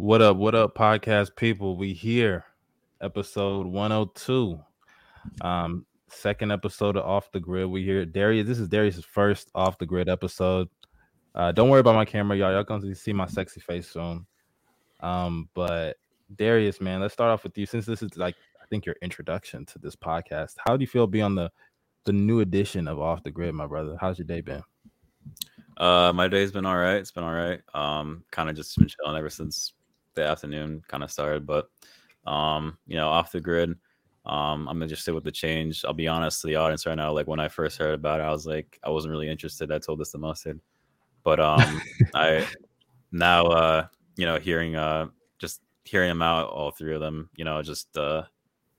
What up? What up, podcast people? We here, episode 102. Um, second episode of Off the Grid. We here. Darius, this is Darius's first off the grid episode. Uh, don't worry about my camera, y'all. Y'all gonna see my sexy face soon. Um, but Darius, man, let's start off with you since this is like I think your introduction to this podcast. How do you feel being on the the new edition of Off the Grid, my brother? How's your day been? Uh, my day's been all right. It's been all right. Um, kind of just been chilling ever since the afternoon kind of started, but um, you know, off the grid. Um, I'm gonna just sit with the change. I'll be honest to the audience right now. Like when I first heard about it, I was like, I wasn't really interested. I told this to Mustard, but um, I now uh, you know, hearing uh, just hearing them out, all three of them, you know, just uh,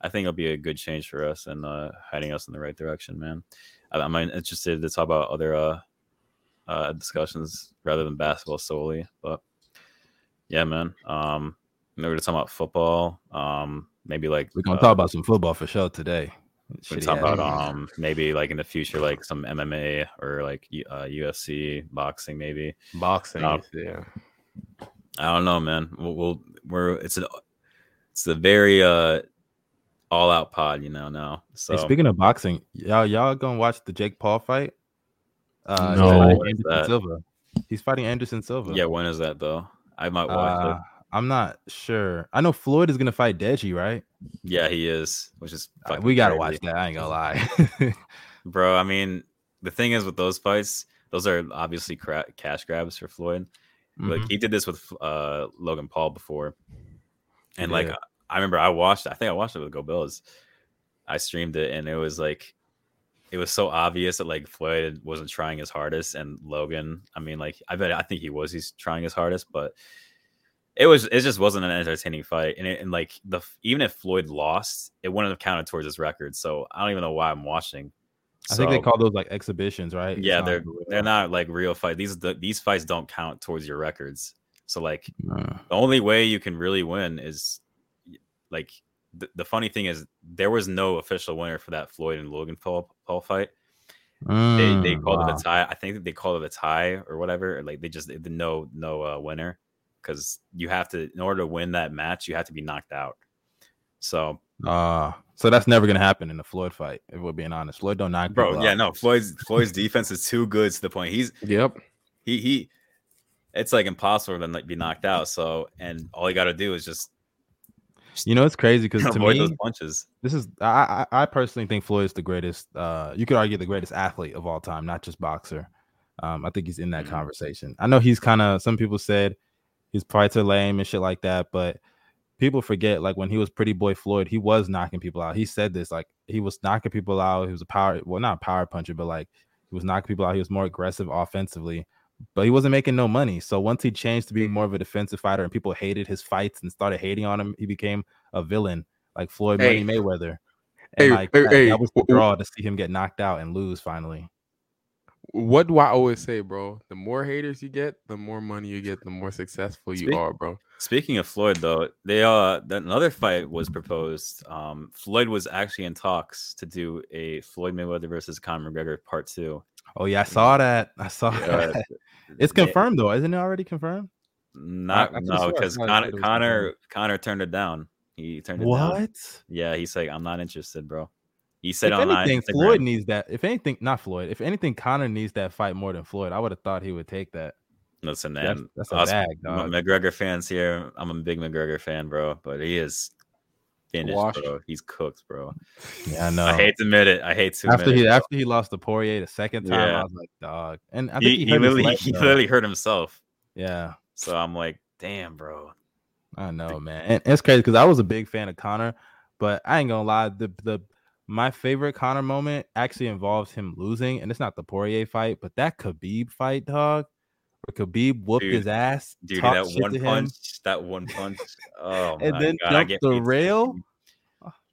I think it'll be a good change for us and uh, heading us in the right direction, man. I'm interested to talk about other uh, uh, discussions rather than basketball solely, but yeah, man. Um, we're gonna talk about football. Um, maybe like we're gonna uh, talk about some football for sure today. We're talk about um maybe like in the future like some MMA or like uh, UFC boxing maybe boxing. Um, yeah, I don't know, man. We'll, we'll we're it's a it's a very uh all out pod, you know. Now, so hey, speaking of boxing, y'all y'all gonna watch the Jake Paul fight? Uh, no, Anderson Silva. He's fighting Anderson Silva. Yeah, when is that though? I might watch uh, it. I'm not sure. I know Floyd is gonna fight Deji, right? Yeah, he is, which is we gotta crazy. watch that. I ain't gonna lie, bro. I mean, the thing is with those fights, those are obviously cra- cash grabs for Floyd. Mm-hmm. Like he did this with uh, Logan Paul before, and yeah. like I remember I watched. I think I watched it with Go Bills. I streamed it, and it was like it was so obvious that like Floyd wasn't trying his hardest, and Logan. I mean, like I bet I think he was. He's trying his hardest, but it was it just wasn't an entertaining fight. And, it, and like the even if Floyd lost, it wouldn't have counted towards his record. So I don't even know why I'm watching. I so, think they call those like exhibitions, right? Yeah, they're they're not like real fight. These the, these fights don't count towards your records. So like the only way you can really win is like the, the funny thing is there was no official winner for that Floyd and Logan Paul, Paul fight. Mm, they they mm, called wow. it a tie. I think they called it a tie or whatever. Or like they just they, no no uh, winner because you have to in order to win that match you have to be knocked out. So uh so that's never gonna happen in the Floyd fight. If we're being honest, Floyd don't knock. Bro, yeah, out. no, Floyd's Floyd's defense is too good to the point. He's yep. He he, it's like impossible to like be knocked out. So and all you got to do is just you know, it's crazy because to me, those punches. This is I, I, personally think Floyd is the greatest. Uh, you could argue the greatest athlete of all time, not just boxer. Um, I think he's in that mm-hmm. conversation. I know he's kind of. Some people said he's probably lame and shit like that, but people forget like when he was Pretty Boy Floyd, he was knocking people out. He said this like he was knocking people out. He was a power, well, not power puncher, but like he was knocking people out. He was more aggressive offensively but he wasn't making no money. So once he changed to being more of a defensive fighter and people hated his fights and started hating on him, he became a villain like Floyd hey. Money Mayweather. And hey, like hey, that, hey. that was the draw to see him get knocked out and lose finally. What do I always say, bro? The more haters you get, the more money you get, the more successful you Speak, are, bro. Speaking of Floyd, though, they uh another fight was proposed. Um, Floyd was actually in talks to do a Floyd Mayweather versus Conor McGregor part two. Oh yeah, I saw that. I saw yeah, that. It's confirmed though, isn't it already confirmed? Not I, I no, because Conor Conor Conor turned it down. He turned it what? down. Yeah, he's like, I'm not interested, bro. He said if on uh, anything, Floyd needs that. If anything, not Floyd. If anything, Conor needs that fight more than Floyd. I would have thought he would take that. Listen, man, that's, that's a bag, dog. McGregor fans here. I'm a big McGregor fan, bro, but he is finished, Washed. bro. He's cooked, bro. Yeah, I know. I hate to admit it. I hate to after he it, after he lost to Poirier the second time. Yeah. I was like, dog. And I think he, he, he literally leg, he literally hurt himself. Yeah. So I'm like, damn, bro. I know, man. And it's crazy because I was a big fan of Conor, but I ain't gonna lie. The the my favorite Conor moment actually involves him losing, and it's not the Poirier fight, but that Khabib fight, dog. Where Khabib whooped dude, his ass, dude. That one punch, that one punch, oh, and then God, jumped the rail.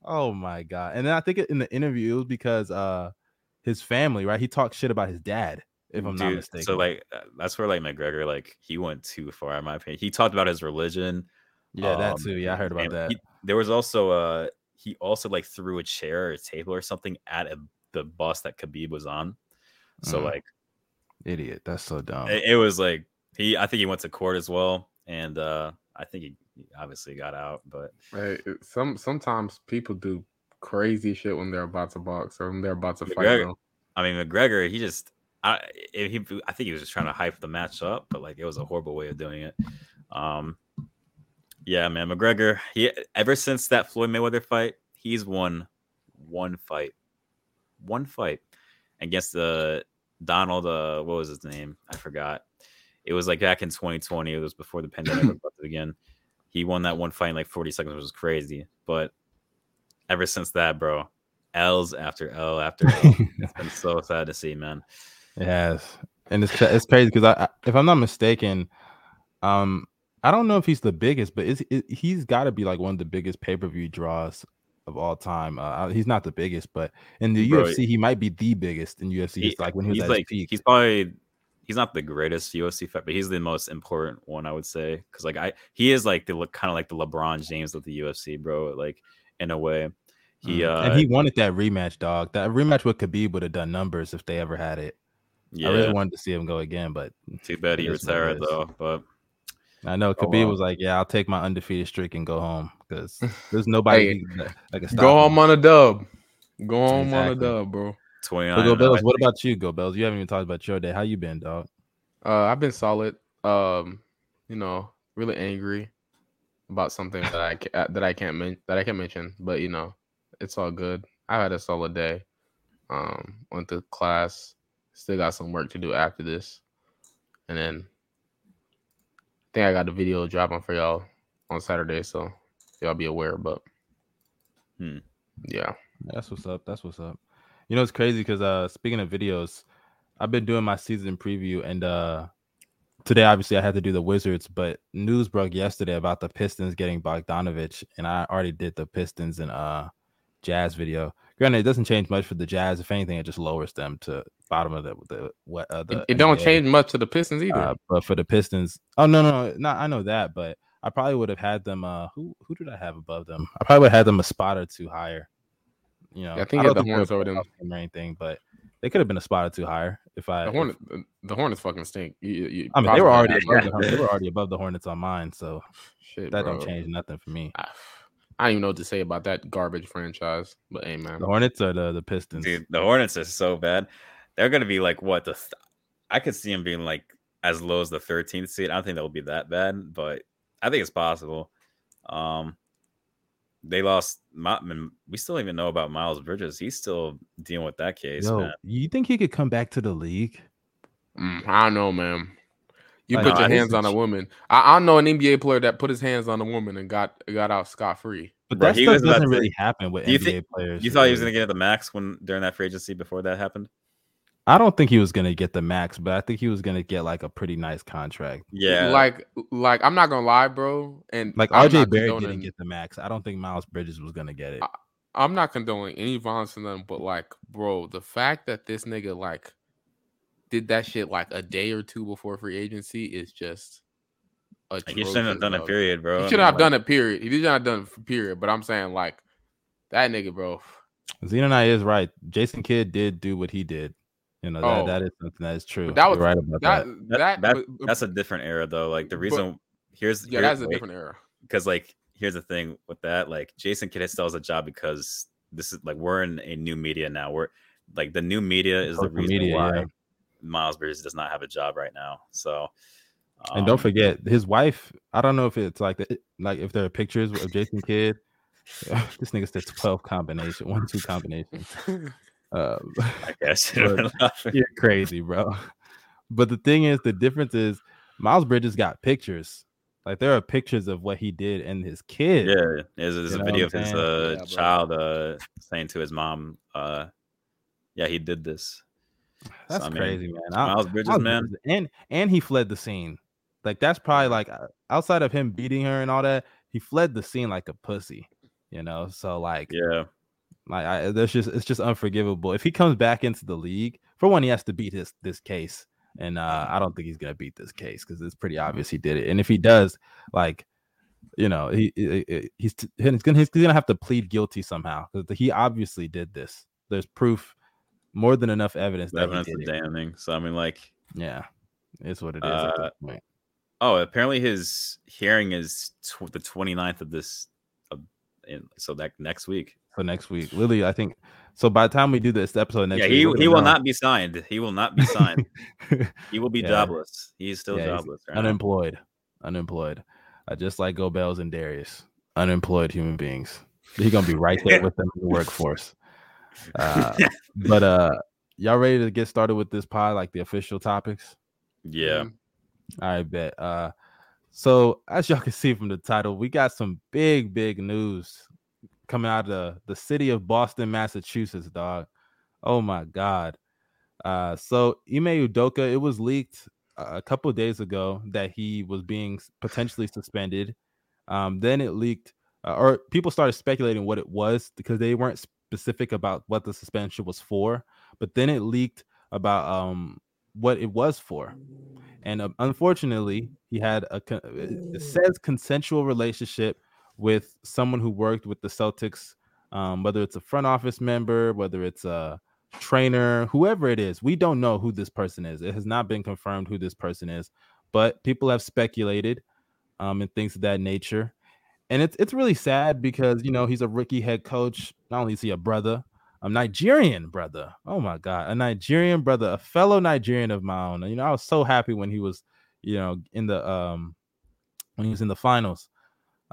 Oh my god! And then I think in the interview it was because uh his family, right? He talked shit about his dad, if I'm Dude, not mistaken. So like uh, that's where like McGregor, like he went too far in my opinion. He talked about his religion. Yeah, um, that too. Yeah, I heard about that. He, there was also uh he also like threw a chair or a table or something at a, the bus that Khabib was on. So mm. like idiot. That's so dumb. It, it was like he I think he went to court as well. And uh I think he, he obviously got out, but Hey, some sometimes people do crazy shit when they're about to box or when they're about to fight. McGregor- though. I mean McGregor, he just I he I think he was just trying to hype the match up, but like it was a horrible way of doing it. Um yeah, man, McGregor, he ever since that Floyd Mayweather fight, he's won one fight. One fight against the Donald uh what was his name? I forgot. It was like back in 2020, it was before the pandemic erupted again. He won that one fight in like 40 seconds, which was crazy. But ever since that, bro, L's after L after L. It's been so sad to see, man. Has, and it's it's crazy because I, I, if I'm not mistaken, um, I don't know if he's the biggest, but is it, he's got to be like one of the biggest pay per view draws of all time. Uh, he's not the biggest, but in the Bro, UFC, he might be the biggest in UFC. He- like when he was he's at like his peak. he's probably he's not the greatest UFC fight, but he's the most important one, I would say. Because like I he is like the kind of like the LeBron James of the UFC, bro. Like in a way, he Mm. uh and he wanted that rematch, dog. That rematch with Khabib would have done numbers if they ever had it. yeah. I really wanted to see him go again, but too bad he it is what it retired though. But I know Oh, Khabib wow. was like, "Yeah, I'll take my undefeated streak and go home because there's nobody Hey, that, that can stop Go me." home on a dub. Go home on a dub, bro. twenty So. Go Bells, what about you, Go Bells? You haven't even talked about your day. How you been, dog? Uh, I've been solid. Um, you know, really angry about something that I ca- that I can't men- that I can't mention, but you know, it's all good. I had a solid day. Um, went to class. Still got some work to do after this, and then I think I got the video dropping for y'all on Saturday, so y'all be aware. But Hmm. yeah, That's what's up. That's what's up. You know, it's crazy because uh speaking of videos, I've been doing my season preview and uh today obviously I had to do the Wizards, but news broke yesterday about the Pistons getting Bogdanovich, and I already did the Pistons and uh Jazz video. Granted, it doesn't change much for the Jazz. If anything, it just lowers them to bottom of the the what uh, it, the it don't change much to the Pistons either. Uh, but for the Pistons, oh no, no, no, no, I know that, but I probably would have had them. Uh, who who did I have above them? I probably would have had them a spot or two higher. You know, Yeah, I think don't the were Hornets over them. or anything, but they could have been a spot or two higher if I. the if- Hornets, the Hornets fucking stink. You, you, I mean, they were already above the, Hornets- they were already above the Hornets on mine, so Shit, that bro. don't change nothing for me. I, I don't even know what to say about that garbage franchise. But hey, man, The Hornets or the the Pistons. Dude, the Hornets are so bad. They're gonna be like what the th- I could see them being like as low as the 13th seed. I don't think they'll be that bad, but I think it's possible. Um, they lost. Mi- I mean, we still even know about Miles Bridges. He's still dealing with that case, Yo, man. you think he could come back to the league? Mm, I don't know, man. You Like, put nah, your hands on a woman. I, I know an NBA player that put his hands on a woman and got got out scot free. But Bro, that he stuff was doesn't to- really happen with you NBA think- players. You thought he was gonna get the max when during that free agency before that happened? I don't think he was gonna get the max, but I think he was gonna get like a pretty nice contract. Yeah, Like like I'm not gonna lie, bro. And Like I'm RJ not Barrett condoning- didn't get the max. I don't think Miles Bridges was gonna get it. I- I'm not condoning any violence in them, but like, bro, the fact that this nigga like did that shit like a day or two before free agency is just a he shouldn't have done it. Period, bro. He I should mean, have like, done it. Period. He did not have done it. Period. But I'm saying like that nigga, bro. Xenonite is right. Jason Kidd did do what he did. You know that, Oh. that is something that is true. that was- You're right about That that. that, That- that- but- That's a different era, though. Like the But- reason here's yeah, here- that's a wait. different era. because like here's the thing with that like jason kidd still has a job because this is like we're in a new media now we're like the new media is the reason media, why yeah. Miles bridges does not have a job right now so And don't um, forget his wife. I don't know if it's like the, like if there are pictures of Jason Kidd. this nigga said twelve combination, one two combination. Um, i guess I should have been laughing. you're crazy, bro. But the thing is, the difference is Miles Bridges got pictures. Like there are pictures of what he did and his kid. yeah there's, there's a video of his uh Yeah, child uh saying to his mom uh yeah he did this That's I mean, crazy, man. I- miles bridges Miles man Bridges- and and he fled the scene. Like that's probably like uh, outside of him beating her and all that, he fled the scene like a pussy. You know, so like yeah Like I, there's just it's just unforgivable. If he comes back into the league, for one, he has to beat his this case, and uh, I don't think he's gonna beat this case because it's pretty obvious he did it. And if he does, like, you know, he, he- he- he's he's gonna he's gonna have to plead guilty somehow because he obviously did this. There's proof, more than enough evidence the that evidence it. damning so i mean like Yeah, it's what it is. at this Uh, point. Oh, apparently his hearing is tw- the 29th of this. Of, in, so that next week. So next week, Lily, I think. So by the time we do this episode next yeah, week, he, we're he will know. not be signed. He will not be signed. he will be Yeah. jobless. He's still Yeah, he's jobless. Right now. unemployed, unemployed, uh, just like Gobels and Darius, unemployed human beings. He's gonna be right there with them in the workforce. Uh, but uh, y'all ready to get started with this pod, like the official topics? Yeah. I bet. Uh, so as y'all can see from the title, we got some big, big news coming out of the, the city of Boston, Massachusetts, dog. Oh my god. Uh, so Ime Udoka, it was leaked uh, a couple of days ago that he was being potentially suspended. Um, then it leaked, uh, or people started speculating what it was because they weren't specific about what the suspension was for. But then it leaked about um what it was for, and um, unfortunately, he had a it it says consensual relationship with someone who worked with the Celtics, um, whether it's a front office member, whether it's a trainer, whoever it is. We don't know who this person is. It has not been confirmed who this person is, but people have speculated um, and things of that nature. And it's it's really sad because you know he's a rookie head coach. Not only is he a brother, a Nigerian brother. Oh my god, a Nigerian brother, a fellow Nigerian of my own. You know, I was so happy when he was, you know, in the um when he was in the finals.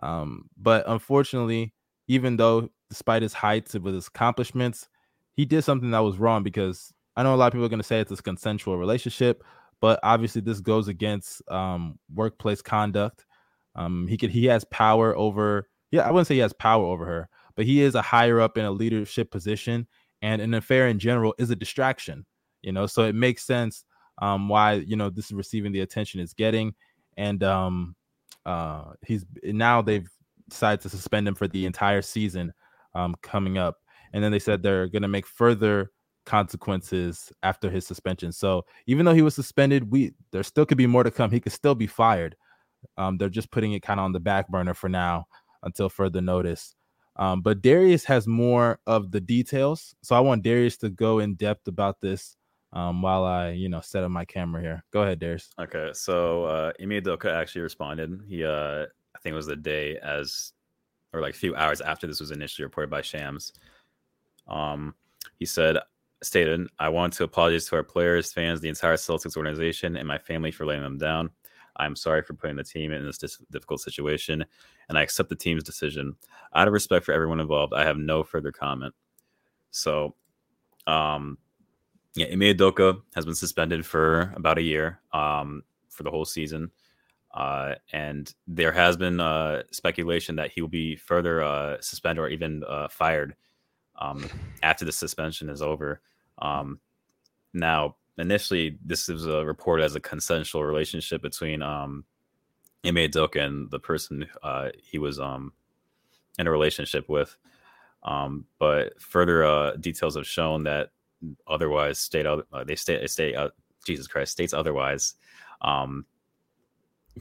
Um, but unfortunately, even though despite his heights with his accomplishments, he did something that was wrong because I know a lot of people are going to say it's a consensual relationship, but obviously this goes against um, workplace conduct. Um, he could he has power over yeah I wouldn't say he has power over her, but he is a higher up in a leadership position, and an affair in general is a distraction. You know, so it makes sense um, why you know this is receiving the attention it's getting, and um, uh, he's now they've decided to suspend him for the entire season um, coming up, and then they said they're going to make further consequences after his suspension. So even though he was suspended, we there still could be more to come. He could still be fired. Um, they're just putting it kind of on the back burner for now until further notice. Um, but Darius has more of the details, so I want Darius to go in depth about this um, while I, you know, set up my camera here. Go ahead, Darius. Okay, so uh, Udoka actually responded. He, uh, I think it was the day as, or like a few hours after this was initially reported by Shams. Um, he said, stated, I want to apologize to our players, fans, the entire Celtics organization, and my family for letting them down. I'm sorry for putting the team in this dis- difficult situation, and I accept the team's decision. Out of respect for everyone involved, I have no further comment. So, um, yeah, Ime Udoka has been suspended for about a year, um, for the whole season, uh, and there has been uh, speculation that he will be further uh, suspended or even uh, fired um, after the suspension is over. Um, now, initially, this was uh, reported as a consensual relationship between um, Ime Udoka and the person uh, he was um, in a relationship with. Um, but further uh, details have shown that otherwise state uh, they state state uh, Jesus Christ states otherwise um,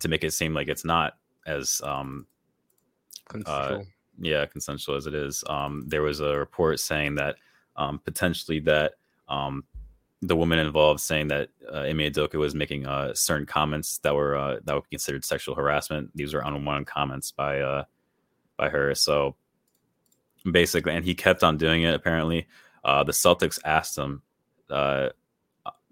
to make it seem like it's not as um, Consensual. yeah consensual as it is. Um, there was a report saying that um, potentially that um, the woman involved saying that uh, Ime Udoka was making uh, certain comments that were uh, that would be considered sexual harassment. These were unwanted comments by uh, by her. So basically, and he kept on doing it. Apparently, uh, the Celtics asked him. Uh,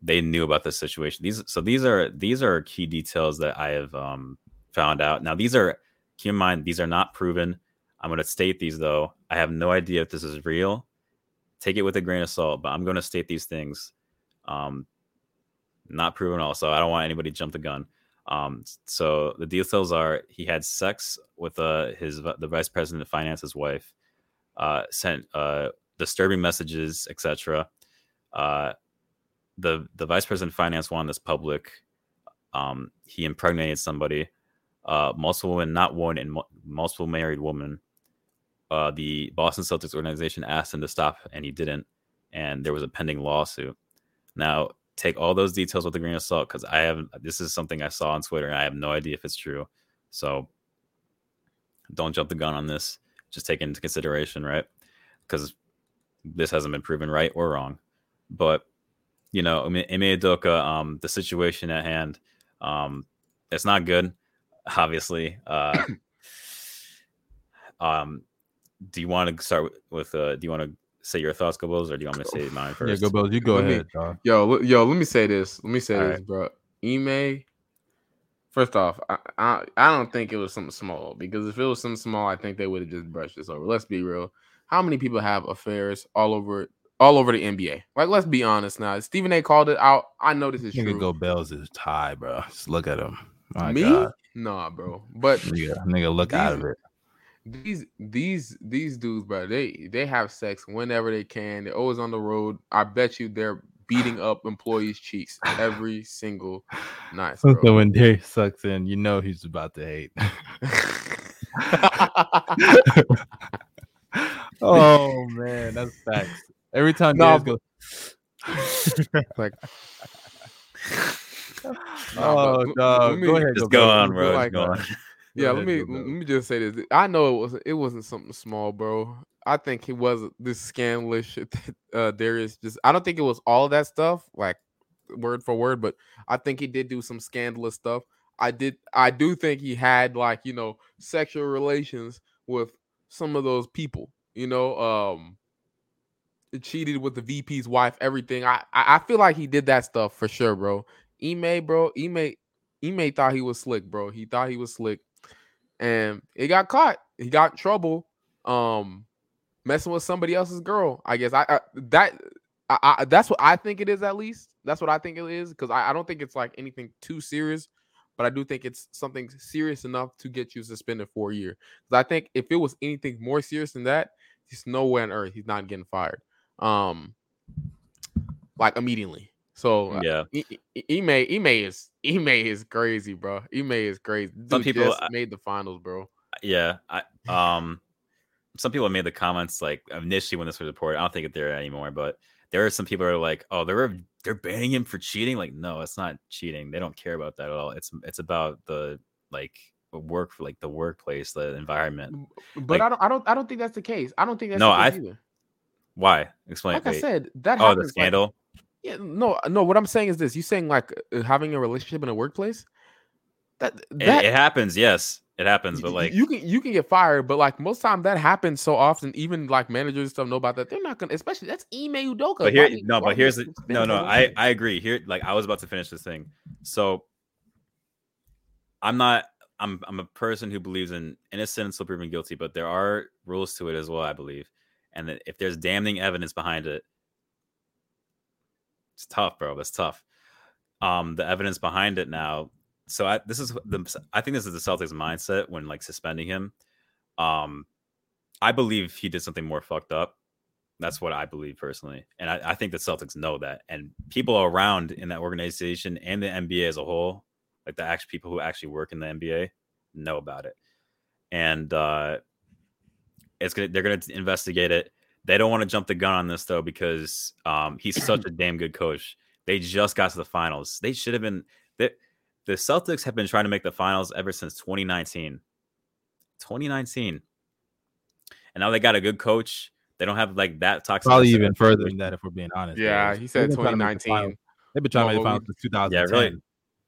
they knew about this situation. These so these are these are key details that I have um, found out. Now these are keep in mind these are not proven. I'm going to state these though. I have no idea if this is real. Take it with a grain of salt, but I'm going to state these things. Um, not proven also. I don't want anybody to jump the gun. Um, so the details are he had sex with uh, his the vice president of finance's wife, uh, sent uh, disturbing messages, etc. Uh, the the vice president of finance wanted this public. Um, he impregnated somebody, uh, multiple women, not one, and mu- multiple married women. Uh, the Boston Celtics organization asked him to stop, and he didn't. And there was a pending lawsuit. Now, take all those details with a grain of salt because I haven't. This is something I saw on Twitter, and I have no idea if it's true. So, don't jump the gun on this. Just take it into consideration, right? Because this hasn't been proven right or wrong. But you know, Ime Udoka, um, the situation at hand, um, it's not good, obviously. Uh, um, do you want to start with? Uh, do you want to say your thoughts, Gobos, or do you want me to say mine Yeah, first? go Bills. You go Let ahead, dog. Yo, yo, let me say this. Let me say All this, bro. Ime. First off, I, I I don't think it was something small because if it was something small, I think they would have just brushed this over. Let's be real. How many people have affairs all over all over the NBA? Like, let's be honest now. Stephen A. called it out. I know this is Nigga true. go Bells is tie, bro. Just look at him. My Me? God. Nah, bro. But Nigga, nigga look out of it. These these these dudes, bro, they they have sex whenever they can. They're always on the road. I bet you they're beating up employees' cheeks every single night, So bro. when Darius sucks in, you know he's about to hate. oh man, that's facts. Every time No, Darius goes, like, oh Nah, but oh, dog, let me- go ahead, Just go go on, bro. Just like go that. on. Yeah, let me let me just say this. I know it wasn't it wasn't something small, bro. I think he was this scandalous shit that uh Darius just I don't think it was all that stuff, like word for word, but I think he did do some scandalous stuff. I did I do think he had like, you know, sexual relations with some of those people, you know, um cheated with the VP's wife, everything. I I I feel like he did that stuff for sure, bro. Ime, bro, Ime Ime thought he was slick, bro. He thought he was slick, and he got caught. He got in trouble, um, messing with somebody else's girl. I guess I, I that I, I that's what I think it is. At least that's what I think it is because I, I don't think it's like anything too serious, but I do think it's something serious enough to get you suspended for a year. Because I think if it was anything more serious than that, there's no way on earth he's not getting fired. Um, like immediately. So Yeah. I- I- Ime Ime is Ime is crazy, bro. Ime is crazy. Dude Some people- I- made the finals, bro. Yeah, I um, some people made the comments like initially when this was reported. I don't think they're anymore, but there are some people who are like, "Oh, they're they're banning him for cheating." Like, no, it's not cheating. They don't care about that at all. It's it's about the like work, for like the workplace, the environment. But Like- I don't I don't I don't think that's the case. I don't think that's No, the case I- either. Why? Explain. Like I said, that oh, the like- scandal. Yeah, no, no. What I'm saying is this: you saying like uh, having a relationship in a workplace. That It, that it happens. Yes, it happens. But like, you can you can get fired, but like most time that happens so often. Even like managers and stuff know about that. They're not gonna, especially that's Ime Udoka. but here, Why no, why but here's the no, no. I I agree. Here, like, I was about to finish this thing. So, I'm not. I'm I'm a person who believes in innocent until proven guilty, but there are rules to it as well. I believe, and that if there's damning evidence behind it, it's tough, bro. That's tough. Um, the evidence behind it now. So I this is the I think this is the Celtics mindset when like suspending him. Um, I believe he did something more fucked up. That's what I believe personally, and I, I think the Celtics know that, and people around in that organization and the NBA as a whole, like the actual people who actually work in the NBA, know about it, and uh, it's gonna they're gonna investigate it. They don't want to jump the gun on this though because um, he's such a damn good coach. They just got to the finals. They should have been. The, the Celtics have been trying to make the finals ever since 2019. 2019, and now they got a good coach. They don't have like that toxic. Probably even further than that, if we're being honest. Yeah, Darius. he said They've been trying to make the 2019. finals- They've been trying to make the finals since 2010. Yeah, really.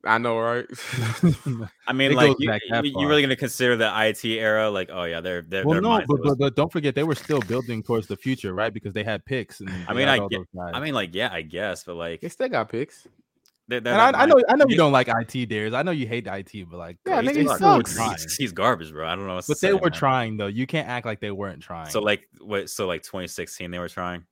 I know, right? I mean, It like you, back that you, really gonna consider the IT era? Like, oh yeah, they're they're. well, their no, but, but, but don't forget they were still building towards the future, right? Because they had picks. And I mean, I all get- I mean, like, yeah, I guess, but like, they still got picks. they're, they're and I, I know, I know you don't like IT, Darius. I know you hate IT, but like, Yeah, they nigga, he still sucks. trying. He's, he's garbage, bro. I don't know. What But to they say, were man. trying though. You can't act like they weren't trying. So like, what? So like, 2016, they were trying.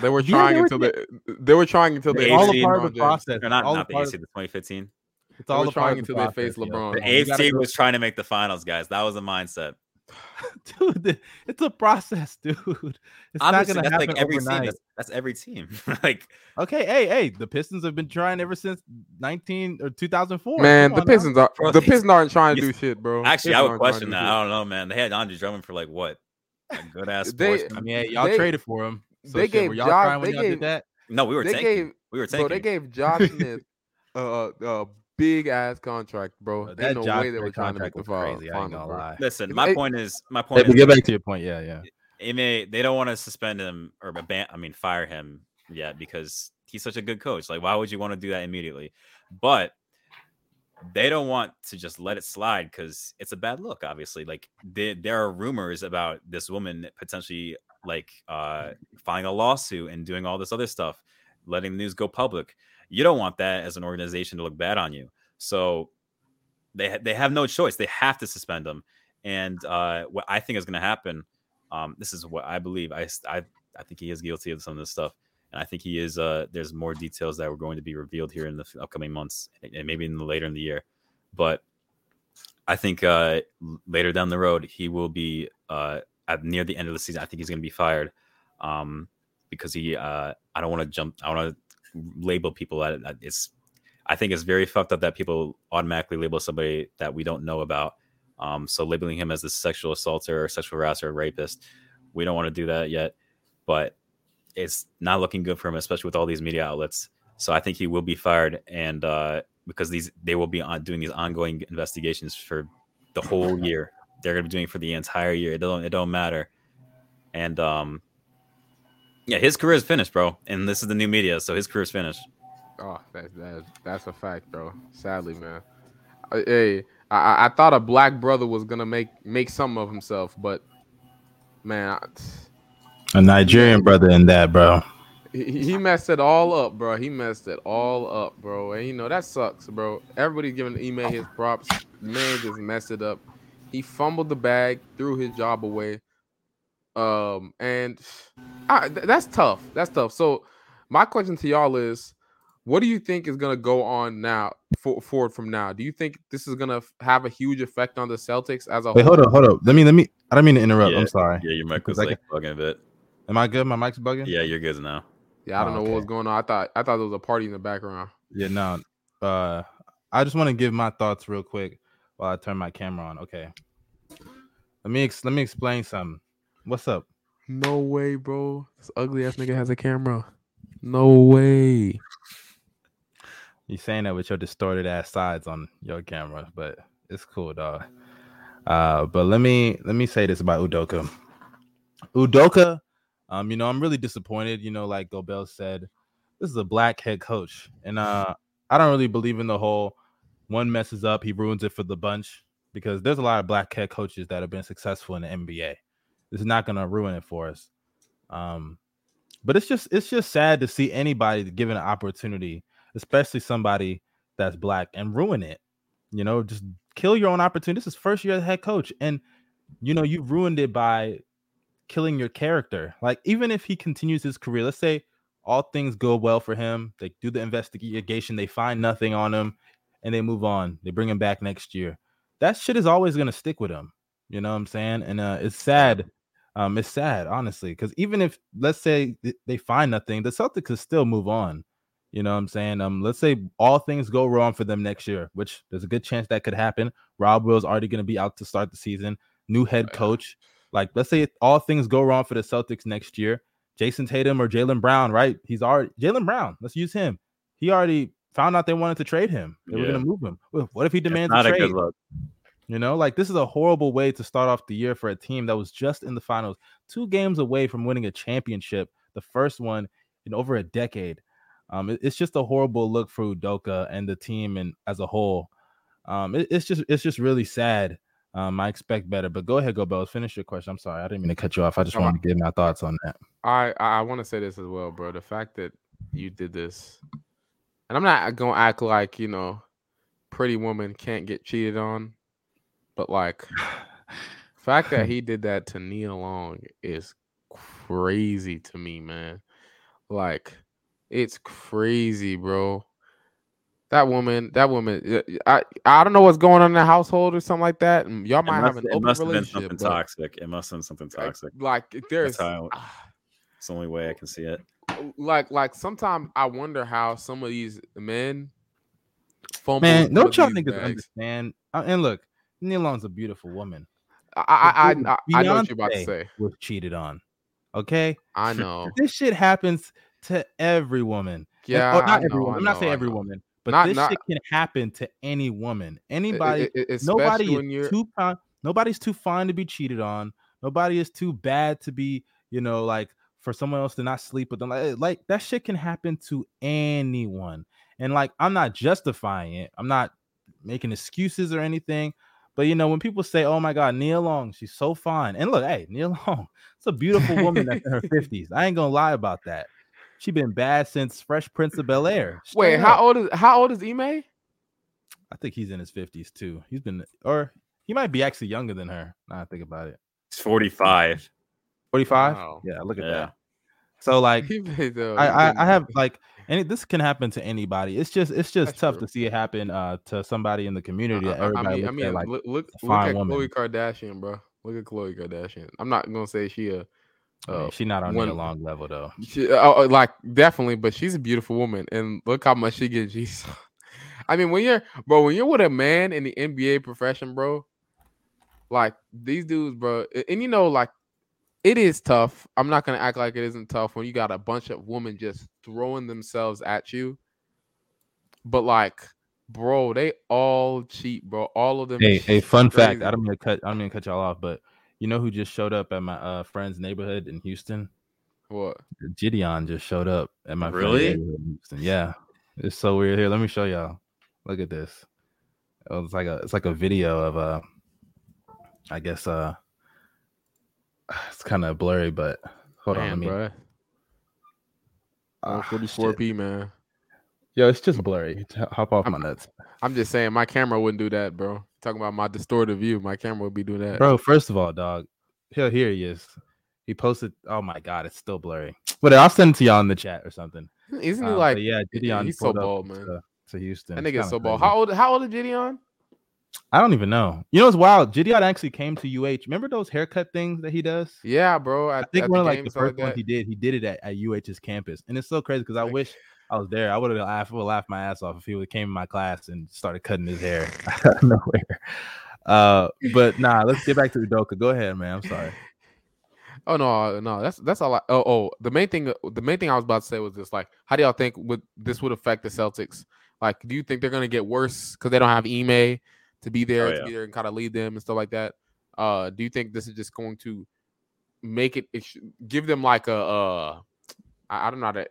They were Yeah, trying they were until they they were trying until The they all a part of the James. process. Or not, all not the part AC, the 2015. It's They all were a trying of the until they faced process, yo. LeBron. The Come AFC gotta was trying to make the finals, guys. That was the mindset. dude. It's a process, dude. It's Obviously, not gonna that's happen like every overnight. team. That's, that's every team. like, Okay, hey, hey, the Pistons have been trying ever since 19 or 2004. Man, Come the on now. Pistons are bro, the Pistons aren't trying to do shit, bro. actually, I would question that. do I don't know, man. They had Andre Drummond for like what? A good ass They- I mean, hey, y'all They- traded for him. So they shit, gave were y'all Josh- crying when they y'all gave- did that? no, we were they tanking. gave- we were Bro, tanking. they gave Josh Smith a a, a big ass contract, bro. Bro, There's no Josh way they were Smith trying to make contract the was fi- crazy. I ain't gonna bro. lie. Listen, my it- point is, my point but is, get back to your point. Yeah, yeah. it may they don't want to suspend him or ban. I mean, fire him yet because he's such a good coach. Like, why would you want to do that immediately? But they don't want to just let it slide because it's a bad look. Obviously, like they, there are rumors about this woman potentially like uh filing a lawsuit and doing all this other stuff, letting the news go public. You don't want that as an organization to look bad on you. So they they have no choice. They have to suspend him. And uh, what I think is going to happen, um, this is what I believe. I, I I think he is guilty of some of this stuff, and I think he is. Uh, there's more details that are going to be revealed here in the upcoming months, and maybe in the later in the year. But I think uh, later down the road, he will be uh, at near the end of the season. I think he's going to be fired um, because he. Uh, I don't want to jump. I want to label people that it's. I think it's very fucked up that people automatically label somebody that we don't know about. Um, so labeling him as a sexual assaulter or sexual harasser or rapist, we don't want to do that yet. But it's not looking good for him, especially with all these media outlets. So I think he will be fired, and uh, because these they will be on doing these ongoing investigations for the whole year. They're going to be doing for the entire year. It don't it don't matter. And um, yeah, his career is finished, bro. And this is the new media, so his career is finished. Oh, that, that that's a fact, bro. Sadly, man. Hey, I, I thought a black brother was gonna make make something of himself, but man, I, a Nigerian brother in that, bro. He, he messed it all up, bro. He messed it all up, bro. And you know that sucks, bro. Everybody giving Ime his props. Man just messed it up. He fumbled the bag, threw his job away. Um, and I, th- that's tough. That's tough. So my question to y'all is, what do you think is gonna go on now for, forward from now? Do you think this is gonna have a huge effect on the Celtics as a Wait, whole? hold up, hold up. Let me let me. I don't mean to interrupt. Yeah, I'm sorry. Yeah, your mic was Because I like bugging a bit. Am I good? My mic's bugging. Yeah, you're good now. Yeah, I don't Oh, know what was going on. I thought I thought there was a party in the background. Yeah, no. Uh, I just want to give my thoughts real quick while I turn my camera on. Okay. Let me ex- let me explain something. What's up? No way, bro. This ugly ass nigga has a camera. No way. You saying that with your distorted ass sides on your camera, but it's cool, dog. Uh, but let me let me say this about Udoka. Udoka, um, you know, I'm really disappointed. You know, like Gobel said, this is a black head coach, and uh, I don't really believe in the whole one messes up, he ruins it for the bunch because there's a lot of black head coaches that have been successful in the NBA. This is not gonna ruin it for us. Um, but it's just it's just sad to see anybody given an opportunity, especially somebody that's black, and ruin it. You know, just kill your own opportunity. This is first year as head coach, and you know you ruined it by killing your character. Like even if he continues his career, let's say all things go well for him, they do the investigation, they find nothing on him, and they move on. They bring him back next year. That shit is always gonna stick with him. You know what I'm saying? And uh, it's sad. Um, it's sad, honestly, because even if let's say th- they find nothing, the Celtics could still move on. You know what I'm saying? Um, let's say all things go wrong for them next year, which there's a good chance that could happen. Rob Will's already going to be out to start the season. New head yeah. coach. Like, let's say all things go wrong for the Celtics next year. Jayson Tatum or Jaylen Brown, right? He's already Jaylen Brown. Let's use him. He already found out they wanted to trade him. They were going to move him. What if he demands not a a trade? good look. You know, like this is a horrible way to start off the year for a team that was just in the finals, two games away from winning a championship, the first one in over a decade. Um, it- it's just a horrible look for Udoka and the team and as a whole. Um, it- it's just it's just really sad. Um, I expect better, but go ahead, go Bells. Finish your question. I'm sorry, I didn't mean to cut you off. I just wanted to give my thoughts on that. I I want to say this as well, bro. The fact that you did this, and I'm not gonna act like you know, pretty woman can't get cheated on, but like, fact that he did that to Nia Long is crazy to me, man. Like, it's crazy, bro. That woman, that woman, uh, I I don't know what's going on in the household or something like that. and Y'all It might must, have an it open must have been something toxic. It must have been something toxic. like there's how- ah, It's the only way I can see it. Like like sometimes I wonder how some of these men. Man, don't y'all niggas bags. understand? And look, Nia Long's a beautiful woman. I I, I, I, I know what you're about to say. Was cheated on. Okay, I know. this shit happens to every woman. And- Yeah, oh, not I every know, woman. I'm not saying every woman, but Not- this not- shit can happen to any woman. Anybody. I- I- especially nobody when you're is too fine. Nobody's too fine to be cheated on. Nobody is too bad to be, you know, like for someone else to not sleep with them. Like, like that shit can happen to anyone. And like, I'm not justifying it. I'm not making excuses or anything. But you know, when people say, "Oh my God, Nia Long, she's so fine," and look, hey, Nia Long, it's a beautiful woman that's in her fifties. I ain't gonna lie about that. She been bad since Fresh Prince of Bel Air. Wait, how old is how old is Ime? I think he's in his fifties too. He's been, or he might be actually younger than her. Now I think about it. He's 45. 45? Wow. Yeah, look at Yeah. that. So like He made the- I, I, I have like and this can happen to anybody. It's just it's just That's tough true. to see it happen uh to somebody in the community. I- that I- everybody mean, I mean, at like look look, look at. Khloe Kardashian, bro. Look at Khloe Kardashian. I'm not gonna say she a mean, uh, she not on one- the long level though. She, oh, oh, like definitely, but she's a beautiful woman, and look how much she gets. She's, I mean, when you're, bro, when you're with a man in the NBA profession, bro, like these dudes, bro, and you know, like it is tough. I'm not gonna act like it isn't tough when you got a bunch of women just throwing themselves at you, but like, bro, they all cheat, bro. All of them. Hey, hey, fun fact. I don't mean to cut. I don't mean to cut y'all off, but you know who just showed up at my uh friend's neighborhood in Houston? What? JiDion just showed up at my friend's Really? neighborhood in Houston. Yeah, it's so weird. Here, let me show y'all. Look at this. Oh, It's like a it's like a video of uh, I guess uh, it's kind of blurry, but hold on, let Man, me. bro. Ah, 44p, man. Yo, it's just blurry. Hop off I'm- my nuts, I'm just saying, my camera wouldn't do that, bro. Talking about my distorted view, my camera would be doing that. bro. First of all, dog. Here, here he is. He posted. Oh my god, it's still blurry. But I'll send it to y'all in the chat or something. Isn't he Uh, like? yeah, JiDion he's so pulled bald, man. To, to Houston. That nigga's kinda so bald. How old? How old is JiDion? I don't even know. You know it's wild? JiDion actually came to UH. Remember those haircut things that he does? Yeah, bro. At, I think one of like the first like ones he did, he did it at, at UH's campus, and it's so crazy because I Like- wish I was there. I would have laughed, would laughed my ass off if he would came in my class and started cutting his hair out of nowhere. Uh, but nah, let's get back to Udoka. Go ahead, man. I'm sorry. Oh no, no. That's that's all. I, oh, oh. The main thing, the main thing I was about to say was this: like, how do y'all think would this would affect the Celtics? Like, do you think they're gonna get worse because they don't have Ime to be there Oh, to yeah. be there and kind of lead them and stuff like that? Uh, do you think this is just going to make it, it give them like a uh, I, I don't know how to,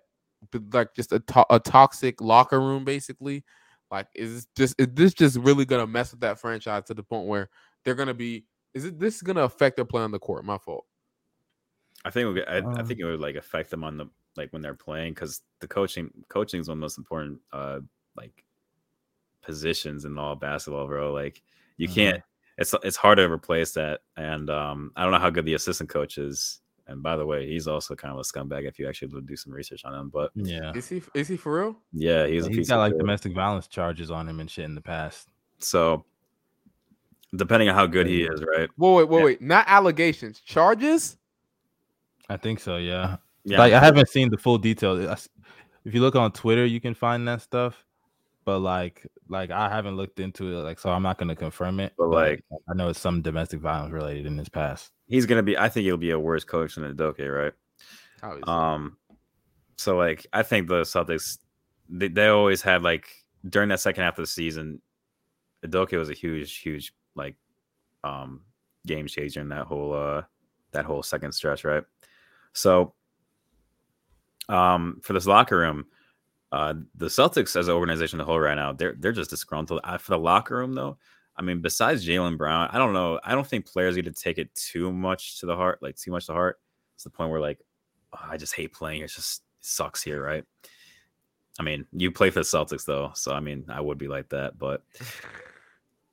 like just a to- a toxic locker room basically? Like, is this just is this just really gonna mess with that franchise to the point where they're gonna be? Is it this is gonna affect their play on the court? My fault. I think it would, I, I Um, think it would like affect them on the like when they're playing because the coaching coaching is one of the most important uh like positions in all basketball, bro. Like you Mhm. can't. It's it's hard to replace that, and um I don't know how good the assistant coach is. And by the way, he's also kind of a scumbag if you actually do some research on him. But Yeah, Is he is he for real? yeah, he's a he's piece got like shit. domestic violence charges on him and shit in the past. So depending on how good he is, right? Whoa, wait, wait, Yeah. wait. Not allegations, charges. I think so. Yeah. Yeah, like I haven't seen the full details. If you look on Twitter, you can find that stuff. But like, like I haven't looked into it. Like, so I'm not going to confirm it. But, like- I know it's some domestic violence related in his past. he's gonna be. I think he'll be a worse coach than Adoke, right? Obviously. Um, so like I think the Celtics, they, they always had like during that second half of the season, Adoke was a huge, huge like um game changer in that whole uh that whole second stretch, right? So um for this locker room, uh the Celtics as an organization, the whole right now, they're they're just disgruntled. Uh, for the locker room though, I mean, besides Jaylen Brown, I don't know. I don't think players need to take it too much to the heart, like too much to heart. It's the point where like "Oh, I just hate playing. It just sucks here, right? I mean, you play for the Celtics though, so I mean, I would be like that. But,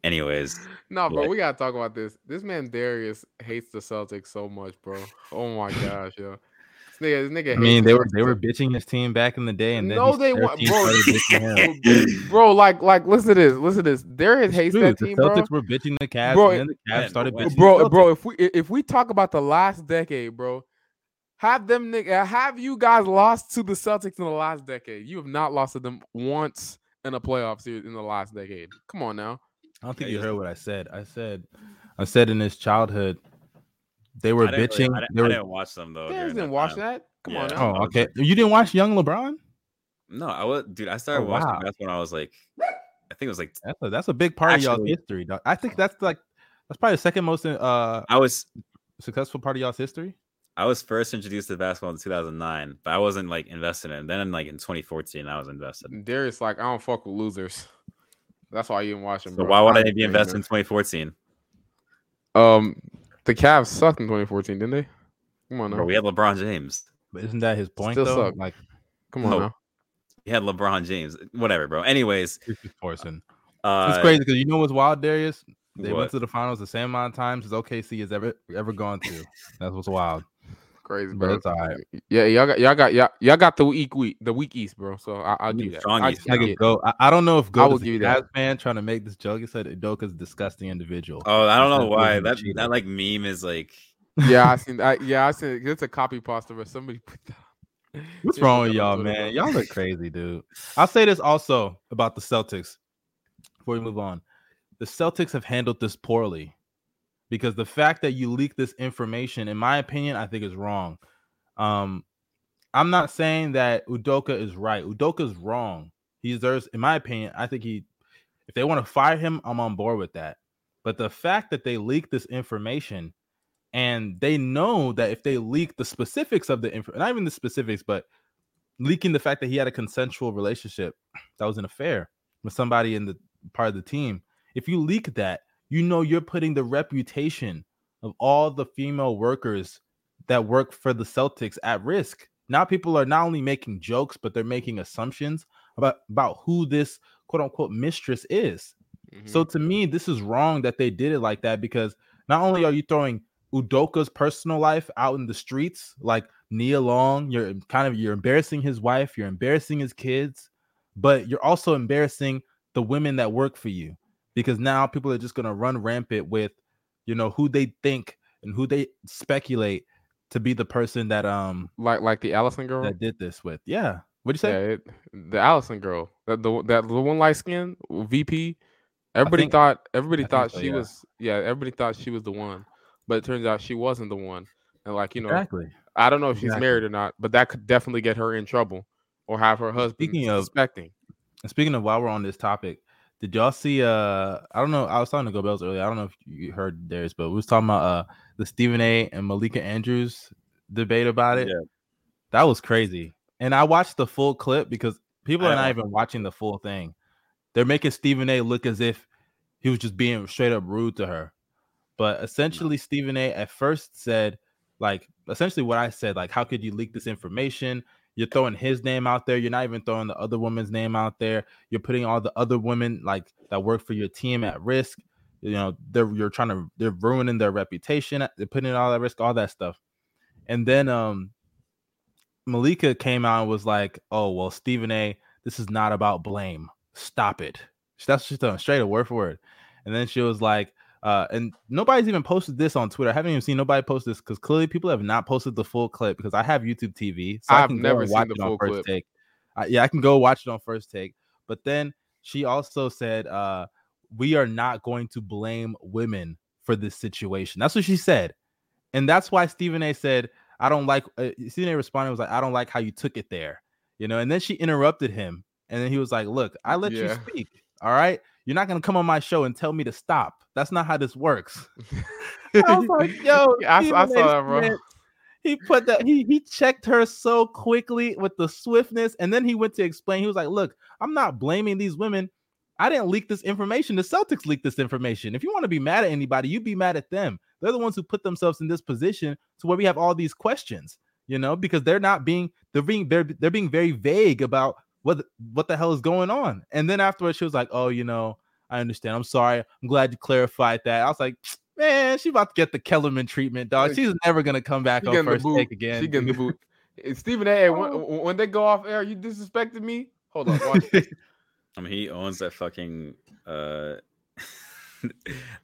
anyways, no, bro, we gotta talk about this. This man Darius hates the Celtics so much, bro. Oh my gosh, yo. This nigga, this nigga I mean, they were they were bitching his team back in the day, and then No, they weren't, bro. started bitching him. bro, like, like, listen to this. Listen to this. Darius It's hates true, that the team, bro. Celtics were bitching the Cavs, Bro, and then the Cavs started bitching. bro, the bro, if we if we talk about the last decade, bro, have them nigga have you guys lost to the Celtics in the last decade. You have not lost to them once in a playoff series in the last decade. Come on now. I don't think Yeah, you you- heard what I said. I said, I said in his childhood, they were I bitching. really- I, didn't, they I were, didn't watch them though. Darius during didn't that watch time. that. Come Yeah. on now. oh, okay. You didn't watch Young LeBron? No, I was, dude. I started Oh, watching wow. basketball when I was like, I think it was like That's a that's a big part of y'all's history. Dog. I think that's like that's probably the second most uh I was successful part of y'all's history. I was first introduced to basketball in 2009, but I wasn't like invested in. it. Then, like in 2014, I was invested. Darius like I don't fuck with losers. That's why you didn't watch him. So bro. why would I ain't be invested in 2014? Um, the Cavs sucked in 2014, didn't they? Come on now. Bro, we had LeBron James. But isn't that his point Still though? suck. Like Come on No. now. We had LeBron James. Whatever, bro. Anyways, he's forcing. uh, It's crazy because you know what's wild, Darius? They what? went to the finals the same amount of times as OKC has ever ever gone to. That's what's wild. Crazy, But bro. it's all right. Yeah, y'all got y'all got y'all, y'all got the weak week, the weak East, bro. So I, I'll We give you that. strong I, East. I I get go. I, I don't know if I will give you that. man trying to make this joke. He said Udoka's a disgusting individual. Oh, I don't know of why being a that cheater. that like meme is like. Yeah, I seen. I, yeah, I seen. It's a copy pasta, but somebody put that. What's wrong with y'all, man? Y'all look crazy, dude. I'll say this also about the Celtics before we move on. The Celtics have handled this poorly because the fact that you leak this information, in my opinion, I think is wrong. Um, I'm not saying that Udoka is right. Udoka is wrong. He deserves, in my opinion, I think he, if they want to fire him, I'm on board with that. But the fact that they leaked this information and they know that if they leak the specifics of the info, not even the specifics, but leaking the fact that he had a consensual relationship that was an affair with somebody in the part of the team, if you leak that, you know you're putting the reputation of all the female workers that work for the Celtics at risk. Now people are not only making jokes, but they're making assumptions about about who this quote unquote mistress is. Mhm. So to me, this is wrong that they did it like that because not only are you throwing Udoka's personal life out in the streets, like Nia Long, you're kind of you're embarrassing his wife, you're embarrassing his kids, but you're also embarrassing the women that work for you because now people are just gonna run rampant with, you know, who they think and who they speculate to be the person that um like like the Allison girl. that did this with. Yeah. What'd you say? Yeah, it, the Allison girl, that the that the one light skin VP. Everybody think- thought everybody I thought so, she yeah. was yeah. Everybody thought she was the one, but it turns out she wasn't the one. And like you know, Exactly. I don't know if she's Exactly. married or not, but that could definitely get her in trouble or have her husband Speaking of- suspecting. Speaking of while we're on this topic, did y'all see uh I don't know, I was talking to Go Bells earlier. I don't know if you heard theirs, but we was talking about uh the Stephen A and Malika Andrews debate about it. Yeah. That was crazy. And I watched the full clip because people are not even watching the full thing. They're making Stephen A look as if he was just being straight up rude to her. But essentially, Stephen A at first said, like, essentially what I said, like, how could you leak this information? You're throwing his name out there. You're not even throwing the other woman's name out there. You're putting all the other women like that work for your team at risk. You know, they're you're trying to they're ruining their reputation. They're putting it all at risk, all that stuff. And then um Malika came out and was like, "Oh well, Stephen A, this is not about blame. Stop it." That's just straight a word for word. And then she was like, uh, and nobody's even posted this on Twitter. I haven't even seen nobody post this because clearly people have not posted the full clip because I have YouTube TV, so I I've can never watch the it on first clip. take. Uh, yeah, I can go watch it on first take. But then she also said, uh, "We are not going to blame women for this situation." That's what she said, and that's why Stephen A. said, "I don't like." Uh, Stephen A. responded was like, "I don't like how you took it there," you know. And then she interrupted him, and then he was like, "Look, I let you speak. All right, you're not gonna come on my show and tell me to stop. That's not how this works." I was like, "Yo, I I saw that, bro. He put that he he checked her so quickly with the swiftness, and then he went to explain. He was like, "Look, I'm not blaming these women. I didn't leak this information. The Celtics leaked this information. If you want to be mad at anybody, you'd be mad at them. They're the ones who put themselves in this position to where we have all these questions, you know, because they're not being they're being they're, they're being very vague about what the- what the hell is going on. And then afterwards, she was like, "Oh, you know, I understand. I'm sorry. I'm glad you clarified that." I was like, "Man, she about to get the Kellerman treatment, dog. She's never gonna come back She on the first boot. take again." She getting the boot. Stephen A. When, Oh. when they go off air, you disrespected me. Hold on, watch. I mean, he owns that fucking uh that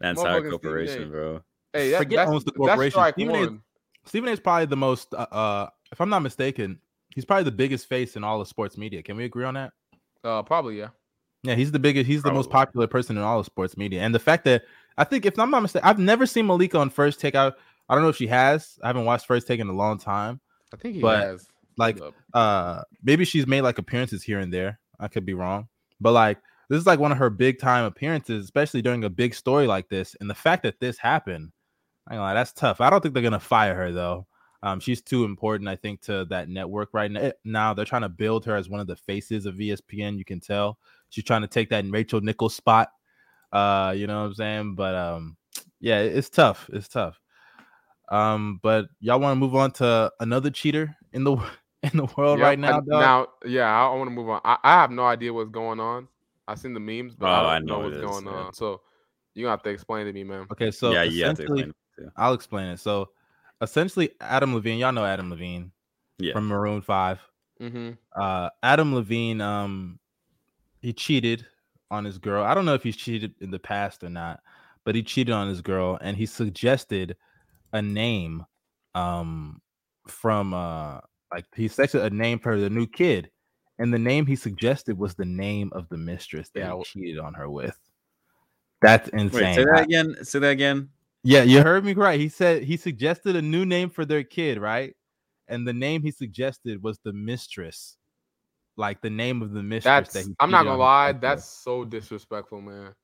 Motherfucking entire Stephen corporation, A. bro. Hey, that, Forget that's, owns the that's corporation. strike Stephen A. one. Stephen A is probably the most, uh, uh, if I'm not mistaken, he's probably the biggest face in all of sports media. Can we agree on that? Uh, probably yeah. Yeah, he's the biggest. He's the most popular person in all of sports media, and the fact that I think, if I'm not mistaken, I've never seen Malika on First Take. I, I don't know if she has. I haven't watched First Take in a long time. I think he But, has. Like, uh, maybe she's made like appearances here and there. I could be wrong, but like this is like one of her big time appearances, especially during a big story like this. And the fact that this happened, I ain't lie, that's tough. I don't think they're gonna fire her though. Um, she's too important, I think, to that network right now. Now they're trying to build her as one of the faces of ESPN. You can tell she's trying to take that Rachel Nichols spot. Uh, you know what I'm saying? But um, yeah, it's tough. It's tough. Um, but y'all want to move on to another cheater in the in the world Yep, right now? I- dog? now, yeah, I, want to move on. I, I have no idea what's going on. I've seen the memes, but Oh, I I don't know, know what's it is, going yeah. on. So you gonna have to explain to me, man. Okay, so yeah, you have to essentially, explain. it too. I'll explain it. So essentially, Adam Levine, y'all know Adam Levine Yeah. from Maroon Five. Mm-hmm. Uh, Adam Levine, um, he cheated on his girl. I don't know if he's cheated in the past or not, but he cheated on his girl, and he suggested a name, um, from uh, like he suggested a name for the new kid, and the name he suggested was the name of the mistress that Yeah, he cheated on her with. That's insane. Wait, say that again. Say that again. Yeah, you heard me right. He said he suggested a new name for their kid, right? And the name he suggested was the mistress, like the name of the mistress. That's that he I'm not gonna lie, wife with. that's so disrespectful, man.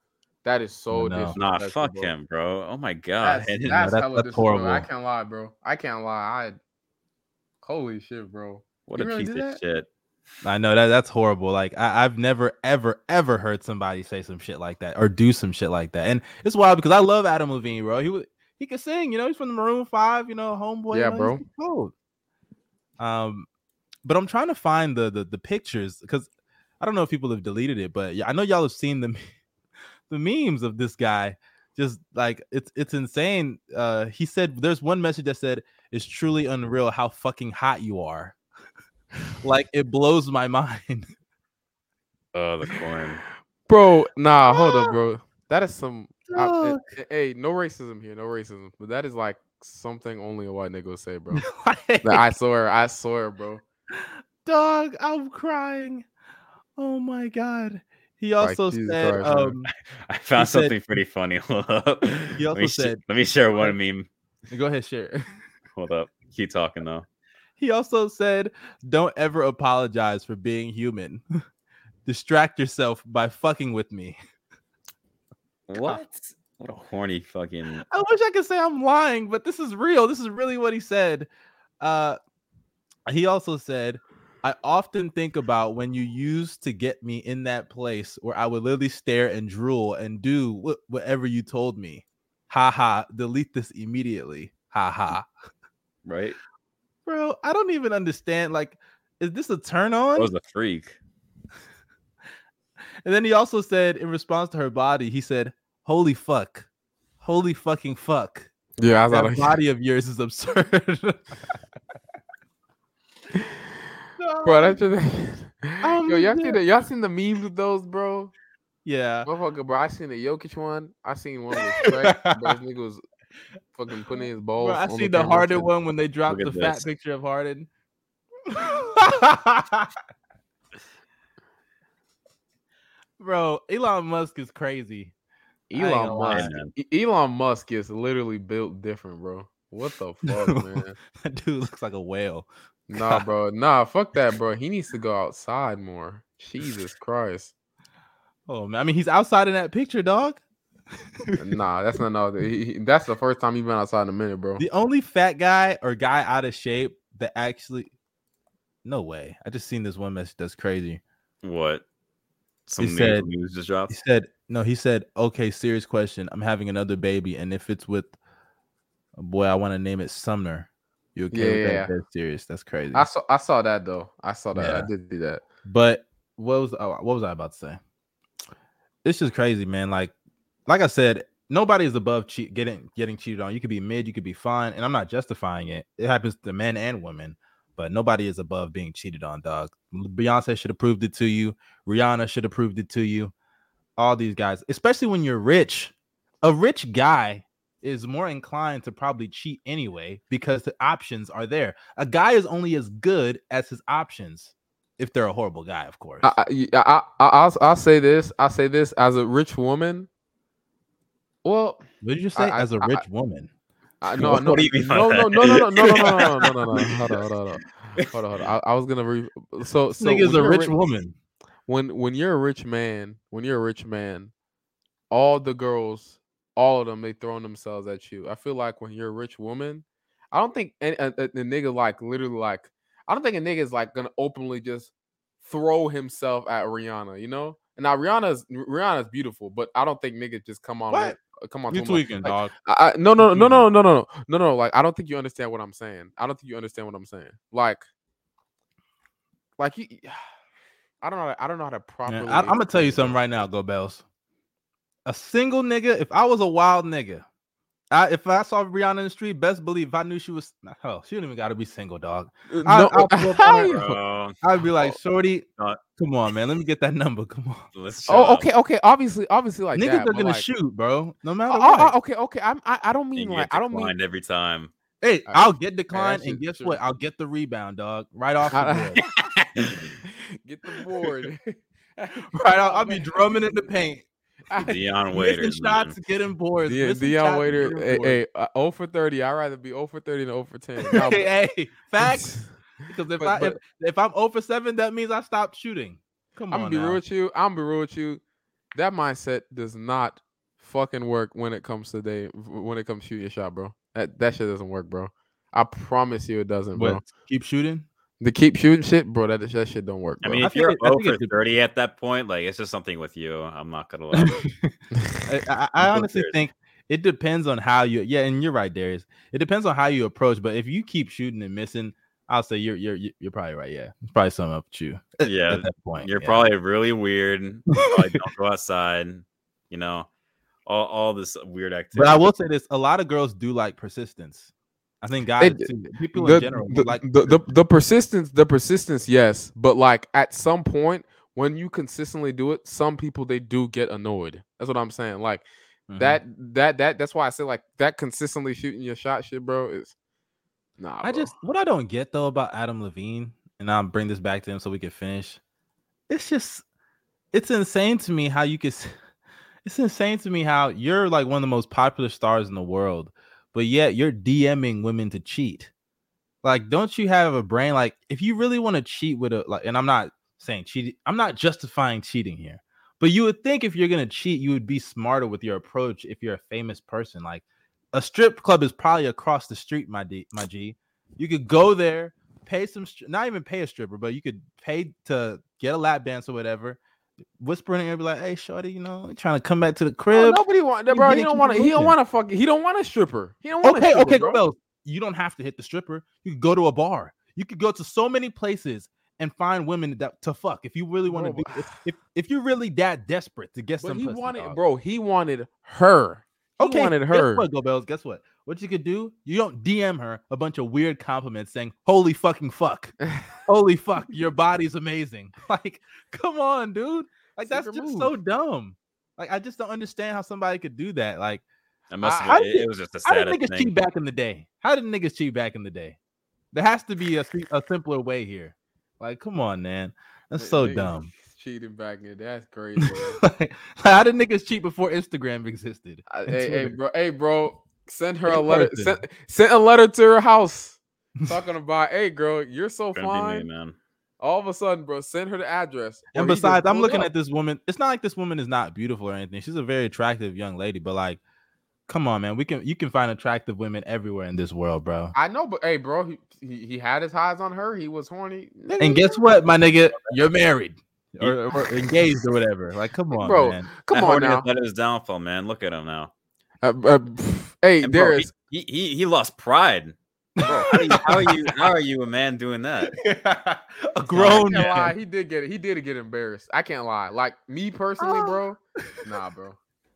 That is so know. disrespectful. Nah, fuck bro. him, bro. Oh my god. That's, No, that's that- hella that's disrespectful. I can't lie, bro. I can't lie. I holy shit, bro. what you a really piece of that? shit. I know that that's horrible. Like I, I've never, ever, ever heard somebody say some shit like that or do some shit like that. And it's wild because I love Adam Levine, bro. He was he could sing, you know. He's from the Maroon Five, you know, homeboy. Yeah, you know, bro. cold. Um, but I'm trying to find the the, the pictures because I don't know if people have deleted it, but yeah, I know y'all have seen the the memes of this guy. Just like it's it's insane. Uh, he said there's one message that said it's truly unreal how fucking hot you are. Like it blows my mind. Oh, the corn. Bro, nah, hold up, bro. That is some I- eh, Dog. eh, hey, no racism here, no racism. But that is like something only a white nigga would say, bro. Like, Like, I swear, I swear, bro. dog, I'm crying. Oh my god. He also Jesus said, Christ, um, I found said- something pretty funny. Hold up. He let, also sh- said- let me share one meme. go ahead, share. Hold up. Keep talking though. He also said, "Don't ever apologize for being human. Distract yourself by fucking with me." What? What a horny fucking. I wish I could say I'm lying, but this is real. This is really what he said. Uh, he also said, "I often think about when you used to get me in that place where I would literally stare and drool and do wh- whatever you told me. Ha ha! Delete this immediately. Ha ha." Right? Bro, I don't even understand. Like, is this a turn on? That was a freak. And then he also said, in response to her body, he said, "Holy fuck, holy fucking fuck, Yeah, I that body of yours is absurd." bro, that's just Um, Yo, y'all yeah. seen the y'all seen the memes with those, bro? yeah, Motherfucker, bro. I seen the Jokic one. I seen one with Shrek. bro, this nigga was fucking putting his balls. Bro, I on seen the camera, Harden one when they dropped the Look at fat picture of Harden. Bro, Elon Musk is crazy. I ain't gonna Elon. Musk. man. Elon Musk is literally built different, bro. What the fuck, man? that dude looks like a whale. Nah, bro. Nah, fuck that, bro. He needs to go outside more. Jesus Christ. Oh man, I mean he's outside in that picture, dog. Nah, that's not no. he- he- That's the first time he been outside in a minute, bro. The only fat guy or guy out of shape that actually no way. I just seen this one message that's crazy. What? Some new said- news just dropped. He said, no, he said, okay, serious question. I'm having another baby, and if it's with a boy, I want to name it Sumner. You okay with that? Yeah. that? That's serious. That's crazy. I saw. I saw that though. I saw that. Yeah. I did see that. But what was oh, what was I about to say? It's just crazy, man. Like, like I said, nobody is above cheat getting getting cheated on. You could be mid, you could be fine, and I'm not justifying it. It happens to men and women, but nobody is above being cheated on, dog. Beyonce should have proved it to you. Rihanna should have proved it to you. All these guys, especially when you're rich, a rich guy is more inclined to probably cheat anyway because the options are there. A guy is only as good as his options if they're a horrible guy, of course. I, I, I, I, I'll, I'll say this. I'll say this as a rich woman. Well, what did you say? I- as a I- rich woman. I, no, no, do you mean by no, no, no, no, no, no, no, no, no, no, no, no. Hold on, hold on, hold on, hold on. I, I was gonna re. So, so nigga's a rich ri- woman. when when you're a rich man, when you're a rich man, all the girls, all of them, they throwing themselves at you. I feel like when you're a rich woman, I don't think any, a, a, a nigga like literally like I don't think a nigga is like gonna openly just throw himself at Rihanna. You know, Now Rihanna's Rihanna's beautiful, but I don't think niggas just come on. What? with- Come on, You tweaking, Like, dog. I, no, no, no, no, no, no, no, no, no. Like I don't think you understand what I'm saying. I don't think you understand what I'm saying. Like, like you, I don't know. I don't know how to properly. Man, I, I'm gonna tell you something right now, Go Bells. A single nigga, if I was a wild nigga, I, if I saw Rihanna in the street, best believe I knew she was, Oh, she don't even got to be single, dog. I- No, I'll pull up on her. Bro, I'd be like, Oh, Shorty, not- come on, man, let me get that number. Come on, let's shut Oh, okay, okay. Obviously, obviously, like niggas that, are but, gonna like- shoot, bro. No matter Oh, what. oh, oh, okay, okay. I'm, I, I don't mean like I don't mean. declined every time. Hey, Uh, I'll get declined, that and guess true. what? I'll get the rebound, dog. Right off the board. Get the board. right off. I'll be drumming in the paint, Dion making Waiters, shots, man. getting boards. De- missing Dion shots, Waiter, getting hey, hey, uh, 0 for 30. I'd rather be 0 for 30 than 0 for 10. Now, hey, hey, facts. Because if But- I but- if, if I'm 0 for 7, that means I stopped shooting. Come on. I'm on. gonna be now. real with you. I'm gonna be real with you. That mindset does not fucking work when it comes to day when it comes to shooting your shot, bro. That that shit doesn't work, bro. I promise you it doesn't, bro. What, keep shooting. The keep shooting shit, bro. That that shit don't work. I mean, if think you're it- I 0 think for it- 30 at that point, like it's just something with you. I'm not gonna lie. I, I, I honestly cares? think it depends on how you. Yeah, and you're right, Darius. It depends on how you approach. But if you keep shooting and missing, I'll say you're you're you're probably right. Yeah, it's probably something up with you. Yeah, at that point, You're yeah. probably really weird. Probably don't go outside. You know, all all this weird activity. But I will say this: a lot of girls do like persistence. I think guys, people the, in general, the, like the, the the persistence, the persistence, yes, but like at some point when you consistently do it, some people they do get annoyed. That's what I'm saying. Like Mhm. that that that that's why I say like that consistently shooting your shot shit, bro, is nah. I bro. just what I don't get though about Adam Levine, and I'll bring this back to him so we can finish. It's just it's insane to me how you could it's insane to me how you're like one of the most popular stars in the world, but yet you're DMing women to cheat. Like, don't you have a brain? Like, if you really want to cheat with a like, and I'm not saying cheat, I'm not justifying cheating here, but you would think if you're gonna cheat, you would be smarter with your approach if you're a famous person. Like a strip club is probably across the street, my D, my G. You could go there, pay some, not even pay a stripper, but you could pay to get a lap dance or whatever. Whisper in her ear, be like, "Hey, shorty, you know, trying to come back to the Oh, crib." nobody want that, bro. He don't want to. He don't want to fuck. He don't want a stripper. He don't want. okay, stripper, okay, bro. You don't have to hit the stripper. You could go to a bar. You could go to so many places and find women that to fuck if you really want to. If, if if you're really that desperate to get But some he pussy, wanted, dog. bro. He wanted her. He Okay, wanted guess her. what, Go Bells? Guess what? What you could do? You don't DM her a bunch of weird compliments saying "Holy fucking fuck." holy fuck, your body's amazing. Like, come on, dude. Like, that's just move. so dumb. Like, I just don't understand how somebody could do that. Like, It must I- have it, it was just a sad. how did sad niggas thing. cheat back in the day? How did niggas cheat back in the day? There has to be a, a simpler way here. Like, come on, man. That's so Niggas dumb. Cheating back in. That's crazy. like, how did niggas cheat before Instagram existed? I- hey, hey, bro. Hey, bro. Send her a letter. person. Send, send a letter to her house. Talking about, hey, girl, you're so Couldn't be me, fine. man. All of a sudden, bro, send her the address. And Or he just besides, I'm looking up. at this woman. It's not like this woman is not beautiful or anything. She's a very attractive young lady, but like, come on, man. We can you can find attractive women everywhere in this world, bro. I know, but hey, bro, he, he, he had his eyes on her. He was horny. And guess what, my nigga? You're married or, or engaged or whatever. Like, come on, Bro, man. Come That on now. led to his downfall, man. Look at him now. Uh, uh, hey, And there he- is. he, he he lost pride. Bro, how, you, how are you? How are you a man doing that? a grown I lie. man. He did get it. He did get embarrassed. I can't lie. Like me personally, bro. Nah, bro.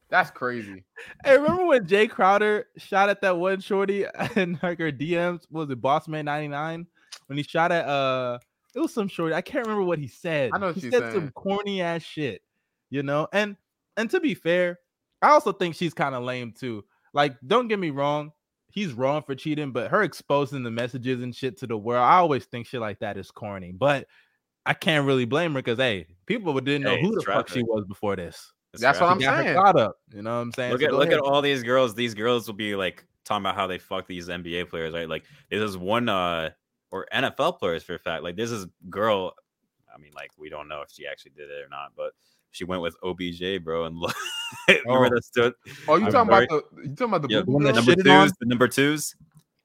That's crazy. Hey, remember when Jae Crowder shot at that one shorty and like her DMs? What was it Bossman 99? When he shot at uh it was some shorty. I can't remember what he said. I know what he you're said some corny ass shit, you know. And and to be fair, I also think she's kind of lame too. Like, don't get me wrong, he's wrong for cheating, but her exposing the messages and shit to the world, I always think shit like that is corny. But I can't really blame her because hey, people didn't know Hey, who the it's fuck she was before this. It's That's what. I'm saying. caught up. You know what I'm saying? Look So at go look ahead. at all these girls. These girls will be like talking about how they fuck these NBA players, right? Like this is one uh or NFL players for a fact. Like this is girl. I mean, like we don't know if she actually did it or not, but she went with OBJ, bro. And look, remember Oh. that stood Oh, you talking very- about the? You talking about the yeah, boo-boo one that girl? number twos, on? the number twos.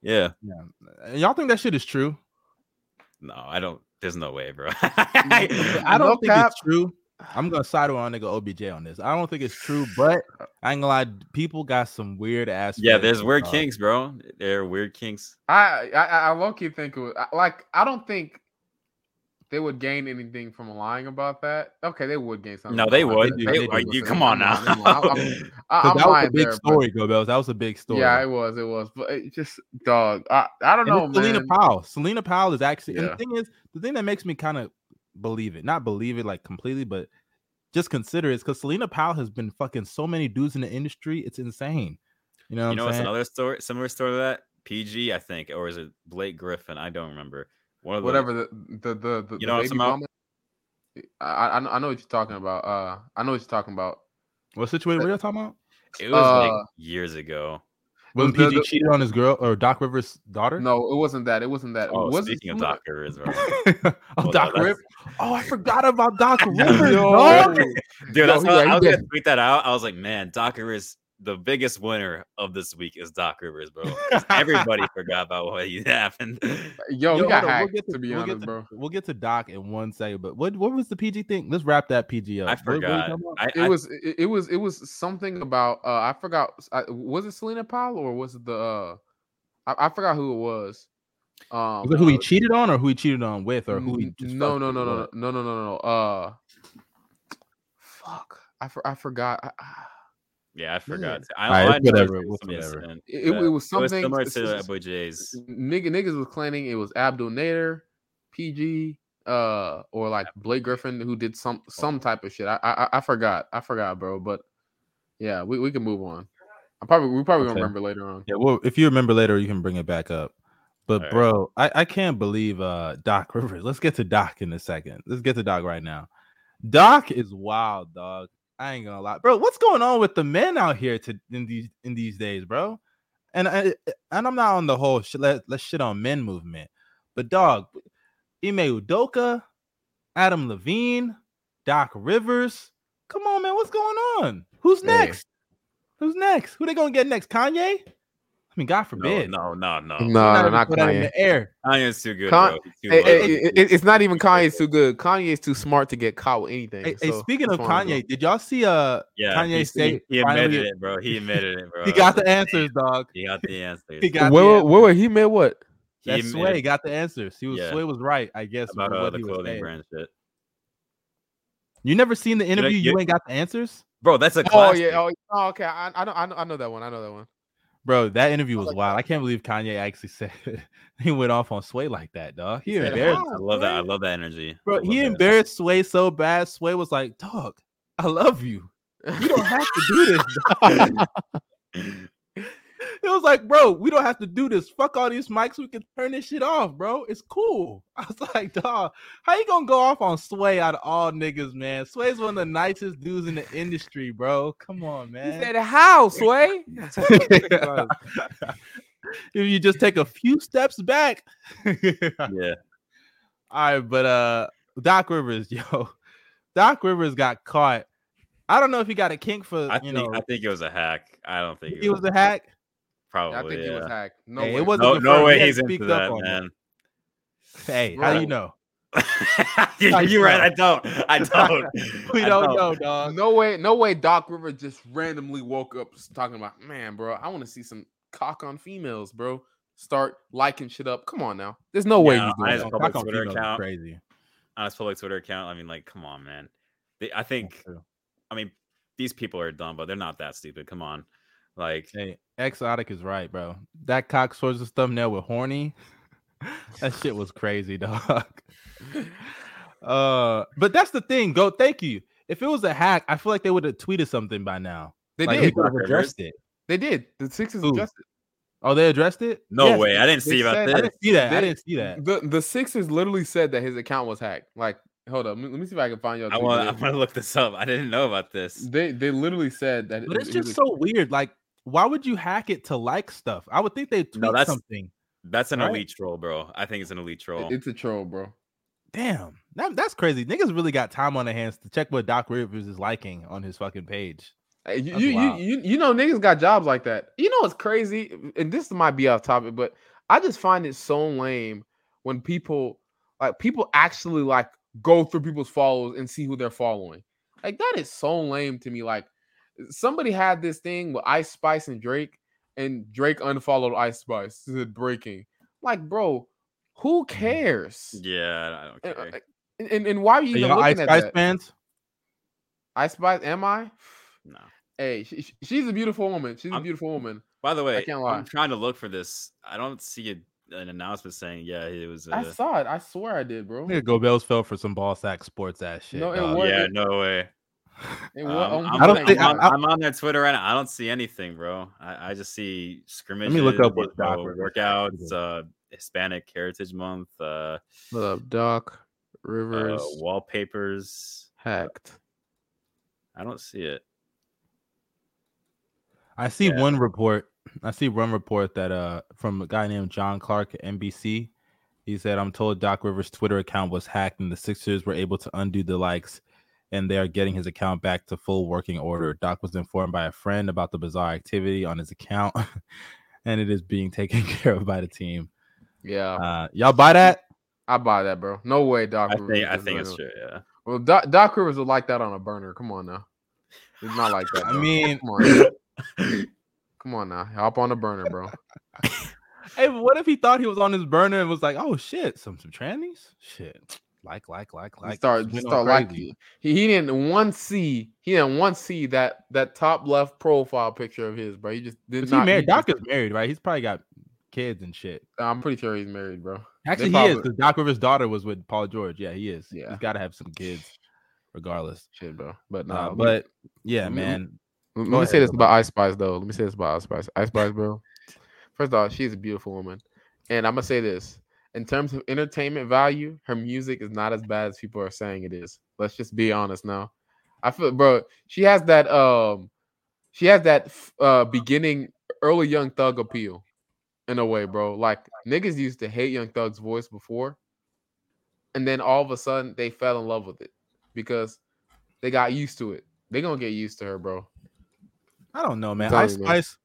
Yeah, Yeah. And y'all think that shit is true? no, I don't. There's no way, bro. I don't think cap. it's true. I'm gonna side with our nigga OBJ on this. I don't think it's true, but I ain't gonna lie. People got some weird ass. Yeah, there's weird dog. kinks, bro. They're weird kinks. I I, I low key think it was like I don't think they would gain anything from lying about that. Okay, they would gain something. No, they would. They do, They- they are you come on now. I'm, I'm, I'm, 'Cause I'm that was lying a big there, but- story, GoBells. That was a big story. Yeah, it was. It was. But it just dog. I, I don't And know, it's Selena. Powell. Selena Powell is actually. And the thing is, the thing that makes me kind of believe it, not believe it like completely, but just consider it, because Selena Powell has been fucking so many dudes in the industry. It's insane. You know what you know I'm what's another story, similar story to that? PG, I think, or is it Blake Griffin? I don't remember. One of the, Whatever the the the, the, You the know what I'm baby talking about? mama. I, I I know what you're talking about. Uh, I know what you're talking about. what situation were you talking about? It was like uh, years ago. When PG the- cheated on his girl or Doc Rivers' daughter? No, it wasn't that. It wasn't that. Oh, was it speaking of Doc Rivers, bro. oh, Doc that's- Rivers. Oh, I forgot about Doc Rivers. Yo. dog. Dude, Yo, that's how, he I was gonna tweet that out. I was like, man, Doc Rivers, the biggest winner of this week is Doc Rivers, bro. Everybody forgot about what he happened. Yo, Yo, we got hold on, hacked. get to, be we'll honest, get to, bro. We'll get to Doc in one second, but what what was the PG thing? Let's wrap that PG up. I What- what forgot. I, It I- was it, it was it was something about uh I forgot I, was it Selena Powell or was it the uh I, I forgot who it was. Um Was it who he uh, cheated on, or who he cheated on with, or who he n- no no no no no no no no no uh fuck I for, I forgot I, I- yeah, I forgot. Man. I, Alright, all I it's whatever, it was it's whatever. incident, It- it was something- similar s- to s- Abu J's. nigga niggas was claiming it was Abdul Nader PG uh or like Blake Griffin who did some some type of shit I I, I forgot I forgot bro but yeah we, we can move on I probably we probably gonna remember later on Yeah, well, if you remember later, you can bring it back up. But Alright. bro, I, I can't believe uh Doc Rivers. Let's get to Doc in a second. Let's get to Doc right now. Doc is wild, dog. I ain't gonna lie, bro. What's going on with the men out here to in these in these days, bro? And I, eh, and I'm not on the whole shit. Let, let's shit on men movement, but dog, Ime Udoka, Adam Levine, Doc Rivers. Come on, man. What's going on? Who's Hey. next? Who's next? Who they gonna get next? Kanye? I mean, God forbid. no, no, no. no Not no even not put that in the air. Kanye's too good, Con- too Hey, hey, it- it- it's not even Kanye's too good. Kanye's too smart to get caught with anything. Hey, hey, so speaking of. Kanye, did y'all see uh yeah, Kanye he, say he, he admitted finally- it, bro. He admitted it, bro. he got the answers, dog. He got the answers. He got Wait, the wait, answers. wait, wait, he made what? He That admitted Sway got the answers. He was Yeah. Sway was right, I guess. about with uh, what the he clothing saying. brand shit. You never seen the interview? You, you- ain't got the answers, Bro, that's a Oh classic. yeah, oh, oh, okay. I, I know, I know, I know that one. I know that one. Bro. That interview was like wild. I can't believe Kanye actually said he went off on Sway like that, dog. He said, embarrassed, "How?" I love that. I love that energy. bro. I love He that. embarrassed Sway so bad. Sway was like, "Dog, I love you. You don't have to do this." dog." It was like, bro, we don't have to do this. Fuck all these mics. We can turn this shit off, bro. It's cool. I was like, dog, how you gonna go off on Sway out of all niggas, man? Sway's one of the nicest dudes in the industry, bro. Come on, man. He man. said, "How, Sway?" if you just take a few steps back. yeah. All right, but uh Doc Rivers, yo. Doc Rivers got caught. I don't know if he got a kink for I you think know I think it was a hack. I don't think he was a hack. Probably. I think yeah. he was hacked. No, Hey, it way. wasn't No, no way had he's into speaked up that, on it. man. Hey, how do you know? you're, you're right. I don't. I don't. We I don't know, dog. No way, no way. Doc River just randomly woke up talking about, man, bro. I want to see some cock on females, bro. Start liking shit up. Come on now. There's no way Yeah, he's I doing just that. public Cock on Twitter account. Crazy. On his public Twitter account. I mean, like, come on, man. They, I think. I mean, these people are dumb, but they're not that stupid. Come on. Like, Hey, Exotic is right, bro. That cock sources thumbnail with horny. that shit was crazy, dog. uh, but that's the thing. Go, thank you. If it was a hack, I feel like they would have tweeted something by now. They like, did. he could have Doc Rivers. addressed it. They did. The Sixers Who? addressed it. Oh, they addressed it. no Yes, way. I didn't they see about said- I didn't see that. I didn't see that. The the Sixers literally said that his account was hacked. Like, hold up, let me, see if I can find you. I want. I want to look this up. I didn't know about this. They they literally said that. But it's his just ac- so weird. Like, why would you hack it to like stuff? I would think they tweet No, that's- something. That's an Right. elite troll, bro. I think it's an elite troll. It's a troll, bro. Damn, that, that's crazy. Niggas really got time on their hands to check what Doc Rivers is liking on his fucking page. Uh, hey, You you, you you you know niggas got jobs like that. You know it's crazy? And this might be off topic, but I just find it so lame when people like people actually like go through people's follows and see who they're following. Like that is so lame to me. Like somebody had this thing with Ice Spice and Drake, and Drake unfollowed Ice Spice. Said breaking. Like, bro, who cares? Yeah, I don't And, care. uh, and, and, and why are you Are even y'all Ice looking at Spice that? fans? Ice Spice, am I? No. Hey, she, she- she's a beautiful woman. She's a I'm- beautiful woman. By the way, I can't lie. I'm trying to look for this. I don't see a, an announcement saying, yeah, it was. I Uh, saw it. I swear I did, bro. Nigga, Go Bells fell for some ball sack sports ass shit. No, it dog. was- yeah, no way. It Um, I'm, I don't I'm think- God. on, I- I'm on their Twitter right now. I don't see anything, bro. I, I just see scrimmages. look up what Doc know, Rivers workouts. Uh, Hispanic Heritage Month. Uh, What up, Doc uh, Rivers? wallpapers. hacked. I don't see it. I see Yeah. one report. I see one report that uh from a guy named John Clark at NBC. He said, "I'm told Doc Rivers' Twitter account was hacked, and the Sixers were able to undo the likes, and they are getting his account back to full working order." Doc was informed by a friend about the bizarre activity on his account, and it is being taken care of by the team. Yeah, Uh, y'all buy that? I buy that, bro. No way, Doc. I Rivers think I think it's true. Yeah. Well, Doc, Doc Rivers would like that on a burner. Come on now. It's not like that. I mean, come on, come on now. Hop on the burner, bro. hey, but what if he thought he was on his burner and was like, "Oh shit, some some trannies, shit." Like, like, like, Like, like. start, went on start like he, he didn't one see he didn't one see that that top left profile picture of his, bro. He just did not. he married? he Doc just- is married, right? He's probably got kids and shit. I'm pretty sure he's married, bro. Actually, he probably- is because Doc Rivers' daughter was with Paul George. Yeah, he is. Yeah. he's got to have some kids, regardless. Shit, bro. But Uh, nah, let me- but yeah, let man. Let, Go let me say this about Ice Spice though. Let me say this about Ice Spice. Ice Spice, bro. First off, she's a beautiful woman, and I'm gonna say this: in terms of entertainment value, her music is not as bad as people are saying it is. Let's just be honest now. I feel, bro. She has that um, she has that uh beginning early Young Thug appeal, in a way, bro. Like niggas used to hate Young Thug's voice before, and then all of a sudden they fell in love with it because they got used to it. They gonna get used to her, bro. I don't know, man. Ice. Spice.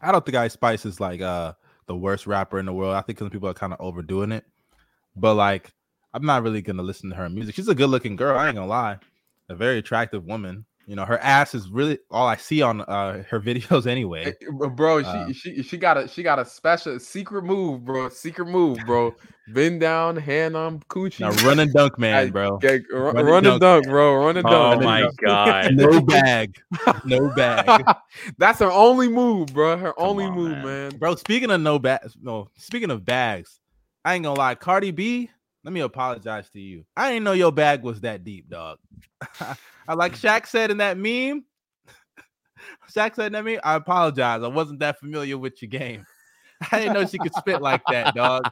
I don't think Ice Spice is like uh the worst rapper in the world. I think some people are kind of overdoing it, but like I'm not really gonna listen to her music. She's a good looking girl. I ain't gonna lie, a very attractive woman. You know, her ass is really all I see on uh her videos anyway. Bro, she Uh, she she got a she got a special secret move, bro. Secret move, bro. Bend down, hand on coochie. Now run and dunk, man, Hey, bro. Okay, ru- Run run, and and dunk, bro. Run and Oh dunk. Oh my god. No bag, no bag, That's her only move, bro. Her Come only on, move, man. man. bro. Speaking of no bag, no. Speaking of bags, I ain't gonna lie. Cardi B, let me apologize to you. I didn't know your bag was that deep, dog. I like Shaq said in that meme. Shaq said in that meme. I apologize. I wasn't that familiar with your game. I didn't know she could spit like that, dog.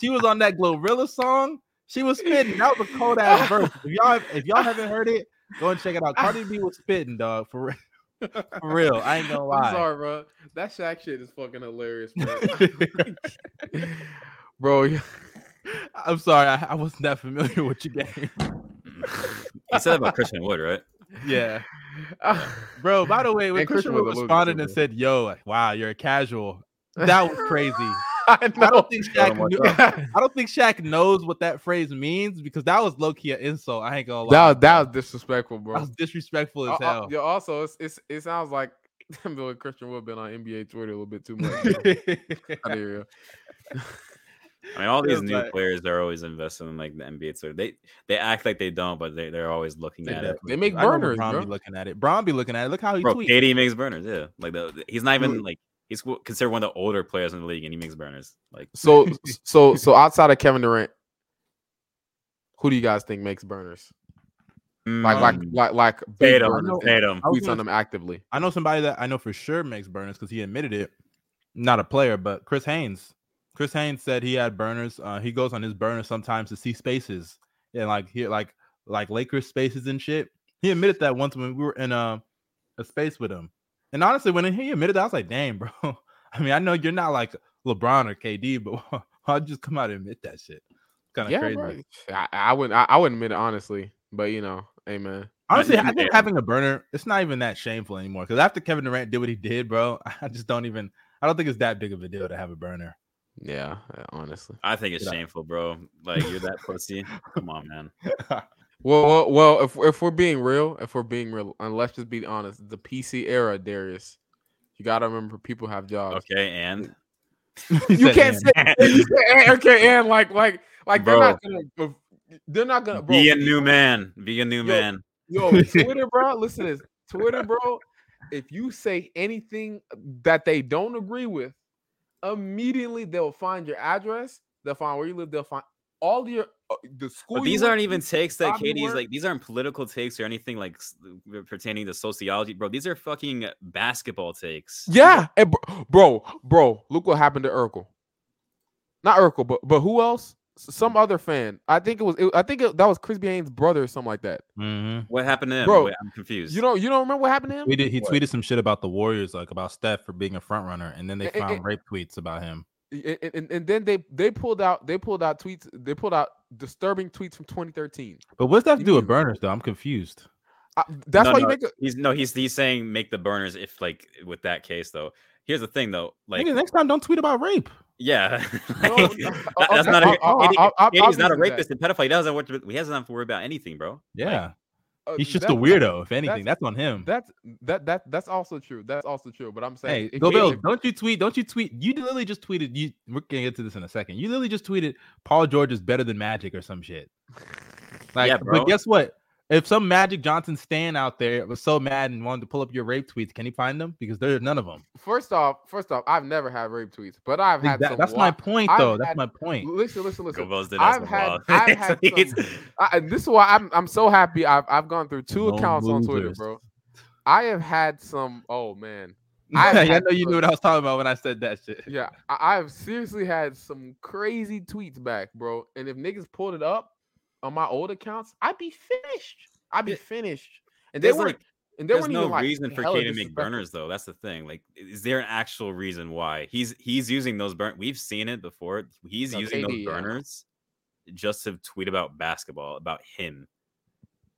She was on that Glorilla song. She was spitting. That was a cold ass verse. If y'all if y'all haven't heard it, go and check it out. Cardi B was spitting, dog. For real. For real. I ain't gonna lie. I'm sorry, bro. That Shaq shit is fucking hilarious, bro. bro. I'm sorry, I, I wasn't that familiar with your game. He said that about Christian Wood, right? Yeah, bro. By the way, when And Christian Christian Wood was a little responded and said, "Yo, like, wow, you're a casual," that was crazy. I I don't think Tell Shaq. Knew. I don't think Shaq knows what that phrase means because that was low key an insult. I ain't gonna lie. That was that was disrespectful, That bro. was disrespectful as Uh, uh, hell. yeah, also, it's, it's it sounds like Bill Christian Wood been on NBA Twitter a little bit too much. Outta here. I mean, all these It's new like- players they're always investing in like the NBA. So they they act like they don't, but they they're always looking They at it. They make do. Burners, Bron bro. be looking at it. Bron be looking at it. Look how he Bro, tweets. KD makes burners. Yeah, like the, the- he's not even like he's considered one of the older players in the league, and he makes burners. Like So so so outside of Kevin Durant, who do you guys think makes burners? Like like mm, like like big Tatum, burners Tatum. I tweets on them actively. I know somebody that I know for sure makes burners because he admitted it. Not a player, but Chris Haynes. Chris Haynes said he had burners. Uh, he goes on his burner sometimes to see spaces and like here, like like Lakers spaces and shit. He admitted that once when we were in a, a space with him. And honestly, when he admitted that, I was like, "Damn, bro." I mean, I know you're not like LeBron or KD, but I'll just come out and admit that shit. Kind of Yeah, crazy. bro. I, I wouldn't I, I wouldn't admit it honestly, but you know, hey man. Honestly, I think having a burner, it's not even that shameful anymore. Because after Kevin Durant did what he did, bro, I just don't even. I don't think it's that big of a deal to have a burner. Yeah, uh, honestly. I think it's Get out. shameful, bro. Like you're that pussy. Come on, man. Well, well, well, if if we're being real, if we're being real, and let's just be honest, the PC era, Darius, you gotta remember people have jobs. Okay, and You can't "And." say you can't- okay, and like like like they're not gonna they're not gonna bro, be a new man. Be a new Yo, man. Yo, Twitter, bro. Listen to this. Twitter, bro. If you say anything that they don't agree with, immediately they'll find your address. They'll find where you live. They'll find all your uh, the school. But these aren't even takes that Katie's work. like. These aren't political takes or anything like pertaining to sociology, bro. These are fucking basketball takes. Yeah, and bro, bro, bro, look what happened to Urkel. Not Urkel, but but who else? S- Some other fan. I think it was. It, I think it, that was Chris Haynes' brother or something like that. Mhm. What happened to him? Bro, Wait, I'm confused. You don't. You don't remember what happened to him? Tweeted, he What? tweeted some shit about the Warriors, like about Steph for being a front runner, and then they found rape tweets about him. and, and, and then they they pulled out they pulled out tweets they pulled out disturbing tweets from 2013 But what's that have to do with burners, though? I'm confused. I, that's No, why you make a He's no, he's he's saying make the burners if like with that case though. Here's the thing though, like Nigga, next time, don't tweet about rape. yeah, No, like, no, that- uh, that's uh, not a, I'll- I'll- I'll- I'll- not a I'll give you rapist and pedophile. He doesn't have to, he doesn't have to worry about anything, bro. Like, Yeah, uh, he's just a weirdo. If anything, that's- that's, on him. that's that that that's also true that's also true but i'm saying Hey, Go you- Bills, don't you tweet? Don't you tweet? You literally just tweeted. You we're gonna get to this in a second. You literally just tweeted Paul George is better than Magic or some shit. Like, Yeah, bro. but guess what? If some Magic Johnson stan out there was so mad and wanted to pull up your rape tweets, can he find them? Because there's none of them. first off first off i've never had rape tweets but i've had some that's my wa- point, I've though. That's had- my point. listen listen listen Bills did I've had- I've had some- I, this is why i'm i'm so happy i've i've gone through two No accounts on twitter bro i have had some oh man I've I know you knew what I was talking about when I said that shit. Yeah, I- I've seriously had some crazy tweets back, bro. And if niggas pulled it up on my old accounts, I'd be finished. I'd be Yeah. finished. And they There's, weren't. like, and they There's no even like reason for hella Kate to make burners though. That's the thing. Like, is there an actual reason why he's he's using those burn? We've seen it before. He's No, using KD, those yeah. burners just to tweet about basketball, about him.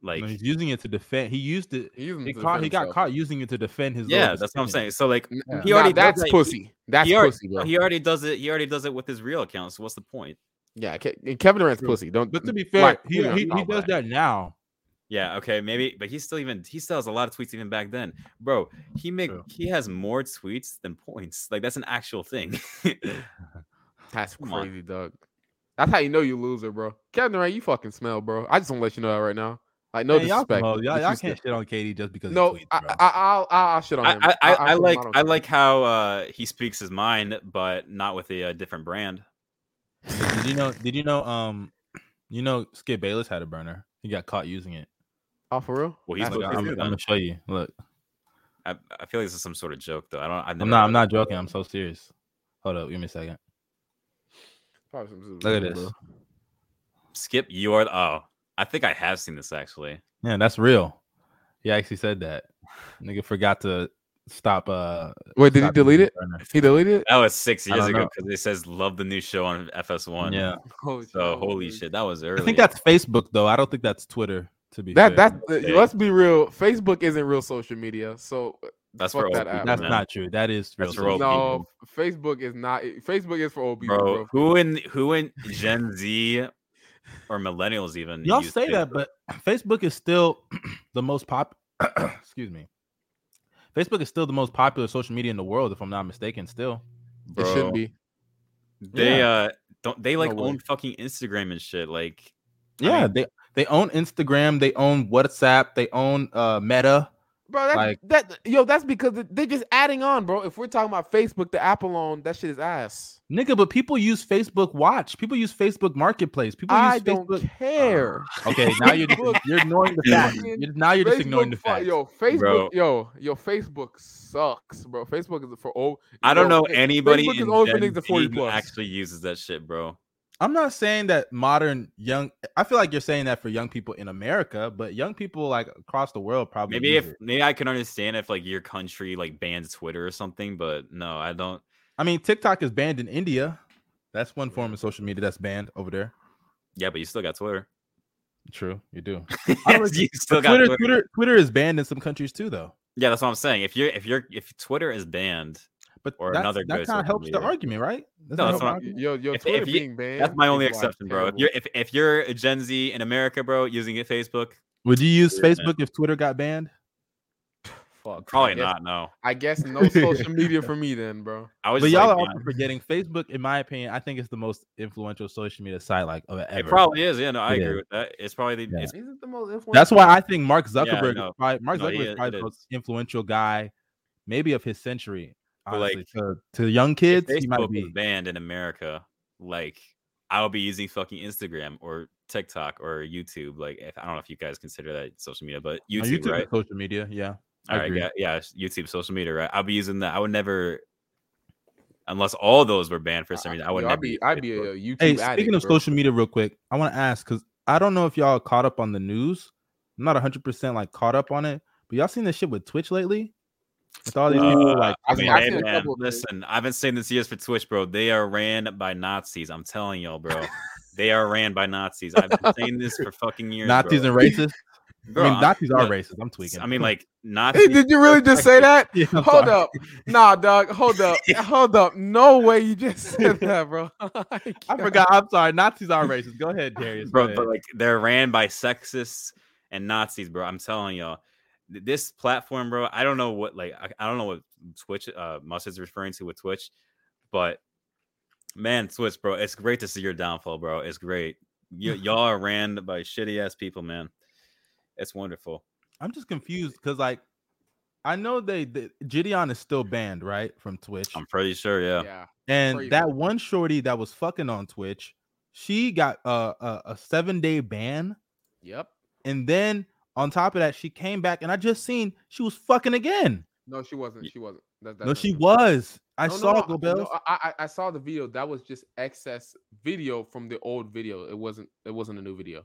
Like, No, he's using it to defend. He used it. He, used them He, to caught, he got caught using it to defend his. little yeah, that's what I'm saying. So like, Yeah. he already does that's that- pussy. That's he already, pussy, bro. he already does it. He already does it with his real account. So what's the point? Yeah, Ke- and Kevin Durant's True. pussy. Don't. But to be fair, like, he, you know, he, he does that now. Yeah, okay, maybe, but he still even he still has a lot of tweets even back then, bro. He make True. he has more tweets than points. Like that's an actual thing. That's Come on. crazy, dog. That's how you know you loser, bro. Kevin Durant, you fucking smell, bro. I just want to let you know that right now. Like, no Man, y'all, disrespect. some hoes. y'all, If y'all can't shit on KD just because No, tweets, I, I, I'll, I'll shit on him. I, I, I I'll shit on him, like don't I like how uh he speaks his mind, but not with a, uh different brand. Did you know? Did you know? Um, you know, Skip Bayless had a burner. He got caught using it. Oh, for real? Well, he's That's Look, I'm, I'm gonna show you. Look, I, I feel like this is some sort of joke though. I don't. I've I'm not. I'm not it. joking. I'm so serious. Hold up. Give me a second. Look at this. Skip, you are. Oh, I think I have seen this actually. Yeah, that's real. He actually said that. Nigga forgot to stop. Uh, Wait, did he delete it? the. He deleted it? That was six years ago because it says love the new show on FS1. Yeah, Oh, So holy shit, that was early. I think that's Facebook though. I don't think that's Twitter. To be That fair. that Okay. Uh, let's be real. Facebook isn't real social media, so uh, that's fuck for that old people, that's man. not true. That is real. That's for old no. media. Facebook is not. Eh, Facebook is for old people, bro. bro. Who in who in Gen Z or millennials even? Y'all use say that, but Facebook is still the most pop. excuse me. Facebook is still the most popular social media in the world, if I'm not mistaken. Still, It should Bro, be. They uh don't they like No own fucking Instagram and shit. Like I yeah. mean- they they own Instagram, they own WhatsApp, they own uh Meta. Bro, that, Like- that yo, that's because they- they're just adding on, bro. If we're talking about Facebook, the app alone, that shit is ass. Nigga, but people use Facebook Watch. People use Facebook Marketplace. People use I use don't Facebook. care. Ah. Okay, now you're Facebook- you're ignoring the fact. You're, now you're just ignoring the fact. Yo, Facebook, Bro. yo, yo, Facebook sucks, bro. Facebook is for old. I don't yo, know anybody Facebook is in only for niggas 40 plus. actually uses that shit, bro. I'm not saying that modern young. I feel like you're saying that for young people in America, but young people like across the world probably Maybe use if it. maybe I can understand if like your country like bans Twitter or something, but no, I don't. I mean, TikTok is banned in India. That's one form of social media that's banned over there. Yeah, but you still got Twitter. True, you do. you still But got Twitter, Twitter. Twitter, Twitter is banned in some countries too, though. Yeah, that's what I'm saying. If you're if you're if Twitter is banned, But or that's- another that good kind of helps the argument, right? Doesn't No, that's help what the I'm- Yo, yo, If- Twitter if you- being banned. That's my only exception, bro. If you're if, if you're a Gen Z in America, bro, using it Facebook, Would you use Yeah, man. Facebook if Twitter got banned? Fuck, probably guess, not. No, I guess no social media for me then, bro. I was. But just y'all like, are also forgetting Facebook. In my opinion, I think it's the most influential social media site like of It probably is. Yeah, no, I It agree is. with that. It's probably the. Yeah. It's, Is it the most influential? That's why I think Mark Yeah, I Zuckerberg, know. is probably, Mark No, Zuckerberg he is is- probably the most is. influential guy, maybe of his century. Honestly, like, to, to young if kids, he might Facebook be. was banned in America, like I'll be using fucking Instagram or TikTok or YouTube. Like, if I don't know if you guys consider that social media, but No, YouTube, YouTube right? is social media, yeah. I All right, agree. yeah, yeah, YouTube, social media, right? I'll be using that. I would never, unless all those were banned for some reason. I would Yo, never. I'd be, I'd be a YouTube Hey, addict, speaking of bro. social media, real quick, I want to ask because I don't know if y'all caught up on the news. I'm not 100 percent like caught up on it, but y'all seen this shit with Twitch lately? With all these people Uh, like, I mean, I've hey, man, couple of things. listen, I've been saying this years for Twitch, bro. They are ran by Nazis. I'm telling y'all, bro. they are ran by Nazis. I've been saying this for fucking years. Nazis bro. and racists. Bro, I mean, I'm- Nazis are look, racist. I'm tweaking. I mean, like Hey, Nazis. did you really just say that? Yeah, Hold sorry. up. Nah, dog. Hold up. Hold up. No way you just said that, bro. I forgot. I'm sorry. Nazis are racist. Go ahead, Darius. bro, Go but like they're ran by sexists and Nazis, bro. I'm telling y'all, this platform, bro. I don't know what like I, I don't know what Twitch uh Mus is referring to with Twitch, but man, Twitch, bro, it's great to see your downfall, bro. It's great. Y- y'all are ran by shitty ass people, man. It's wonderful. I'm just confused because like I know they, the JiDion is still banned, right, from Twitch. I'm pretty sure, yeah. yeah. and crazy. that one shorty that was fucking on Twitch, she got uh, a a seven day ban, Yep. and then on top of that, she came back, and I just seen she was fucking again. No, she wasn't. She wasn't. That, that's no, she was. I No, no, saw no, Go I- no, I, I I saw the video. That was just excess video from the old video. It wasn't. It wasn't a new video.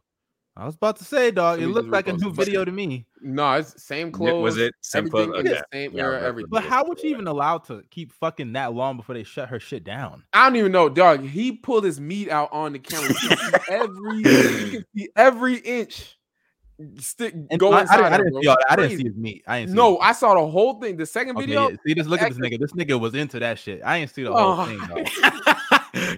I was about to say, dog. Let It looked like a new video to me. No, it's same clothes. Was it same everything clothes? in the Okay. same Yeah, era. Everything. But how was she even allowed to keep fucking that long before they shut her shit down? I don't even know, dog. He pulled his meat out on the camera. You every, you can see every inch stick And go I, I inside. didn't, I didn't bro. see all. I didn't see his meat. I didn't see No, his- I saw the whole thing. The second Okay, video, yeah. See, just look at this nigga. This nigga was into that shit. I didn't see the whole Oh, thing, dog.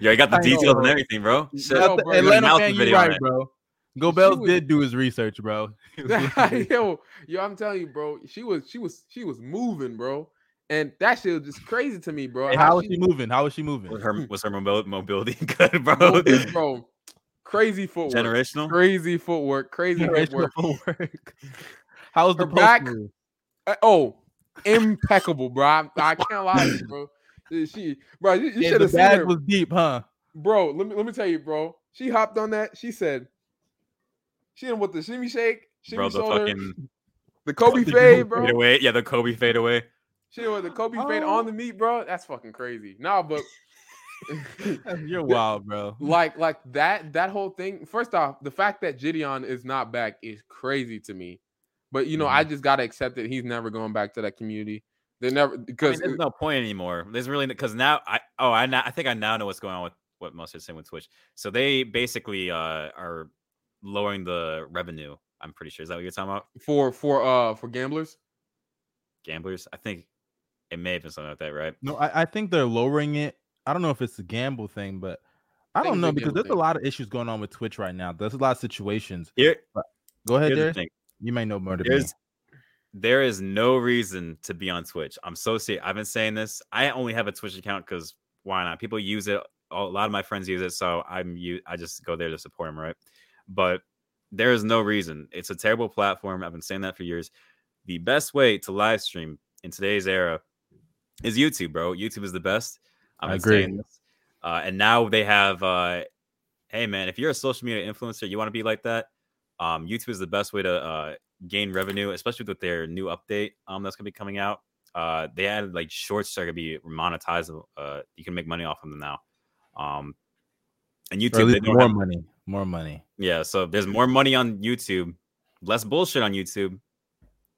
yeah, I got the I know, details and everything, bro. Shit. No, bro, you got a Atlanta mouth man, you video right, bro. Go She Bells was- did do his research, bro. yo, yo, I'm telling you, bro. She was, she was, she was moving, bro. And that shit was just crazy to me, bro. Hey, how was she moving? How was she moving? Was her was her mobility good, bro? moving, bro? Crazy footwork. Generational. Crazy footwork. Crazy Generational footwork. footwork. How was the Her post back- move? Uh, oh, impeccable, bro. I, I can't lie, to you, bro. She, bro, you, you Yeah, should have seen bag her, was deep, huh? bro. Let me let me tell you, bro. She hopped on that. She said, she didn't with the shimmy shake, shimmy Bro, the shoulder, fucking the Kobe fade, bro. fade away. Yeah, the Kobe fade away. She did with the Kobe fade Oh. on the meat, bro. That's fucking crazy. Nah, but You're wild, bro. like like that that whole thing. First off, the fact that JiDion is not back is crazy to me. But you know, Mm-hmm. I just gotta accept that he's never going back to that community. They never I mean, because there's no point anymore. There's really because now I oh I now, I think I now know what's going on with what Mustard's saying with Twitch. So they basically uh are lowering the revenue. I'm pretty sure is that what you're talking about? for for uh for gamblers. Gamblers. I think it may have been something like that, right? No, I, I think they're lowering it. I don't know if it's a gamble thing, but I think don't know because gamble there's a lot of issues going on with Twitch right now. There's a lot of situations. Here, Go ahead, here's the thing. You may know more than me. There's there is no reason to be on Twitch. I'm so serious. I've been saying this. I only have a Twitch account because why not? People use it. A lot of my friends use it, so I'm you. I just go there to support them, right? But there is no reason. It's a terrible platform. I've been saying that for years. The best way to live stream in today's era is YouTube, bro. YouTube is the best. I've I agree. Uh, and now they have uh, hey man, if you're a social media influencer, you want to be like that. Um, YouTube is the best way to uh, gain revenue, especially with their new update um, that's gonna be coming out. Uh, they added like shorts that are gonna be monetizable. Uh, you can make money off of them now. Um, and YouTube, they more have- money. More money. yeah. So there's more money on YouTube, less bullshit on YouTube,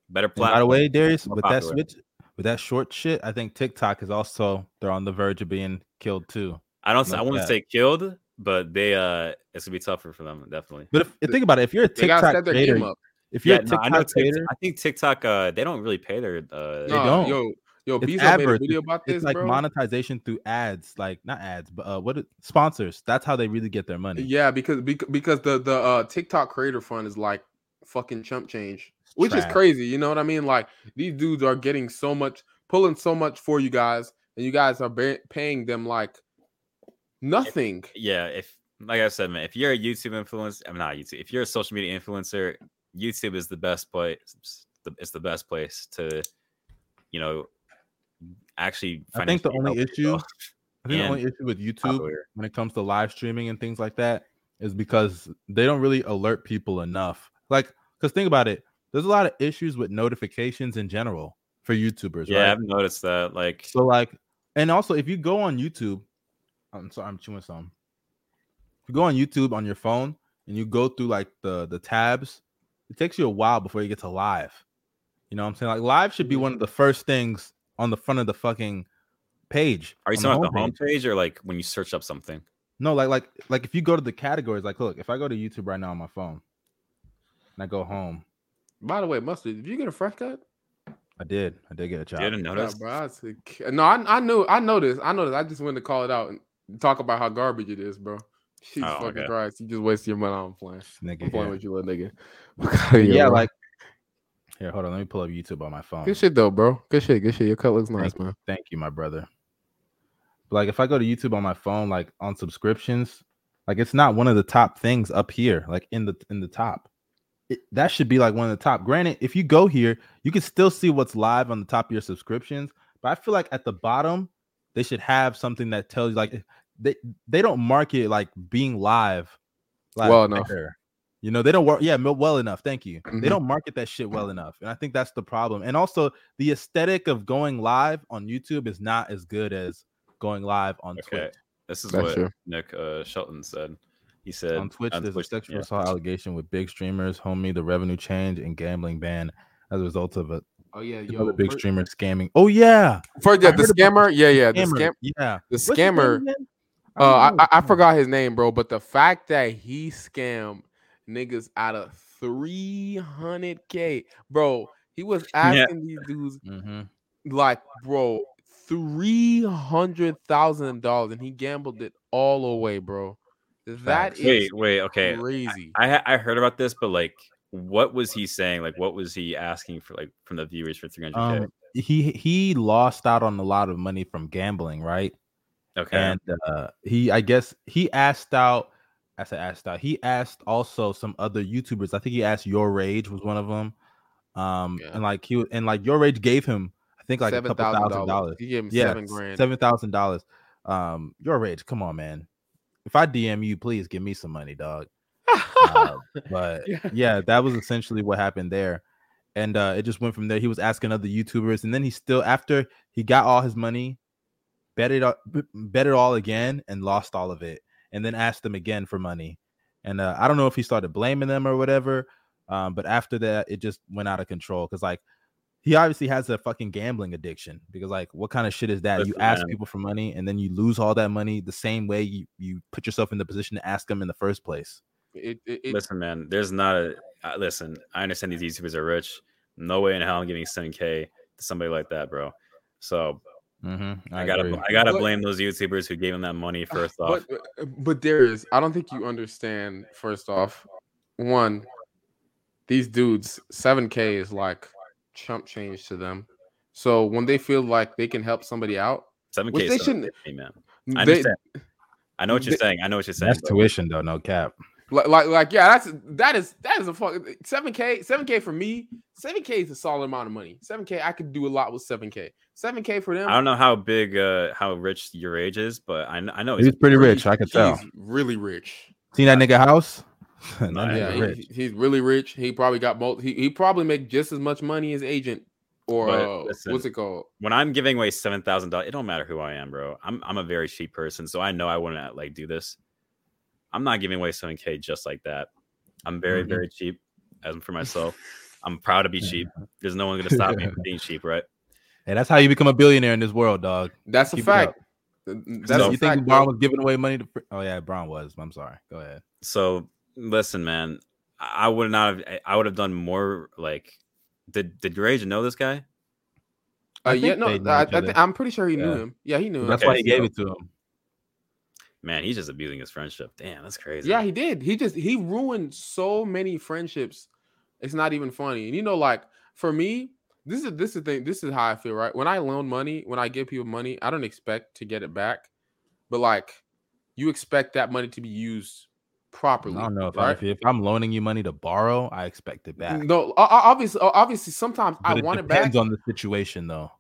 better And by the way, Darius, more with that switch, with that short shit, I think TikTok is also they're on the verge of being killed too. I don't. I like wouldn't that. say killed, but they uh, it's gonna be tougher for them definitely. But if, if think about it, if you're a TikTok creator, if you're Yeah, a no, TikTok I know. TikTok, creator, I think TikTok. Uh, they don't really pay their. Uh, They don't. Yo, Yo, It's Bezos made a video about this, It's like bro. monetization through ads, like not ads, but uh, what sponsors. That's how they really get their money. Yeah, because bec- because the the uh, TikTok Creator Fund is like fucking chump change, which is crazy. You know what I mean? Like these dudes are getting so much, pulling so much for you guys, and you guys are ba- paying them like nothing. yeah, if like I said, man, if you're a YouTube influencer, I'm not YouTube. If you're a social media influencer, YouTube is the best place. It's the, it's the best place to, you know, actually. I think the only issue. I think the only issue with YouTube Popular. when it comes to live streaming and things like that is because they don't really alert people enough. Like, because think about it, there's a lot of issues with notifications in general for YouTubers, Yeah, right? I've noticed that. Like, So like, and also if you go on YouTube, I'm sorry, I'm chewing some. If you go on YouTube on your phone and you go through like the the tabs, it takes you a while before you get to live. You know what I'm saying? Like live should be mm-hmm. one of the first things on the front of the fucking page. are you on talking about the homepage. homepage or like when you search up something? No, like like like if you go to the categories, like look, if I go to YouTube right now on my phone and I go home, By the way, mustard, did you get a fresh cut? I did, I did get a job. You didn't Yeah, notice? bro, I said, "K- no, I, I knew, I noticed, I noticed. I just wanted to call it out and talk about how garbage it is, bro. Jesus Oh, fucking okay. Christ, you just wasted your money. I'm playing. Nigga I'm playing here. with you, little nigga. Yeah, yeah, like here, hold on, let me pull up YouTube on my phone. good shit though, bro. Good shit, good shit. Your cut looks nice, Thank man. Thank you, my brother. But like if I go to YouTube on my phone, like on subscriptions, like it's not one of the top things up here, like in the in the top. It, that should be like one of the top. Granted, if you go here, you can still see what's live on the top of your subscriptions. But I feel like at the bottom, they should have something that tells you like they they don't market like being live, live Well enough. there. You know, they don't work. Yeah, well enough. Thank you. Mhm. They don't market that shit well enough, and I think that's the problem. And also, the aesthetic of going live on YouTube is not as good as going live on Okay. Twitch. This is That's what true. Nick uh, Shelton said. He said On Twitch, there's a sexual yeah. assault allegation with big streamers, homie, the revenue change and gambling ban as a result of a Oh yeah, another big streamer scamming. Oh yeah, for yeah, the scammer. Yeah, yeah, the scammer. yeah, The What's scammer. Uh, I, I, I forgot his name, bro. But the fact that he scammed niggas out of three hundred k, bro. He was Yeah. asking these dudes Mhm. like, bro, three hundred thousand dollars, and he gambled it all away, bro. That Facts. is Wait, wait, okay. crazy. I ha- I heard about this, but like, what was he saying? Like, what was he asking for? Like, from the viewers for 300k? Um, he he lost out on a lot of money from gambling, right? okay, and uh he i guess he asked out i said asked out he asked also some other youtubers i think he asked YourRAGE was one of them um Yeah. and like he and like YourRAGE gave him i think like a couple thousand dollars He gave him yeah seven grand. seven thousand dollars um YourRAGE come on man if i dm you please give me some money dog Uh, but Yeah. yeah. that was essentially what happened there. And uh, it just went from there. He was asking other YouTubers, and then he still after he got all his money, bet it bet it all again, and lost all of it, and then asked them again for money. And uh, I don't know if he started blaming them or whatever. Um, but after that, it just went out of control because like he obviously has a fucking gambling addiction because like what kind of shit is that? you ask man. people for money and then you lose all that money the same way you you put yourself in the position to ask them in the first place. It, it, it, listen, man. There's not a uh, listen. I understand these YouTubers are rich. No way in hell I'm giving 7k to somebody like that, bro. So Mm-hmm. I, gotta I gotta But- blame those YouTubers who gave him that money first off. But uh, but there is. I don't think you understand. First off, one, these dudes, seven k is like chump change to them. So when they feel like they can help somebody out, 7k they shouldn't. 7K, man. I they- I know what you're they- saying. I know what you're saying. That's bro. tuition though, no cap. Like, like like yeah, that's that is that is a fuck seven k seven k for me. Seven k is a solid amount of money. Seven k, I could do a lot with seven k. Seven k for them. I don't know how big, uh, how rich YourRAGE is, but I, I know He's pretty really- rich, I could tell. He's really rich. Seen that nigga house? that Yeah, he- rich. he's really rich. He probably got both. He, he probably make just as much money as agent or But uh, listen, what's it called? when I'm giving away seven thousand dollars, it don't matter who I am, bro. I'm I'm a very cheap person, so I know I wouldn't like do this. I'm not giving away seven k just like that. I'm very Mhm. very cheap, as for myself. I'm proud to be cheap. There's no one gonna stop me from being cheap, right? Hey, that's how you become a billionaire in this world, dog. That's a Keep it up. fact. That's So- a you fact. think Braun bro. was giving away money to? Oh yeah, Braun was. I'm sorry. Go ahead. So listen, man, I I would not have. I would have done more. Like, did did your agent know this guy? Uh, yeah, no, I, I th- I'm pretty sure he knew him. Yeah, he knew him. That's Okay, why he gave so- it to him. Man, he's just abusing his friendship. Damn, that's crazy. Yeah, he did. He just he ruined so many friendships. It's not even funny. And you know, like for me, this is this is the thing. This is how I feel, right? When I loan money, when I give people money, I don't expect to get it back, but like you expect that money to be used properly. I don't know if, I, right? if if I'm loaning you money to borrow, I expect it back. No, o- o- obviously, obviously, sometimes But I it want it back. depends on the situation, though.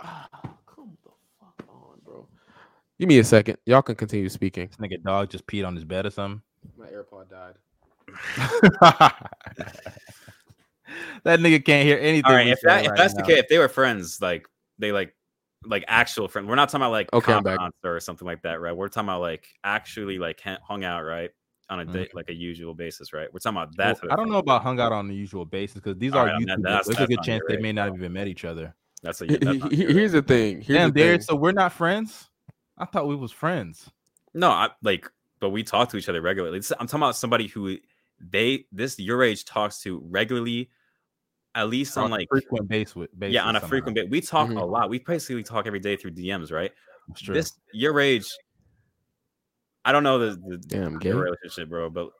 Ah, come the fuck on, bro. Give me a second. Y'all can continue speaking. This nigga dog just peed on his bed or something. My AirPod died. that nigga can't hear anything. All right, if say that if right that's the case, if they were friends, like they like like actual friends. We're not talking about like Okay, I'm confidants or something like that, right? We're talking about like actually like hung out, right? On a date, Mhm. like a usual basis, right? We're talking about Well, that. type of I don't thing. know about hung out on the usual basis because these All are right, I mean, YouTubers. that's- There's a good not chance they may not bro. even met each other. That's what. He- You, that's he- not he- great. Here's the thing. Here's Damn, the thing. Darius, so we're not friends. I thought we was friends. No, I like, but we talk to each other regularly. I'm talking about somebody who they this YourRAGE talks to regularly, at least on a like frequent base with basis. yeah on a somehow. frequent base. We talk Mhm. a lot. We basically talk every day through DMs, right? That's true. This YourRAGE. I don't know the, the, Damn, the relationship, bro. But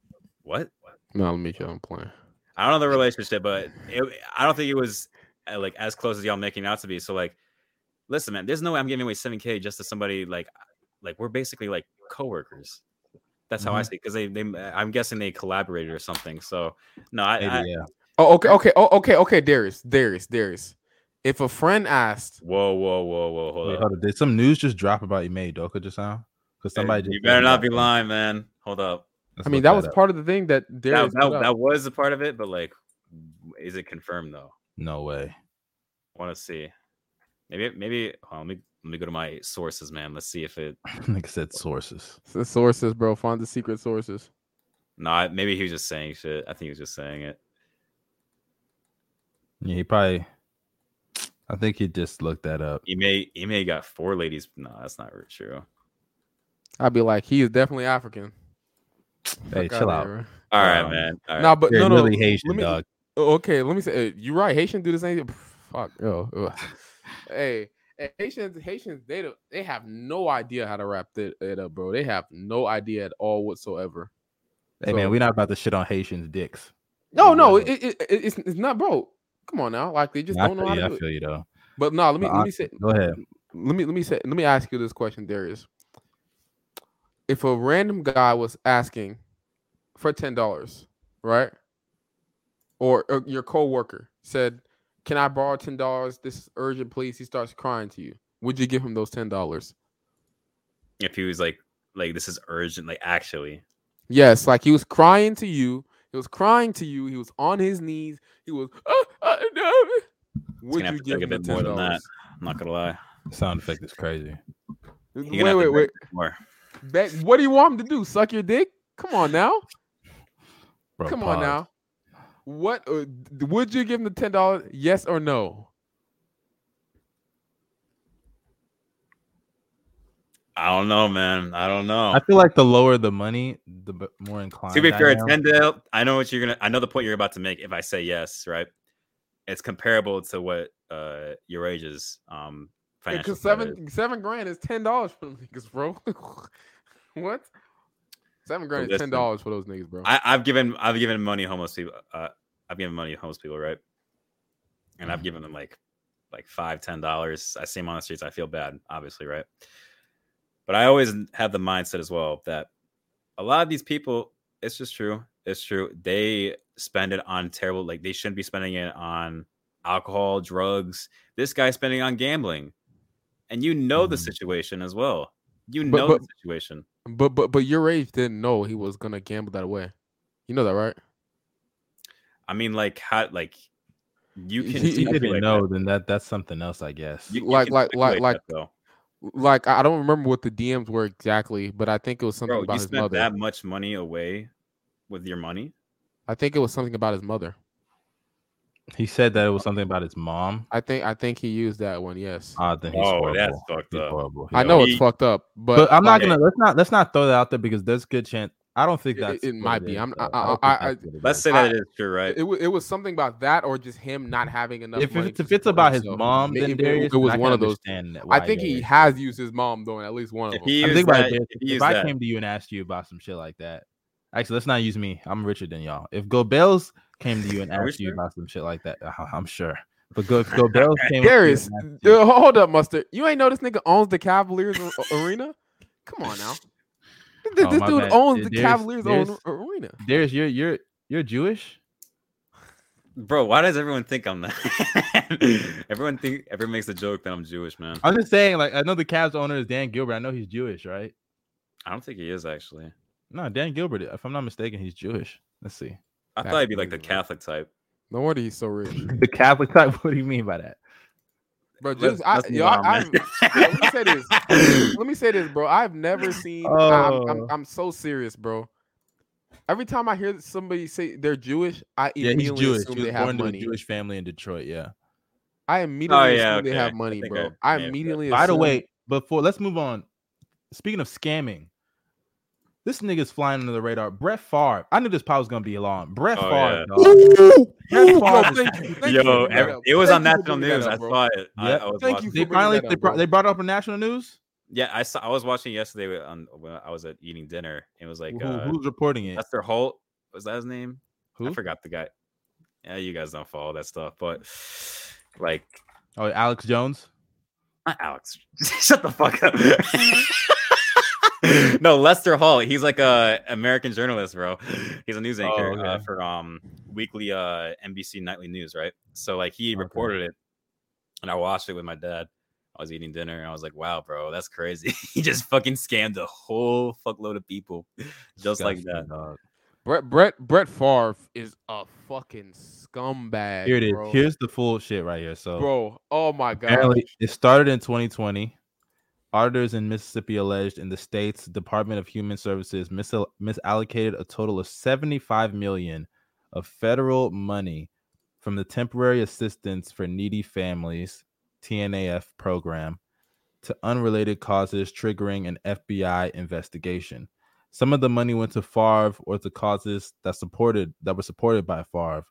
what? No, let me show I'm playing. I don't know the relationship, but it, I don't think it was uh, like as close as y'all making out to be. So like, listen, man, there's no way I'm giving away 7k just to somebody like like we're basically like coworkers. That's how I Mhm. see because they they I'm guessing they collaborated or something. So no, I, Maybe, I yeah. Oh, okay, okay, oh, okay, okay, Darius, Darius, Darius. If a friend asked, whoa whoa whoa whoa hold Wait, up. hold on. Did some news just drop about Ime Udoka just now? Because somebody just you better not be lying, man. Hold up. Let's I mean, look that was up. part of the thing that That, Darius. that, put up. that was a part of it, but like, is it confirmed though? no way. want to see. Maybe maybe hold on, let me let me go to my sources, man. Let's see if it. Like I said, sources. The sources, bro. Find the secret sources. No, I- maybe he was just saying shit. I think he was just saying it. Yeah, he probably. I think he just looked that up. He may he may got four ladies. No, that's not true. I'd be like, he is definitely African. Hey, Fuck chill outta out. here. All right, Um, man. All right. Nah, but You're no, no. really Haitian, let me, dog. Oh, Okay, let me say. uh, You're right. Haitian do the same. thing. Fuck. Oh, ugh. Hey, Haitians, Haitians, they they have no idea how to wrap it, it up, bro. They have no idea at all whatsoever. Hey man, we're not about to shit on Haitians' dicks. No, no, it, it, it, it's, it's not, bro. Come on now, like they just I don't know how you. to I do it. feel you though. But no, let me But let I- me say Go ahead. let me let me say let me ask you this question, Darius. If a random guy was asking for ten dollars, right? Or, or your coworker said, "Can I borrow ten dollars? This is urgent, please." He starts crying to you. Would you give him those ten dollars? if he was like like this is urgent, like actually, Yes, like he was crying to you. He was crying to you. He was on his knees. He was. "Ah, ah, no." Would have you to give take a him bit more than that. I'm not gonna lie. Sound effect is crazy. You're Wait, gonna have to wait, wait. more. Beg- what do you want him to do? Suck your dick? Come on now. Bro, Come on now. What uh, would you give him the ten dollars? Yes or no? I don't know, man. I don't know. I feel like the lower the money, the more inclined. To be I fair, am. Tyndale, I know what you're gonna. I know the point you're about to make. If I say yes, right, it's comparable to what uh YourRAGE's um financial. Because credit seven seven grand is ten dollars for them niggas, bro. what? Seven grand is ten dollars for those niggas, bro. I, I've given I've given money homeless people. Uh, I've given money to homeless people, right? And I've given them like like five, ten dollars. I see them on the streets. I feel bad, obviously, right? But I always have the mindset as well that a lot of these people, it's just true. It's true. They spend it on terrible, like they shouldn't be spending it on alcohol, drugs. This guy's spending on gambling, and you know the Mhm. situation as well. You know but- the situation. but but but YourRAGE didn't know he was gonna gamble that away. You know that, right? I mean, like how, like you He- can. he If you do didn't know, that. then that that's something else, I guess. You- you Like- like- like- like- that, though. Like I I don't remember what the DMs were exactly, but I think it was something bro, about you his spent mother. that much money away with your money. I think it was something about his mother. He said that it was something about his mom. I think I think he used that one. Yes. Ah, then he's Oh, horrible. that's fucked He's up. horrible. I know he- it's fucked up, but, but I'm not like, gonna let's not let's not throw that out there because there's good chance. I don't think It- it might be. is, I'm- though. I- I- I- that's what it Let's say that I- it is true, right? It, it was something about that, or just him not having enough If money. it's, if it's about his himself. mom, It- then it- Darius, it was one of those. understand I think he Darius- has used his mom though, in at least one of If them. he I'm used thinking about that, if If, he if used I came to you and asked you about some shit like that, actually, let's not use me. I'm richer than y'all. If Gobels came to you and asked you sure? about some shit like that, uh, I'm sure. But Go, go Gobels came. up to you Darius, and asked you- uh, hold up, Mustard. You ain't know this nigga owns the Cavaliers arena? Come on now. This, Oh, this dude bad. owns the Darius- Cavaliers own arena. Darius, you're you're you're Jewish. Bro, why does everyone think I'm that? everyone think everyone makes a joke that I'm Jewish, man. I'm just saying, like I know the Cavs owner is Dan Gilbert. I know he's Jewish, right? I don't think he is actually. No, Dan Gilbert. If I'm not mistaken, he's Jewish. Let's see. I thought he'd be like the. Catholic type. No wonder he's so rich, The Catholic type. What do you mean by that? bro. Let's- Just, I, let's yo, move I, I've, let me say this. Let me say this, bro. I've never seen. I'm, I'm, Oh. I'm so serious, bro. Every time I hear somebody say they're Jewish, I Yeah, immediately Jewish. assume they have born to a money. Jewish family in Detroit. Yeah. I oh, immediately yeah, assume they have money, think bro. I I may immediately. By the way, before let's move on. Speaking of scamming, this nigga's flying under the radar. Brett Favre. I knew this pod was gonna be long. Brett Oh, Favre. yeah. Brett Favre no, thank you, thank Yo, bringing that ev- up. it was Thank on national news. up, I bro. saw it. I, Yep. I was Thank you watching. for They finally that up, they, brought, bro. they brought up on national news. Yeah, I saw. I was watching yesterday on when I was at eating dinner. It was like Who, uh, who's reporting it? Lester Holt. Was that his name? Who? I forgot the guy. Yeah, you guys don't follow that stuff, but like Oh, Alex Jones. not Alex. Shut the fuck up. no, Lester Holt. He's like a American journalist, bro. He's a news anchor Oh, uh, for um weekly uh NBC nightly news, right? So like he Okay. reported it, and I watched it with my dad. I was eating dinner, and I was like, "Wow, bro, that's crazy. he just fucking scammed a whole fuckload of people, just like that." Dog. Brett Brett Brett Favre is a fucking scumbag. Here it is. Bro. Here's the full shit right here. So bro. Oh my god. it started in 2020. Auditors in Mississippi alleged in the state's Department of Human Services mis- misallocated a total of 75 million of federal money from the Temporary Assistance for Needy Families (TANF) program to unrelated causes triggering an FBI investigation. Some of the money went to Favre or to causes that supported that were supported by Favre.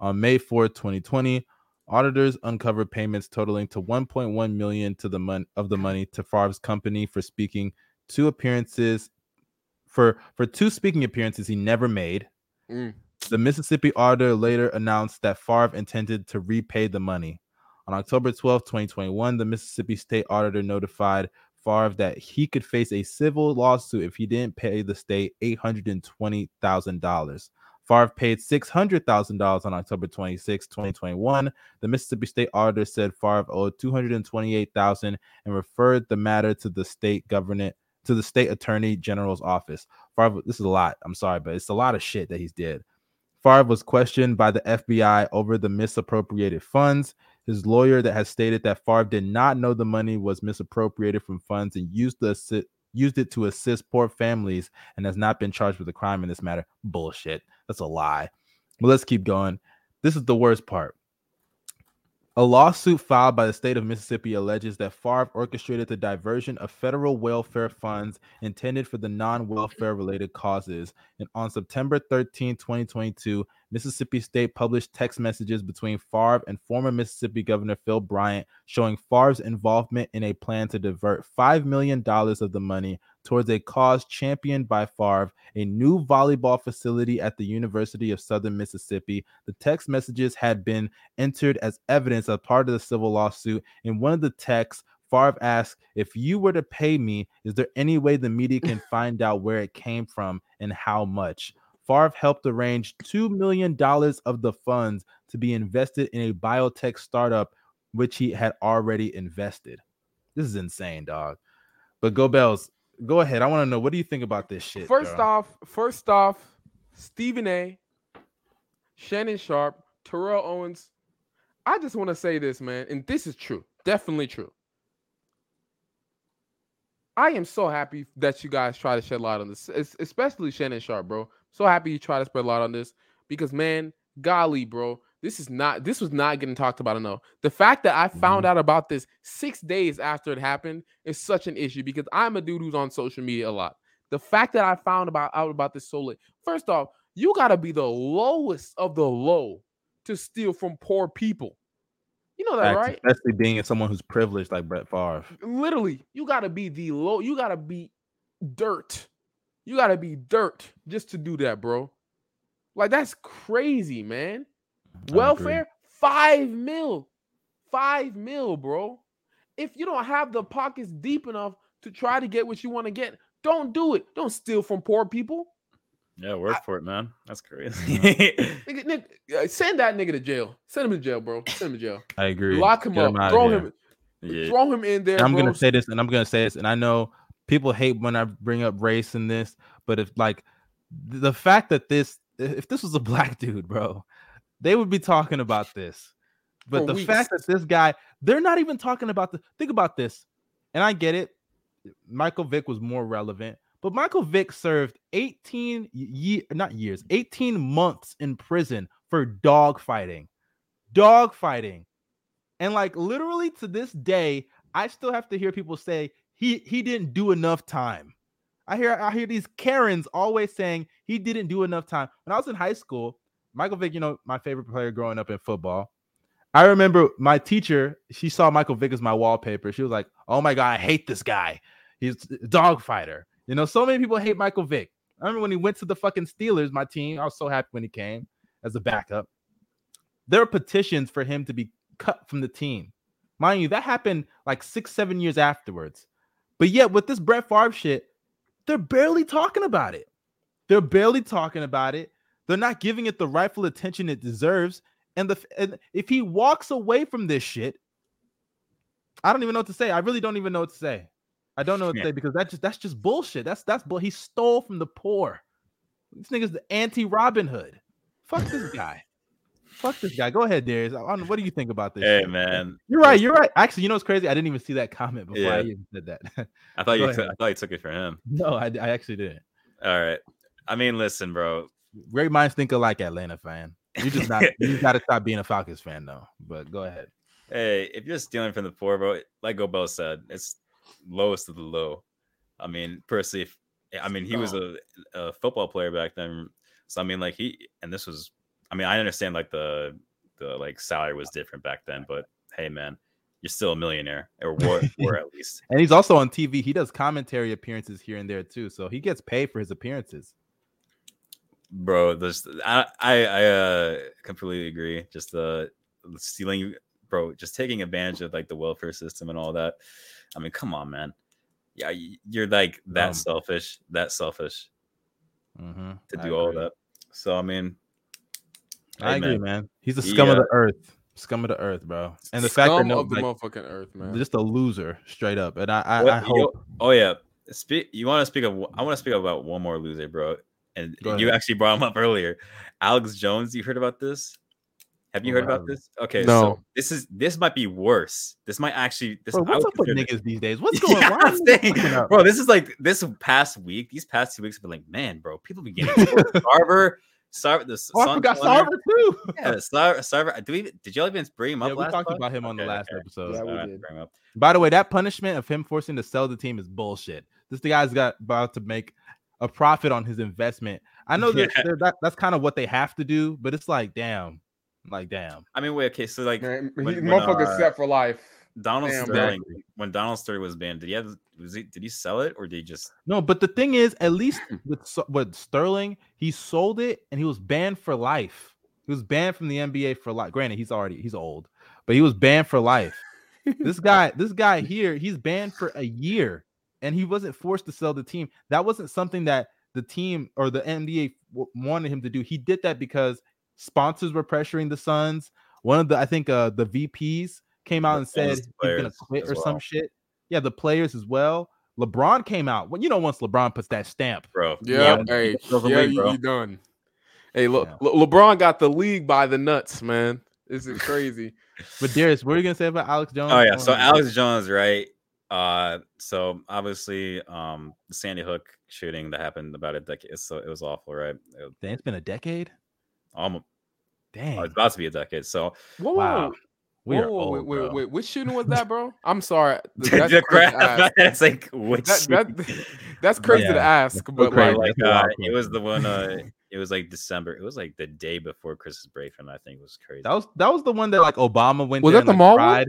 On May 4th, 2020, auditors uncovered payments totaling to 1.1 million to the mon- of the money to Favre's company for speaking two appearances for for two speaking appearances he never made. Mm. The Mississippi auditor later announced that Favre intended to repay the money. On October 12, 2021, the Mississippi state auditor notified Favre that he could face a civil lawsuit if he didn't pay the state $820,000. Favre paid $600,000 on October 26, 2021. The Mississippi state auditor said Favre owed $228,000 and referred the matter to the state government to the state attorney general's office. Favre, this is a lot. I'm sorry, but it's a lot of shit that he's did. Favre was questioned by the FBI over the misappropriated funds. His lawyer that has stated that Favre did not know the money was misappropriated from funds and used the used it to assist poor families and has not been charged with a crime in this matter. Bullshit. That's a lie. But let's keep going. This is the worst part. A lawsuit filed by the state of Mississippi alleges that Favre orchestrated the diversion of federal welfare funds intended for the non welfare related causes. And on September 13, 2022, Mississippi State published text messages between Favre and former Mississippi Governor Phil Bryant showing Favre's involvement in a plan to divert $5 million of the money towards a cause championed by Favre, a new volleyball facility at the University of Southern Mississippi. The text messages had been entered as evidence as part of the civil lawsuit. In one of the texts, Favre asked, If you were to pay me, is there any way the media can find out where it came from and how much? Favre helped arrange $2 million of the funds to be invested in a biotech startup, which he had already invested. This is insane, dog. But go Bells, go ahead. I want to know what do you think about this shit? First bro? off, first off, Stephen A, Shannon Sharpe, Terrell Owens. I just want to say this, man, and this is true, definitely true. I am so happy that you guys try to shed light on this, especially Shannon Sharpe, bro. So happy you try to spread a lot on this because, man, golly, bro, this is not this was not getting talked about enough. The fact that I found mm-hmm. out about this six days after it happened is such an issue because I'm a dude who's on social media a lot. the fact that I found about out about this so late. First off, you gotta be the lowest of the low to steal from poor people. You know that, Facts, right? Especially being someone who's privileged like Brett Favre. Literally, you gotta be the low. You gotta be dirt. You gotta be dirt just to do that, bro. Like that's crazy, man. I agree. Welfare, five mil, five mil, bro. If you don't have the pockets deep enough to try to get what you want to get, don't do it. Don't steal from poor people. Yeah, work for it, man. That's crazy. Nigga, nigga, uh, send that nigga to jail. Send him to jail, bro. Send him to jail. I agree. Lock him Get up. outta Throw him. yeah. Throw him in there. And I'm bro. gonna say this, and I'm gonna say this, and I know people hate when I bring up race in this, but if like the fact that this, if this was a black dude, bro, they would be talking about this. But For the weeks. fact that this guy, they're not even talking about the. Think about this, and I get it. Michael Vick was more relevant, but Michael Vick served 18 ye- not years, 18 months in prison for dog fighting. Dog fighting. And like literally to this day, I still have to hear people say he he didn't do enough time. I hear I hear these Karens always saying he didn't do enough time. When I was in high school, Michael Vick, you know, my favorite player growing up in football. I remember my teacher, she saw Michael Vick as my wallpaper. She was like, "Oh my god, I hate this guy. He's a dog fighter." You know, so many people hate Michael Vick. I remember when he went to the fucking Steelers, my team. I was so happy when he came as a backup. There were petitions for him to be cut from the team. Mind you, that happened like six, seven years afterwards. But yet, with this Brett Favre shit, they're barely talking about it. They're barely talking about it. They're not giving it the rightful attention it deserves. And the and if he walks away from this shit, I don't even know what to say. I really don't even know what to say. I don't know what to Yeah. say because that's just that's just bullshit. That's that's bull. He stole from the poor. This nigga's the anti Robin Hood. Fuck this guy. Fuck this guy. Go ahead, Darius. I What do you think about this? Hey shit? man, You're right. You're right. Actually, you know what's crazy? I didn't even see that comment before I even said that. I thought Go you took, thought you took it for him. no, I, I actually didn't. All right. I mean, listen, bro. Great minds think alike, Atlanta fan. You just not. you got to stop being a Falcons fan, though. But go ahead. Hey, if you're stealing from the poor, bro, like Gobel said, it's lowest of the low. I mean, personally, if, I mean, he was oh. a, a football player back then. So I mean, like he, and this was, I mean, I understand like the the like salary was different back then, but hey, man, you're still a millionaire, or were, were at least. And he's also on TV. He does commentary appearances here and there too, so he gets paid for his appearances. bro this i i, I uh completely agree just the stealing bro just taking advantage of like the welfare system and all that i mean come on man yeah you're like that Dumb. selfish that selfish Mhm. to do all that so i mean I hey, agree, man, man. He's the He, scum of uh, the earth. Scum of the earth, bro. And the fact that no, of the like, motherfucking earth, man. just a loser, straight up. And I, I, What- I yo- hope. oh yeah speak you want to speak of i want to speak about one more loser bro and you actually brought him up earlier alex jones you heard about this have you Oh, heard about this okay No. so this is this might be worse this might actually this Bro, what's would up with consider this- niggas these days? What's going Yeah, on? Saying, bro, this is like this past week. These past two weeks have been like, man, bro, people be getting Sarver, Sarver, the Oh, I forgot Sarver too. Yeah, Sarver. Sarver. Do we? Did y'all even bring him up? Yeah, we talked pod? about him on the last okay. episode. Yeah, we Alright, did. bring him up. By the way, that punishment of him forcing to sell the team is bullshit. This the guy's got about to make a profit on his investment. I know that, Yeah. they're- that that's kind of what they have to do, but it's like, damn, like damn. I mean, wait, okay, so like Man, he, when- when, motherfucker uh, set for life. Donald Damn, Sterling, exactly. when Donald Sterling was banned, did he have? Was he? Did he sell it or did he just? No, but the thing is, at least with with Sterling, he sold it and he was banned for life. He was banned from the NBA for life. Granted, he's already he's old, but he was banned for life. this guy, this guy here, he's banned for a year, and he wasn't forced to sell the team. That wasn't something that the team or the NBA w- wanted him to do. He did that because sponsors were pressuring the Suns. One of the, I think, uh, the VPs came out The and said he's gonna quit as or some shit. Yeah, the players as well. LeBron came out. Well, you know, once LeBron puts that stamp, Bro, Yeah, Yeah, hey, yeah, league, you, bro. you done. Hey, look, Yeah. Le- LeBron got the league by the nuts, man. This is crazy. But Darius, what are you gonna say about Alex Jones? Oh yeah, so? Alex Jones, right? Uh, so obviously, um, Sandy Hook shooting that happened about a decade. So it was awful, right? It, Damn, it's been a decade. almost, Dang, oh, it's about to be a decade. So Whoa, wow, whoa, we whoa, are whoa, old, wait, wait, wait, which shooting was that, bro? I'm sorry. the That's quick crap, ass. it's like which That, that, That's crazy to ask, but so like, like uh, it was the one. Uh, it was like December. It was like the day before Christmas break, and I think it was crazy. That was that was the one that like Obama went Was there that and, the like, mall cried.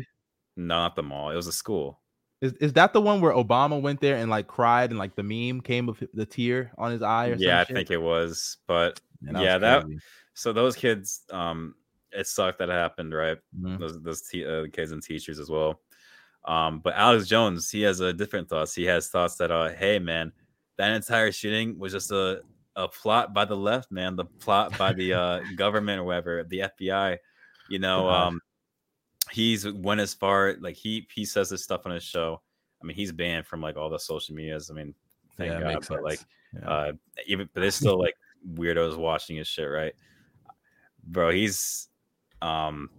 no, not the mall. It was a school. Is is that the one where Obama went there and like cried and like the meme came of the tear on his eye or Yeah, I some think it was. But Man, yeah, was that- so those kids, um, it sucked that it happened, right? Mhm. those those te- uh, kids and teachers as well. Um, but Alex Jones, he has a different thoughts. He has thoughts that, uh, hey man, that entire shooting was just a a plot by the left, man. The plot by the uh, government or whatever, the FBI. You know, um, he's went as far like he he says this stuff on his show. I mean, he's banned from like all the social medias. I mean, thank Yeah, God, but like. Yeah. uh even but there's still like weirdos watching his shit right bro he's um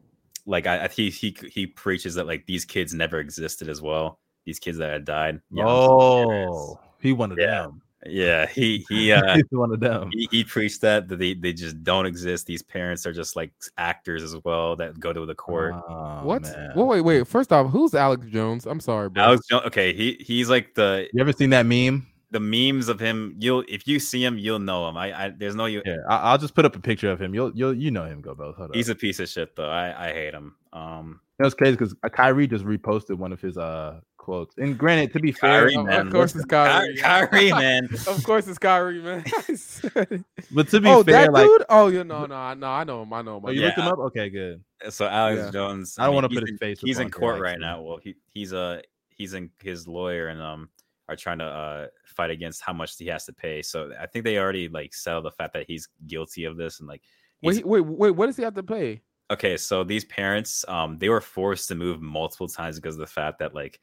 like i, I he, he he preaches that like these kids never existed as well these kids that had died Yeah, I'm so serious. oh, he one of Yeah. them. yeah he he uh He's one of them. he, he preached that that they, they just don't exist these parents are just like actors as well that go to the court Oh, what? man. Well, wait, wait. First off, who's Alex Jones? I'm sorry, bro. alex Jo- okay he he's like the You ever seen that meme? The memes of him you'll if you see him you'll know him i, I there's no you Yeah, I, I'll just put up a picture of him. You'll you'll you know him, go both. Hold up. he's a piece of shit though i i hate him um It was crazy because Kyrie just reposted one of his uh quotes. And granted, to be fair, Kyrie, Of- man, of course it's Kyrie. Kyrie, Kyrie, man. of course it's Kyrie, man. I said but to be oh, fair, that like, dude? Oh, yeah, no, no, I- no, I know him. I know him. oh, you know looked him up. Okay, good. So Alex Yeah. Jones. I don't wanna he's put his face He's in court right now. Well, he he's uh he's in his lawyer and um are trying to uh fight against how much he has to pay. So I think they already like sell the fact that he's guilty of this and like. Wait, wait, wait. What does he have to pay? okay so these parents um they were forced to move multiple times because of the fact that like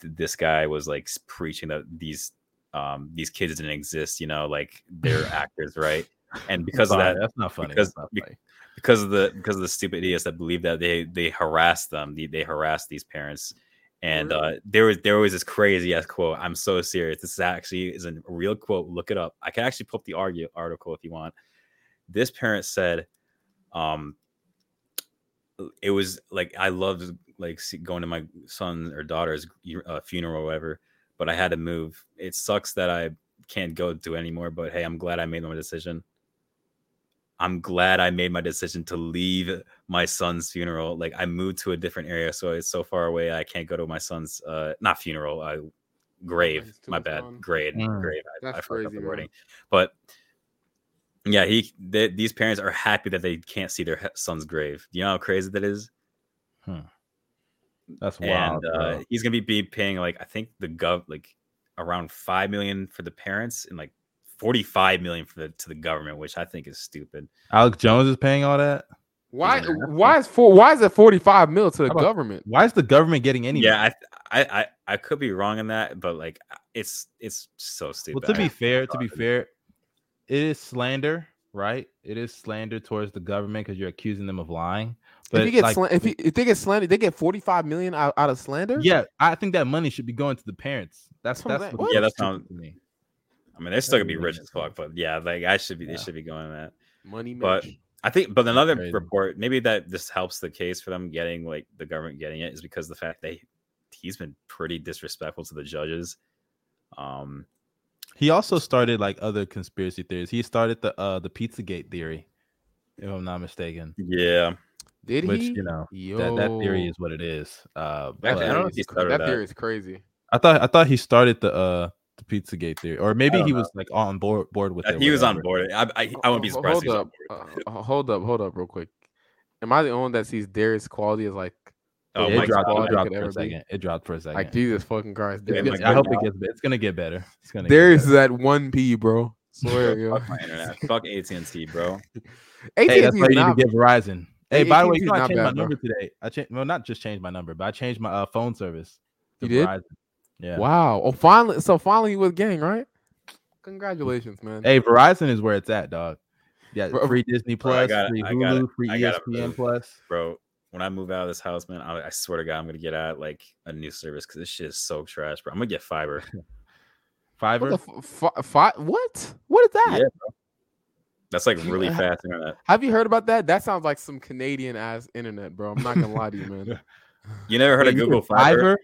th- this guy was like preaching that these um these kids didn't exist you know like they're actors right and because of that that's not funny. because- that's not funny. because of the because of the stupid idiots that believe that they they harass them they, they harassed these parents and uh there was there was this crazy ass quote. I'm so serious. This is actually is a real quote. Look it up. I can actually pull up the argue article if you want. This parent said um it was like i loved like going to my son or daughter's uh, funeral or whatever but i had to move. It sucks that i can't go to anymore but hey i'm glad i made my decision i'm glad i made my decision to leave my son's funeral like i moved to a different area so it's so far away i can't go to my son's uh not funeral uh grave my bad son. grade Mm. grave I, That's I fucked crazy, the man. wording but yeah he they, these parents are happy that they can't see their son's grave you know how crazy that is That's wild. and uh, he's gonna be, be paying like I think the gov like around five million for the parents and like forty five million for the to the government, which I think is stupid. Alex Jones is paying all that. Why? gonna have to. Why is four? Why is it forty five mil to the about- government? Why is the government getting any? Yeah, I, I I I could be wrong in that, but like it's it's so stupid. Well, to be fair, to be fair, it is slander, right? It is slander towards the government because you're accusing them of lying. But if you get like, slan- if, you, if they get slandered, they get forty five million out, out of slander. yeah, I think that money should be going to the parents. That's That's what that's saying. what Yeah, that's that's stupid to me. I mean, they're still gonna be really rich as fuck, but yeah, like I should be Yeah. they should be going that. money. But Mitch. I think, but another crazy. report, maybe that this helps the case for them getting like the government getting it is because the fact they he's been pretty disrespectful to the judges. Um, He also started like other conspiracy theories. He started the uh the Pizzagate theory, if I'm not mistaken. yeah, did Which he? you know Yo, that, that theory is what it is. Uh, That I but- don't know if he started that that. theory is crazy. I thought I thought he started the uh the Pizzagate theory, or maybe he know. was like on board board with it. he was on board. I I, I wouldn't be surprised. Hold if he was on up, uh, hold up, hold up, real quick. Am I the only one that sees Darius' quality as like, Oh Yeah, it dropped, it it dropped for ever a be. second. It dropped for a second. like Jesus fucking Christ? Yeah, Darius, my I hope God. it gets. be- It's gonna get better. It's gonna. Darius Get is at one p, bro. Swear, yo. Fuck my internet. Fuck AT and T, bro. Hey, that's AT&T why is you need to not- get Verizon. Hey, Hey, by the way, you is know I not changed my bad, bro. number today. I changed. Well, not just changed my number, but I changed my uh, phone service. to You did? Verizon. Yeah. Wow. Oh, finally. So finally, you with gang, right? Congratulations, man. Hey, Verizon is where it's at, dog. Yeah, Bro, free Disney bro, Plus, gotta- free Hulu, gotta- free I gotta ESPN Plus. bro. When I move out of this house, man, I, I swear to God, I'm gonna get out like a new service because this shit is so trash, bro. I'm gonna get fiber. Fiber. What the f- fi- fi- What? What is that? Yeah, That's like really Yeah. fast internet. Have you heard about that? That sounds like some Canadian ass internet, bro. I'm not gonna lie to you, man. You never heard Wait, of Google said Fiber?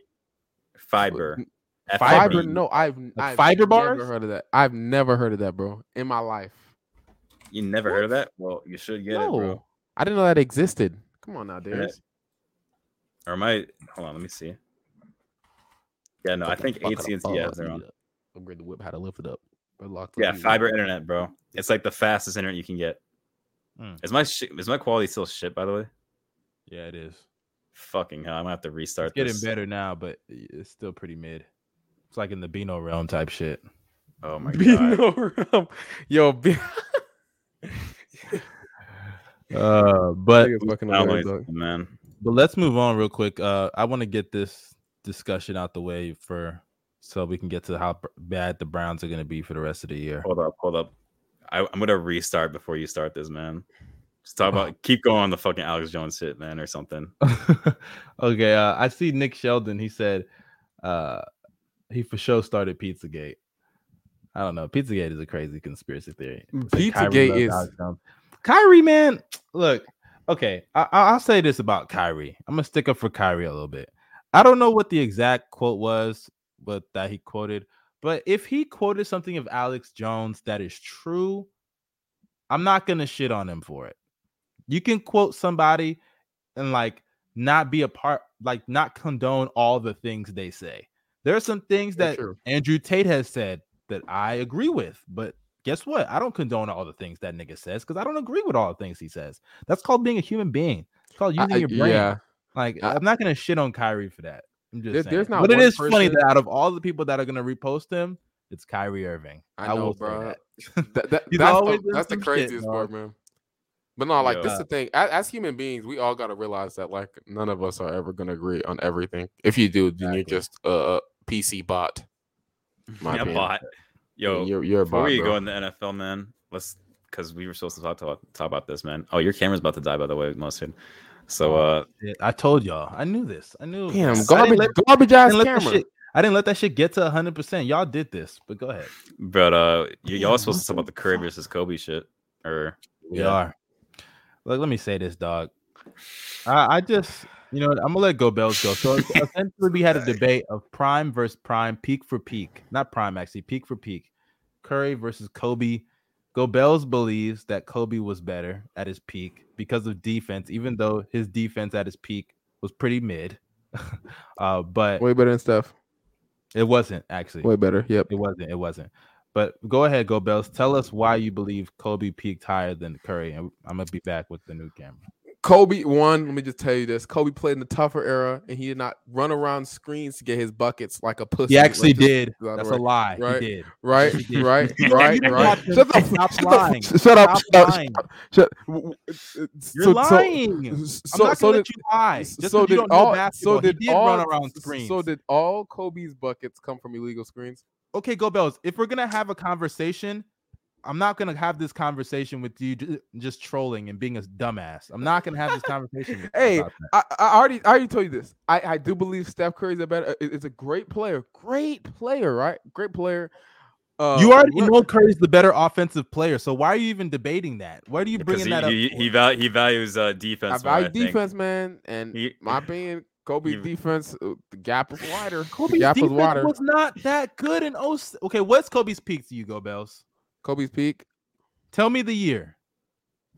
Fiber? Fiber. Fiber? Fiber. No, I've, I've fiber never bars? heard of that. I've never heard of that, bro, in my life. You never heard of that? Well, you should get it, bro. I didn't know that existed. Come on now, Yeah. Darius. Or am I? Hold on, let me see. Yeah, no, I think AT and T has their own. Upgrade the whip. How to lift it up. Or lock Yeah, lead. fiber internet, bro. It's like the fastest internet you can get. Hmm. Is my shi is my quality still shit? By the way, Yeah, it is. Fucking hell, I'm gonna have to restart It's getting this. better now, but it's still pretty mid. It's like in the Beano realm type shit. Oh my god. Beano realm. Yo, be- Uh, but fucking Sound hilarious, man. but let's move on real quick. Uh, I want to get this discussion out the way for so we can get to how bad the Browns are going to be for the rest of the year. Hold up, hold up. I, I'm gonna restart before you start this, man. Just talk about keep going on the fucking Alex Jones shit, man, or something. okay, uh, I see Nick Sheldon. He said uh, he for sure started Pizzagate. I don't know. Pizzagate is a crazy conspiracy theory. Said Kyrie Pizzagate loves is- Alex Kyrie, man. Look, okay. I, I- I'll say this about Kyrie. I'm gonna stick up for Kyrie a little bit. I don't know what the exact quote was, but that he quoted. But if he quoted something of Alex Jones that is true, I'm not gonna shit on him for it. You can quote somebody and like not be a part, like not condone all the things they say. There are some things that true. Andrew Tate has said that I agree with, but guess what? I don't condone all the things that nigga says because I don't agree with all the things he says. That's called being a human being. It's called using I- your brain. yeah, Like I- I'm not gonna shit on Kyrie for that. I'm just There- saying. there's not but it is funny that out of all the people that are gonna repost him, it's Kyrie Irving. I know, will say bro. that. That, that, that's the, that's the some shit, craziest part, man. But no, like Yo. this is the thing. As, as human beings, we all gotta realize that like none of us are ever gonna agree on everything. If you do, then you're just a a PC bot. My yeah, bot. Yo, you're you're a before bot, we bro. go in the NFL, man, let's because we were supposed to talk, talk talk about this, man. Oh, your camera's about to die, by the way, Mustard. So, uh, I told y'all. I knew this. I knew. Damn, I didn't garbage, let- garbage ass that camera. shit- I didn't let that shit get to 100. percent Y'all did this, but go ahead. but uh, y- y'all Damn, supposed to talk about the Curry fuck? versus Kobe shit, or We Yeah. are. Look, let me say this, dog. I, I just, you know, I'm gonna let Go Bells go. So essentially, we had a debate of prime versus prime, peak for peak, not prime actually, peak for peak. Curry versus Kobe. Go Bells believes that Kobe was better at his peak because of defense, even though his defense at his peak was pretty mid. uh, but Way better than Steph. it wasn't actually. Way better. Yep. It wasn't. It wasn't. But go ahead, Go Bells. Tell us why you believe Kobe peaked higher than Curry, and I'm gonna be back with the new camera. Kobe one. Let me just tell you this: Kobe played in the tougher era, and he did not run around screens to get his buckets like a pussy. He actually Let's did. That's the a lie. Right. He did. Right, he did. right, right, right. Shut fuck stop shut lying. fuck- shut up, Stop shut up, lying. shut- w- w- uh, You're so- so- lying. I'm not so gonna did let you lie. Just so you don't know all basketball. so did did all run around screens. So did all Kobe's buckets come from illegal screens? Okay, go Bells. If we're gonna have a conversation, I'm not gonna have this conversation with you just trolling and being a dumbass. I'm not gonna have this conversation. Hey. I, I already I already told you this. I, I do believe Steph Curry's a better. i- Is a great player. Great player, right? Great player. Uh, you already look- know Curry's the better offensive player, so why are you even debating that? Why are you because bringing he that up? he he, val- he values uh I defense. more, value I think. defense, man. And He- my opinion, Kobe's he- defense, uh, the gap was wider. the Kobe's gap was defense wider. was not that good in oh. Okay, what's Kobe's peak to you, go Bells? Kobe's peak. Tell me the year.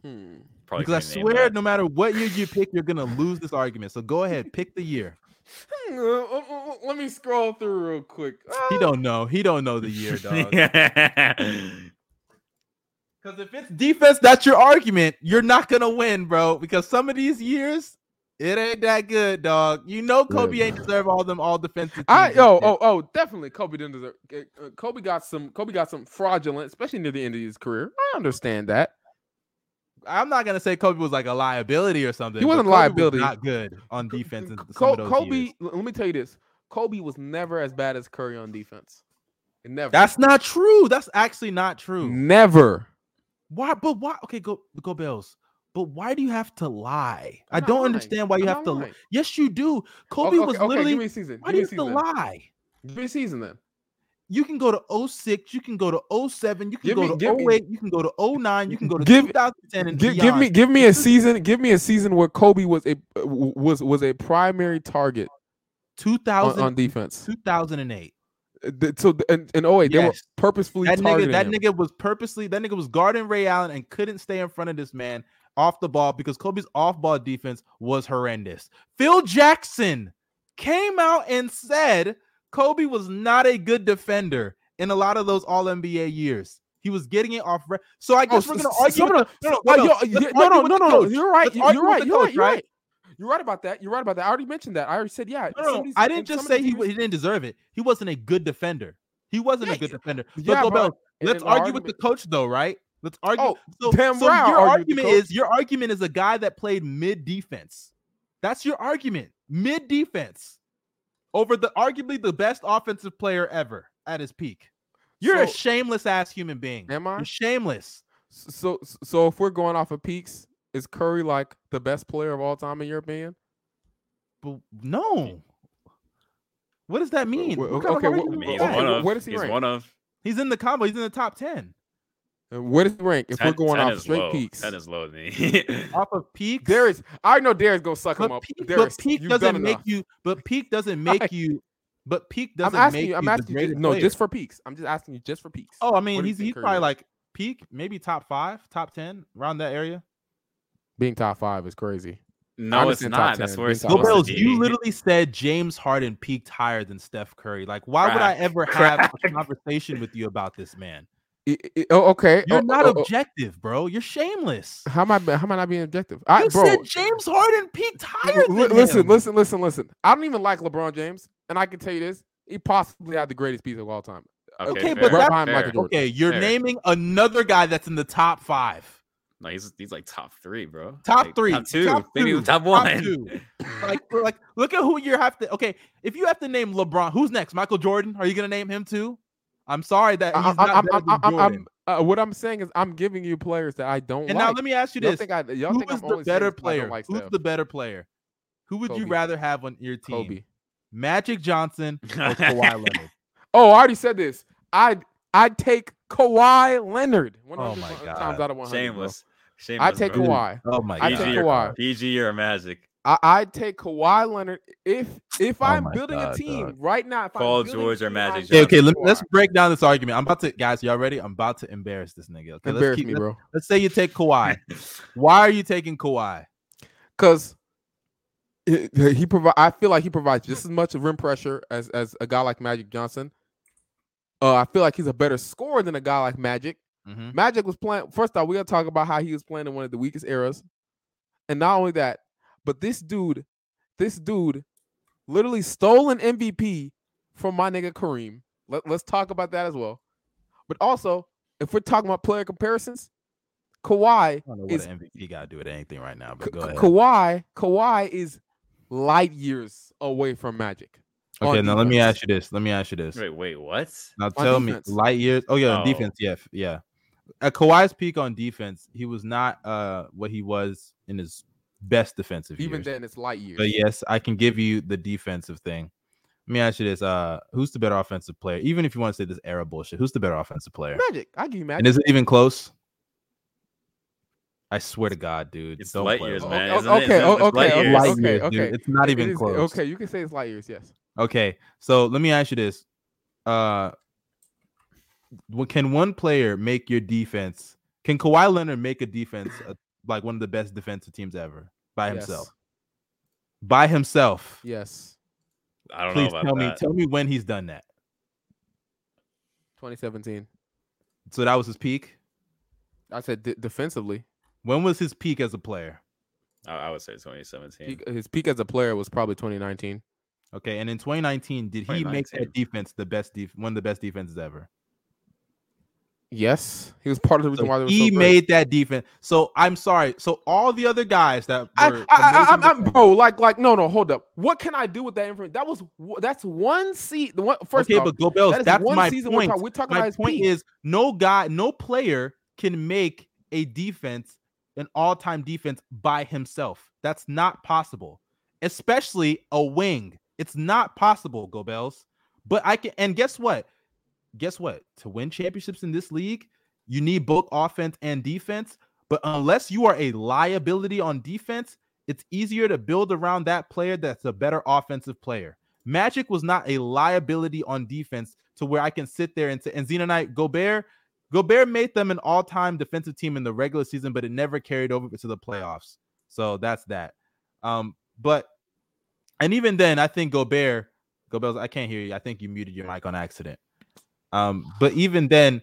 Hmm. Probably because I swear, that. no matter what year you pick, you're gonna lose this argument. So go ahead, pick the year. Hmm, uh, uh, Let me scroll through real quick. He don't know. He don't know the year, dog. Because if it's defense, that's your argument. You're not gonna win, bro. Because some of these years, it ain't that good, dog. You know, Kobe Yeah. ain't deserve all them all defensive. I oh oh oh definitely Kobe didn't deserve. uh, uh, Kobe got some. Kobe got some fraudulent, especially near the end of his career. I understand that. I'm not gonna say Kobe was like a liability or something. He wasn't a Kobe was liability. not good on defense. Co- Kobe, years. let me tell you this: Kobe was never as bad as Curry on defense. Never. That's not true. That's actually not true. never. Why? But why? Okay, go go Bills. But why do you have to lie? I I'm not don't understand why you I'm have to. li- lying. Yes, you do. Kobe Okay, was okay, okay, literally. give me why Give do you have to lie? Give me a season then. You can go to 06, you can go to 07, you can Give go me- to give me- 08, you can go to 09, you can go to Give- 2010 and Give, give me give me a season. Give me a season where Kobe was a uh, was was a primary target on, 2000, on defense. 2008. th- so th- in, in 08, they were Yes. purposefully That nigga, that him. nigga was purposely that nigga was guarding Ray Allen and couldn't stay in front of this man off the ball because Kobe's off-ball defense was horrendous. Phil Jackson came out and said Kobe was not a good defender in a lot of those All NBA years. He was getting it off. Re- so I Oh, guess we're s- gonna argue. with- no, no, no, no, no, no, no. You're right. You're right. You're coach, right. You're right. You're right about that. You're right about that. I already mentioned that. I already said yeah. No, no, I didn't just say he, he didn't deserve it. He wasn't a good defender. He wasn't Yeah, a good yeah. defender. But Yeah, go but let's argue with the coach though, right? Let's argue. Oh, so, Pam so Brown your argued with the argument is your argument is a guy that played mid defense. That's your argument. Mid defense over the arguably the best offensive player ever at his peak. You're a shameless ass human being. Am I? You're shameless. So so if we're going off of peaks, is Curry like the best player of all time in your opinion? But no. What does that mean? wh- What kind of okay, wh- I argument mean, is he's okay, that? one wh- of. where does he he's rank? one of. He's in the combo. He's in the top 10. Uh, Where does rank? If we're going off is straight low. peaks, Ten is low to me. Off of peaks. Darius, I know Darius gonna suck him but up. peak, Darius, but peak doesn't make enough. you but peak doesn't make you but peak I'm doesn't asking make you. I'm the asking you. Just, no, just for peaks. I'm just asking you, just for peaks. Oh, I mean, What he's he's probably is? like peak, maybe top five, top ten, around that area. being top five is crazy. no, it's not. That's 10, where it's being Go top supposed five. to Bills, be. you literally said James Harden peaked higher than Steph Curry. Like, why would I ever have a conversation with you about this man? I- I- oh, okay. Oh, you're Oh, not oh, oh, objective, bro. You're shameless. How am I? How am I not being objective? I, You bro, said James Harden peaked higher li- than listen, him. listen, listen, listen. I don't even like LeBron James, and I can tell you this: he possibly had the greatest piece of all time. Okay, fair, but right behind Michael. Jordan. Okay, you're Fair. naming another guy that's in the top five. No, he's he's like top three, bro. Top Like, three, top two, top maybe two, top top one. two. like, like, look at who you have to. Okay, if you have to name LeBron, who's next? Michael Jordan? Are you gonna name him too? I'm sorry that he's I- not I'm, better I'm, than I'm, I'm, uh, what I'm saying is, I'm giving you players that I don't and like. now let me ask you y'all this: think I, y'all Who think is I'm the better this 'cause I don't player? Like Who's Steph. the better player? Who would you rather have on your team? Kobe? Magic Johnson or Kawhi Leonard? Oh, I already said this. I I'd take Kawhi Leonard. 100 my times God. out of 100. bro. Shameless. Shameless. I take bro. Kawhi. Oh my I god! take PG or, Kawhi. PG or Magic. I, I'd take Kawhi Leonard if if Oh I'm building God, a team dog. right now. If I'm Paul building George or Magic I'd Okay, okay. Let, Kawhi. let's break down this argument. I'm about to, guys. Y'all ready? I'm about to embarrass this nigga. Okay, let's embarrass keep. me, let's, bro. let's say you take Kawhi. Why are you taking Kawhi? Because he provide. I feel like he provides just as much rim pressure as as a guy like Magic Johnson. Uh, I feel like he's a better scorer than a guy like Magic. Mhm. Magic was playing. First off, we gotta talk about how he was playing in one of the weakest eras, and not only that, but this dude, this dude, literally stole an MVP from my nigga Kareem. Let, let's talk about that as well. But also, if we're talking about player comparisons, Kawhi I don't know what is an MVP got to do with anything right now, Ka- but go ahead. Kawhi, Kawhi is light years away from Magic. Okay, on now let me ask you this. Let me ask you this. Wait, wait, what? Now On tell defense. me, light years. Oh yeah, on Oh. defense. Yeah, yeah. At Kawhi's peak on defense, he was not uh what he was in his best defensive Even years. then, it's light years. But yes, I can give you the defensive thing. Let me ask you this: uh, who's the better offensive player? Even if you want to say this era bullshit, who's the better offensive player? Magic, I give you Magic. And is it even close? I swear to God, dude. It's don't light years, with man. okay, Isn't it just okay, okay. Light okay, years, okay. dude. It's not even is- close. Okay, you can say it's light years. Yes. Okay, so let me ask you this: uh, can one player make your defense? Can Kawhi Leonard make a defense uh, like one of the best defensive teams ever by Yes. himself? By himself. Yes. I don't Please know tell about me, tell me when he's done that. 2017. So that was his peak. I said de- defensively. When was his peak as a player? I, I would say 2017. Peak, his peak as a player was probably 2019. Okay, and in 2019, did he make that defense the best def- one of the best defenses ever? Yes, he was part of the reason So why they were he so great. made that defense. So I'm sorry. So all the other guys that were I, I, I, I'm, I'm, bro, like, like, no, no, hold up. What can I do with that information? That was that's one seat. The one first okay, off, but go Bills. that That's one my we're point. talking. We're talking about My his point peak. is no guy, no player can make a defense an all-time defense by himself. That's not possible, especially a wing. It's not possible, Go Bells. But I can, and guess what? Guess what? To win championships in this league, you need both offense and defense. But unless you are a liability on defense, it's easier to build around that player that's a better offensive player. Magic was not a liability on defense to where I can sit there and say, and Xenonite Gobert, Gobert made them an all-time defensive team in the regular season, but it never carried over to the playoffs. So that's that. Um, but and even then, I think Gobert, Gobert, I can't hear you. I think you muted your mic on accident. Um, but even then,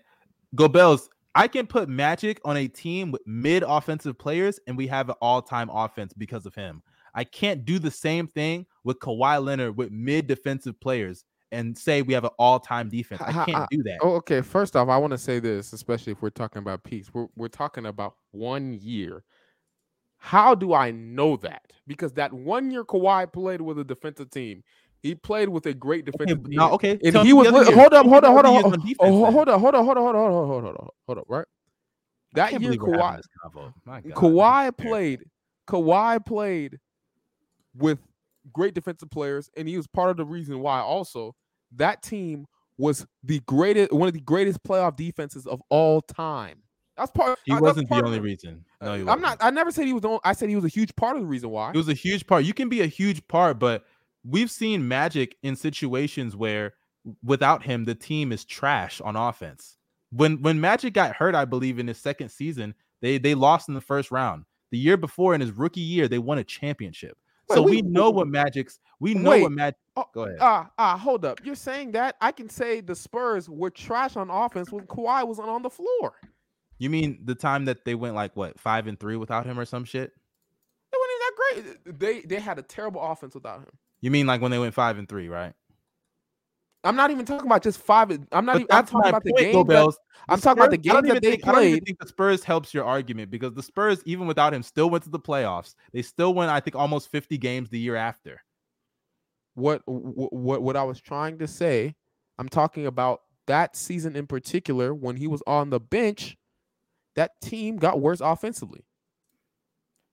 Gobel's I can put Magic on a team with mid offensive players, and we have an all-time offense because of him. I can't do the same thing with Kawhi Leonard with mid defensive players and say we have an all-time defense. I can't ha- do that. Oh, okay. First off, I want to say this, especially if we're talking about peaks. We're we're talking about one year. How do I know that? Because that one year Kawhi played with a defensive team. He played with a great Okay, defensive team. now, okay. and tell he was the hold up, hold the up, hold up, hold on up, oh, hold up, hold up, hold up, hold up, hold up, hold up, hold up, hold up, right? That year believe we're having Kawhi this convo. My God. Kawhi played. Kawhi played with great defensive players, and he was part of the reason why. Also, that team was the greatest, one of the greatest playoff defenses of all time. That's part. He uh, that's wasn't the part of only reason. No, he I'm not. I never said he was the. Only, I said he was a huge part of the reason why. It was a huge part. You can be a huge part, but we've seen Magic in situations where without him, the team is trash on offense. When when Magic got hurt, I believe in his second season, they they lost in the first round. The year before, in his rookie year, they won a championship. Wait, so we- we, know what Magic's. We know Wait. what Magic. Oh, Go ahead. Ah, ah, hold up. You're saying that I can say the Spurs were trash on offense when Kawhi wasn't on the floor. You mean the time that they went like what five and three without him or some shit? They weren't even that great. They they had a terrible offense without him. You mean like when they went five and three, right? I'm not even talking about just five. I'm not even. I'm talking about the point, games. Go that- Bells. The I'm talking about the Spurs- games that they think- I don't even played. think the Spurs helps your argument because the Spurs, even without him, still went to the playoffs. They still went, I think, almost 50 games the year after. what what what I was trying to say. I'm talking about that season in particular when he was on the bench. That team got worse offensively.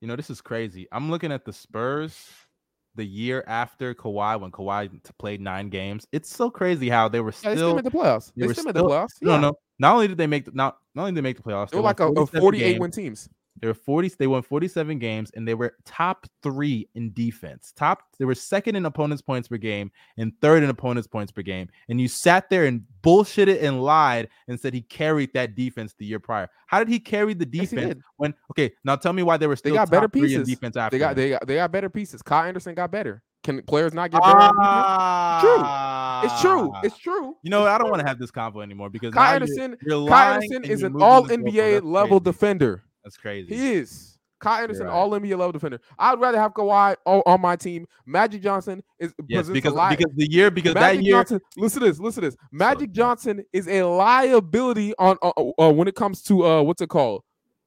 You know, this is crazy. I'm looking at the Spurs the year after Kawhi when Kawhi t- played nine games. It's so crazy how they were Yeah, they still made the playoffs. they They, were still made the playoffs. No, yeah. no. Not only did they make the, not not only did they make the playoffs, They they were like a, a 48 games. win teams. They were 40, they won 47 games and they were top three in defense. Top, they were second in opponents' points per game and third in opponents' points per game. And you sat there and bullshitted and lied and said he carried that defense the year prior. How did he carry the defense did. when okay, now tell me why they were They still got better top three in pieces. defense after They got they got they got better pieces. Kyle Anderson got better. Can players not get better? defense? It's true. Ah. It's true. you know, It's I don't want to have this convo anymore because Kyle now you're- Anderson. you're, Kyle Anderson is an all. NBA level defender. That's crazy. He is. Kyle Anderson, right. all NBA level defender. I'd rather have Kawhi on, on my team. Magic Johnson is Yes, a because because the year because Magic that year Johnson. Listen to this. Listen to this. Magic. Johnson is a liability on uh, uh, when it comes to uh what's it called?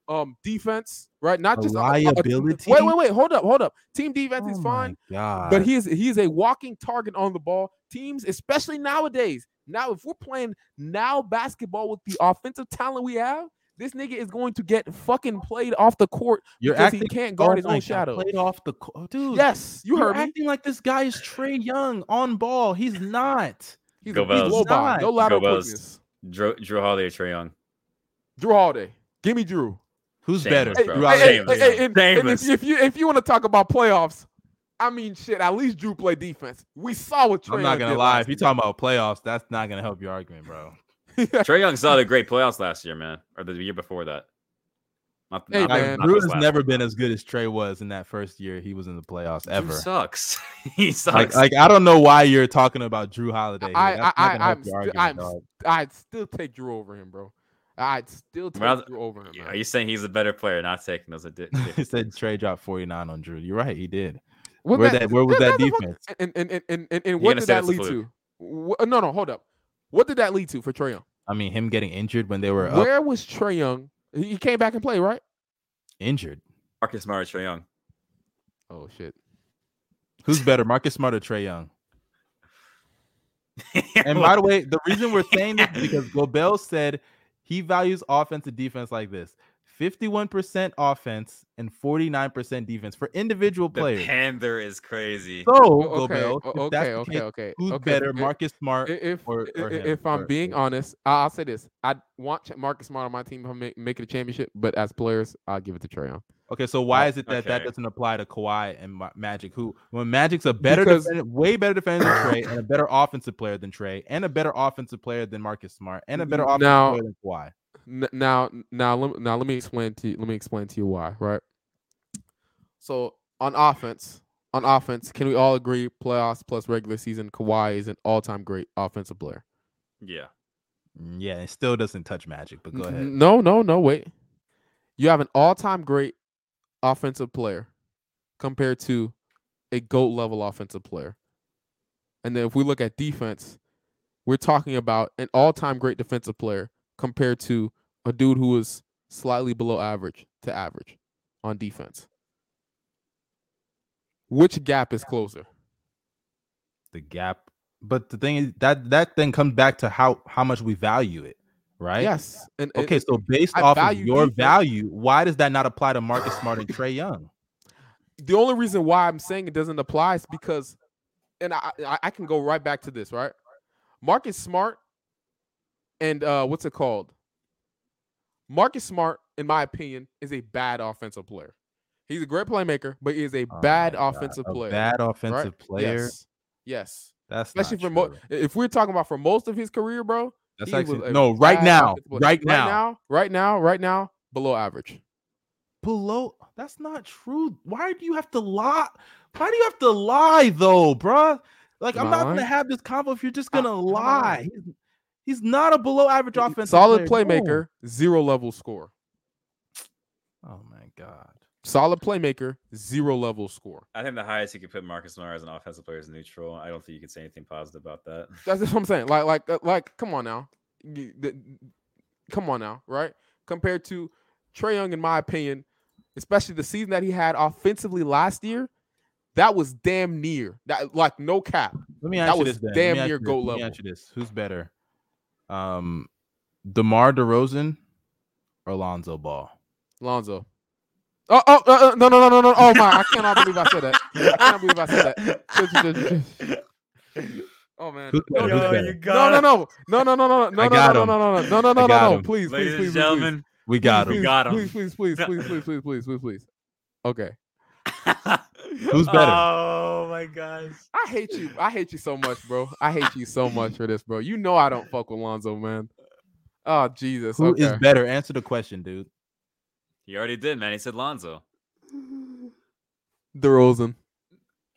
Um, defense, right? Not A just liability? wait, wait, wait. Hold up, hold up. Team defense is Oh fine, my but he is he is a walking target on the ball. Teams, especially nowadays. Now, if we're playing now basketball with the offensive talent we have, this nigga is going to get fucking played off the court You're because acting he can't guard his own shadow. Played off the co- dude. Yes, you you're heard me. acting like this guy is Trae Young on ball. He's not. He's, Go a, he's low ball, no Not. lateral Go quickness. Jrue, Jrue Holiday, Trae Young. Jrue Holiday, give me Jrue. Who's Shameless, better? bro. Jrue Hey, Holiday hey, hey, and, and if, if you if you want to talk about playoffs, I mean, shit. At least Jrue played defense. We saw what Trae I'm not gonna lie. If you're talking about playoffs, that's not gonna help your argument, bro. season. Trae Young saw the great playoffs last year, man, or the year before that. Not, Hey, not- man. not Jrue has never been as good as Trae was in that first year he was in the playoffs Jrue ever. sucks. he sucks. Like, like I don't know why you're talking about Jrue Holiday. I- I- I, I'm, argument, I'm, I'd still take Jrue over him, bro. I'd still take Rather- Jrue over him. Are Man. you saying he's a better player, not taking those? Addi- he said Trae dropped 49 on Jrue. You're right, he did. What Where that- where was that that's a- defense? And and and and, and, and what did that lead to? Wh- no, no, hold up. What did that lead to for Trae Young? I mean, him getting injured when they were up Where was Trae Young? He he came back and played, right? injured. Marcus Smart, or Trae Young. Oh shit. Who's better, Marcus Smart or Trae Young? And by the way, the reason we're saying this is because Gobel said he values offense and defense like this 51% offense and 49% defense for individual players. The players. Panther is crazy. So, O- Go okay, Bills, okay, okay, case, okay. Who's okay, better, if- Marcus Smart? If or- i- or i- him, if I'm or- being or- honest, I- I'll say this: I want Ch- Marcus Smart on my team if I'm ma- making a championship, but as players, I'll give it to Trae Okay, so why is it that that doesn't apply to Kawhi and Magic? Who, when Magic's a better, Because- defender, way better defender than Trae, and a better offensive player than Trae, and a better offensive player than Marcus Smart, and a better offensive Now- player than Kawhi. N- now now let, me- now let me explain to you, let me explain to you why right so on offense on offense can we all agree playoffs plus regular season Kawhi is an all-time great offensive player Yeah. Yeah, it still doesn't touch Magic, but go ahead. no no no wait you have an all-time great offensive player compared to a goat level offensive player and then if we look at defense we're talking about an all-time great defensive player compared to a dude who was slightly below average to average on defense. Which gap is closer? The gap, but the thing is that that then comes back to how how much we value it, right? Yes. And and Okay, so based I off of your defense. value, why does that not apply to Marcus Smart and Trae Young? the only reason why I'm saying it doesn't apply is because, and I I, I can go right back to this, right? Marcus Smart and uh what's it called? Marcus Smart, in my opinion, is a bad offensive player. He's a great playmaker, but he is a Oh bad offensive a player. bad right? offensive player. Yes. Yes. That's Especially for mo- if we're talking about for most of his career, bro. That's actually no right now, offensive player. right now, right now, right now, below average. below. That's not true. Why do you have to lie? Why do you have to lie though, bruh? Like Am I'm not gonna have this convo if you're just gonna I lie. Lying? He's, he's not a below average offensive Solid player, no. playmaker, zero level score. Oh my god. Solid playmaker, zero level score. I think the highest you could put Marcus Smart as an offensive player is neutral. I don't think you could say anything positive about that. That's what I'm saying. Like, like, uh, like, come on now, come on now, right? Compared to Trae Young, in my opinion, especially the season that he had offensively last year, that was damn near that, like, no cap. Let me That ask you was this. Damn near you this. goat Let me level. ask you this: Who's better, um, Demar Derozan or Lonzo Ball? Lonzo. Oh, oh, uh, uh, no, no, no, no, no! Oh my! I cannot believe I said that. I can't believe I said that. Oh man! Who's better? No, Who's no, better? you no, got no, it. no, no, no, no, no, no, I no, got no, him. no, no, no, no, no, I no, got no, him. please, please, Ladies please, and please, gentlemen, We got please, him. got him. Please, please, please, please, please, please, please, please, please. Okay. Who's better? Oh my gosh. I hate you. I hate you so much, bro. I hate you so much for this, bro. You know I don't fuck with Lonzo, man. Oh Jesus. Who is okay. better? Answer the question, dude. He already did, man. He said Lonzo. DeRozan.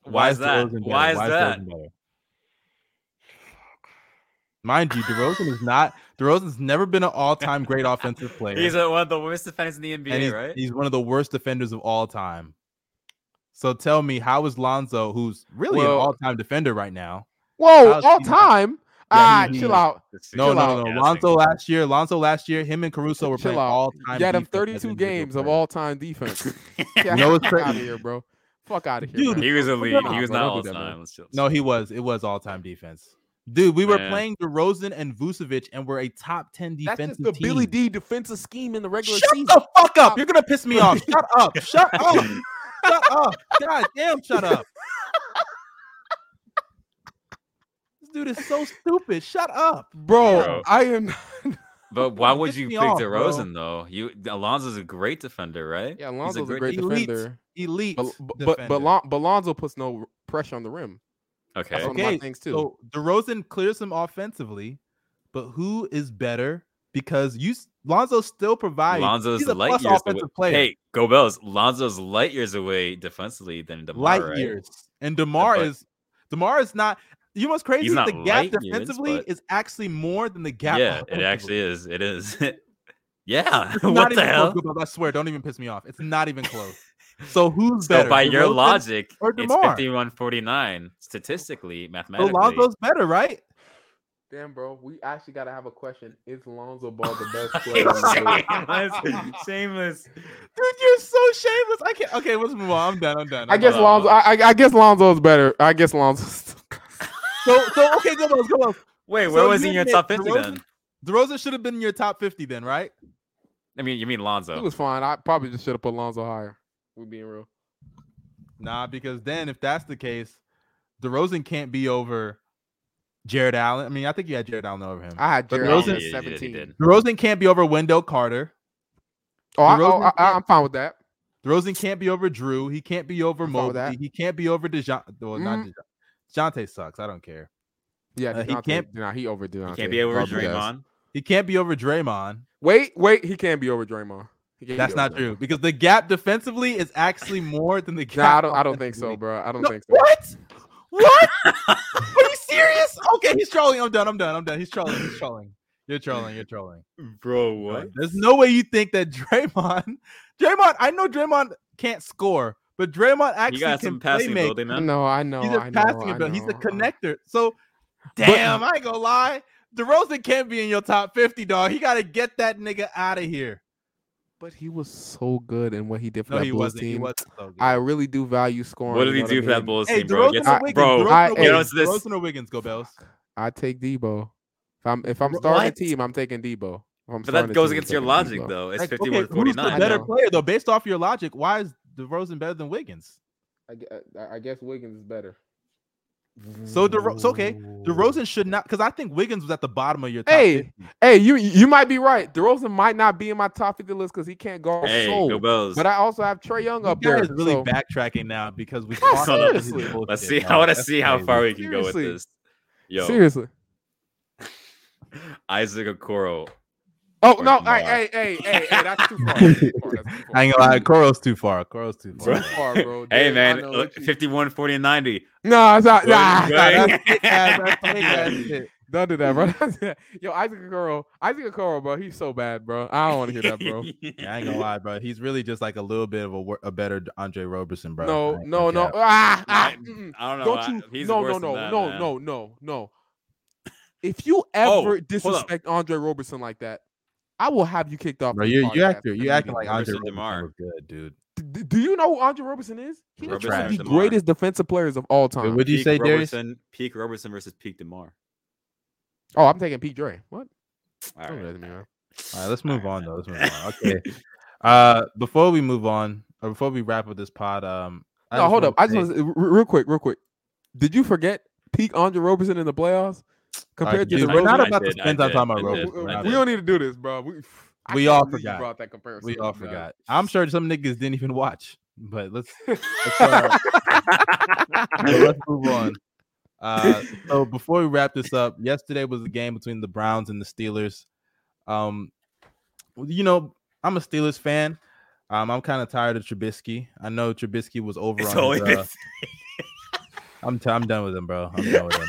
Why is that? DeRozan better? Why is that? DeRozan better? Mind you, DeRozan is not. DeRozan's never been an all-time great offensive player. He's one of the worst defenders in the NBA, he's, right? he's one of the worst defenders of all time. So tell me, how is Lonzo, who's really Well- an all-time defender right now? Whoa, all he- time. Yeah, ah, chill out. No, Chill no, out. no, Yeah, no. Lonzo last year, Lonzo last year, him and Caruso were Chill playing out. all-time. You had him 32 games of all-time defense. Yeah, know what's fuck out of here, bro. Fuck out of here, Dude, man. he was a elite. bro, He was don't all that, man. time. Let's chill. No, he was. It was all-time defense. Dude, we were Man. playing DeRozan and Vucevic, and we're a top ten defensive That's defensive just the team. Billy D defensive scheme in the regular Shut season. the fuck up! You're gonna piss me off. Shut up! Shut up! Shut up! God damn! Shut up! This dude is so stupid. Shut up! Bro, Bro. I am. But why would you pick off, bro. DeRozan though? You Alonzo's a great defender, right? Yeah, He's Lonzo's a great, elite. defender. Elite. But but but, defender. but, Lon- but Lonzo puts no pressure on the rim. Okay. That's one of my okay, things too. so DeRozan clears him offensively, but who is better? Because you Lonzo still provides. Lonzo's light plus years away. offensive player. Hey, go Bells. Lonzo's light years away defensively than Demar. light right? years, and Demar But- is Demar is not. You know what's crazy? Not the gap light years, defensively but- is actually more than the gap. Yeah, it actually is. It is. yeah. It's what not the hell? close. I swear, don't even piss me off. It's not even close. So who's So better? by your logic, or it's DeMar? 51-49 statistically, So mathematically. Lonzo's better, right? Damn, bro, we actually gotta have a question. Is Lonzo Ball the best player? in the league? shameless, shameless. Dude, you're so shameless. I can't. Okay, let's move on. I'm done. I'm done. I I'm guess done. Hold on, Lonzo. I, I, I guess Lonzo's better. I guess Lonzo's. So, so okay, go on, go on. Wait, So where was he in your top 50 DeRozan- then? DeRozan should have been in your top 50 then, right? I mean, you mean Lonzo? It was fine. I probably just should have put Lonzo higher. We being real. Nah, because then if that's the case, DeRozan can't be over Jarrett Allen. I mean, I think you had Jarrett Allen over him. I had Jarrett DeRozan- Allen Yeah, at he did, he 17. did. DeRozan can't be over Wendell Carter. Oh, I, oh DeRozan I, I'm fine with that. DeRozan can't be over Jrue. He can't be over I'm fine with Mobley. He can't be over Dejounte. Well, not Mhm. Dejounte. Dejounte sucks. I don't care. Yeah, Uh, he can't- Nah, he over He Dejounte. can't be over Garbage ass. Draymond. He can't be over Draymond. Wait, wait, he can't be over Draymond. He can't be That's not true because the gap defensively is actually more than the gap. Nah, I don't. I don't think so, bro. I don't No, think so. What? What? Are you serious? Okay, he's trolling. I'm done. I'm done. I'm done. He's trolling. He's trolling. You're trolling. You're trolling. Bro, what? There's no way you think that Draymond, Draymond. I know Draymond can't score, but Draymond He actually got can some passing play make. ability, man. No, I know. He's I a know, passing I ability. He's a connector. So, damn, I ain't gonna lie. DeRozan can't be in your top 50, dog. He got to get that nigga out of here. But he was so good in what he did for No, that he Bulls wasn't. He team. wasn't so good. I really do value scoring. What did he do I for that? Bulls hey, team, bro? DeRozan Get or Wiggins? bro, DeRozan I- or hey, get on Wiggins? to this. DeRozan or Wiggins? Go Bells. I take Debo. If I'm if I'm What? starting a team, I'm taking Debo. I'm But that goes team, against your logic, Debo. though. It's Like, 51 okay, who's the 49. better player though? Based off your logic, why is DeRozan better than Wiggins? I, I- I guess Wiggins is better. So DeRo- so, okay, DeRozan should not because I think Wiggins was at the bottom of your top Hey, 50. Hey, you you might be right. DeRozan might not be in my top 50 list because he can't guard Hey, soul. go Bells. But I also have Trae Young You up there. guys really so- backtracking now because we No, talked about this seriously. bullshit, Let's see. dog. I want to That's see how far we can go with this. Yo, Seriously. Isaac Okoro. Oh no! Hey, hey, hey, hey, hey, that's too far. That's too far. That's too far. I ain't gonna lie, Coro's too far. Coro's too far. Too far, bro. Hey, Dude, I man. know Look, 51, 40, and 90. No, it's not. Nah, Nah, ahead. that's fake that's shit. don't do that, bro. Don't do that. Yo, Isaac Okoro, Isaac Okoro, bro. He's so bad, bro. I don't want to hear that, bro. Yeah, I ain't gonna lie, bro. He's really just like a little bit of a, wor- a better Andre Roberson, bro. No, ain't no, no. Ah, ah, I- mm-mm. I don't know. Don't I- you? He's no, worse no, than no, that, no, man. no, no, no. If you Oh, ever hold up. disrespect Andre Roberson like that, I will have you kicked off. Bro, this you you podcast acting you acting like immediately. Andre Roberson Roberson DeMar. good, dude. D- do you know who Andre Roberson is? He's one of the DeMar. greatest defensive players of all time. what'd you Peak say, Darius? Robertson, Peak Roberson versus Peak DeMar. Oh, I'm taking Pete Dre. What? All Don't do right. that to me, man. All right, let's move All on right, though. Let's move on. Okay. Uh, before we move on, or before we wrap up this pod, um, I No, hold wanna up. I just say- want real quick, real quick. Did you forget peak Andre Roberson in the playoffs compared to dude, the we're not about to did, I spend time did, talking I about did, we, We're not I we did. don't need to do this, bro. We, We all believe you forgot. Brought that comparison. We all man. forgot. I'm sure some niggas didn't even watch, but let's let's, uh, let's move on. Uh, so before we wrap this up, yesterday was the game between the Browns and the Steelers. Um, you know, I'm a Steelers fan. Um, I'm kind of tired of Trubisky. I know Trubisky was over It's on. only his, uh, I'm t- I'm done with him, bro. I'm done with him.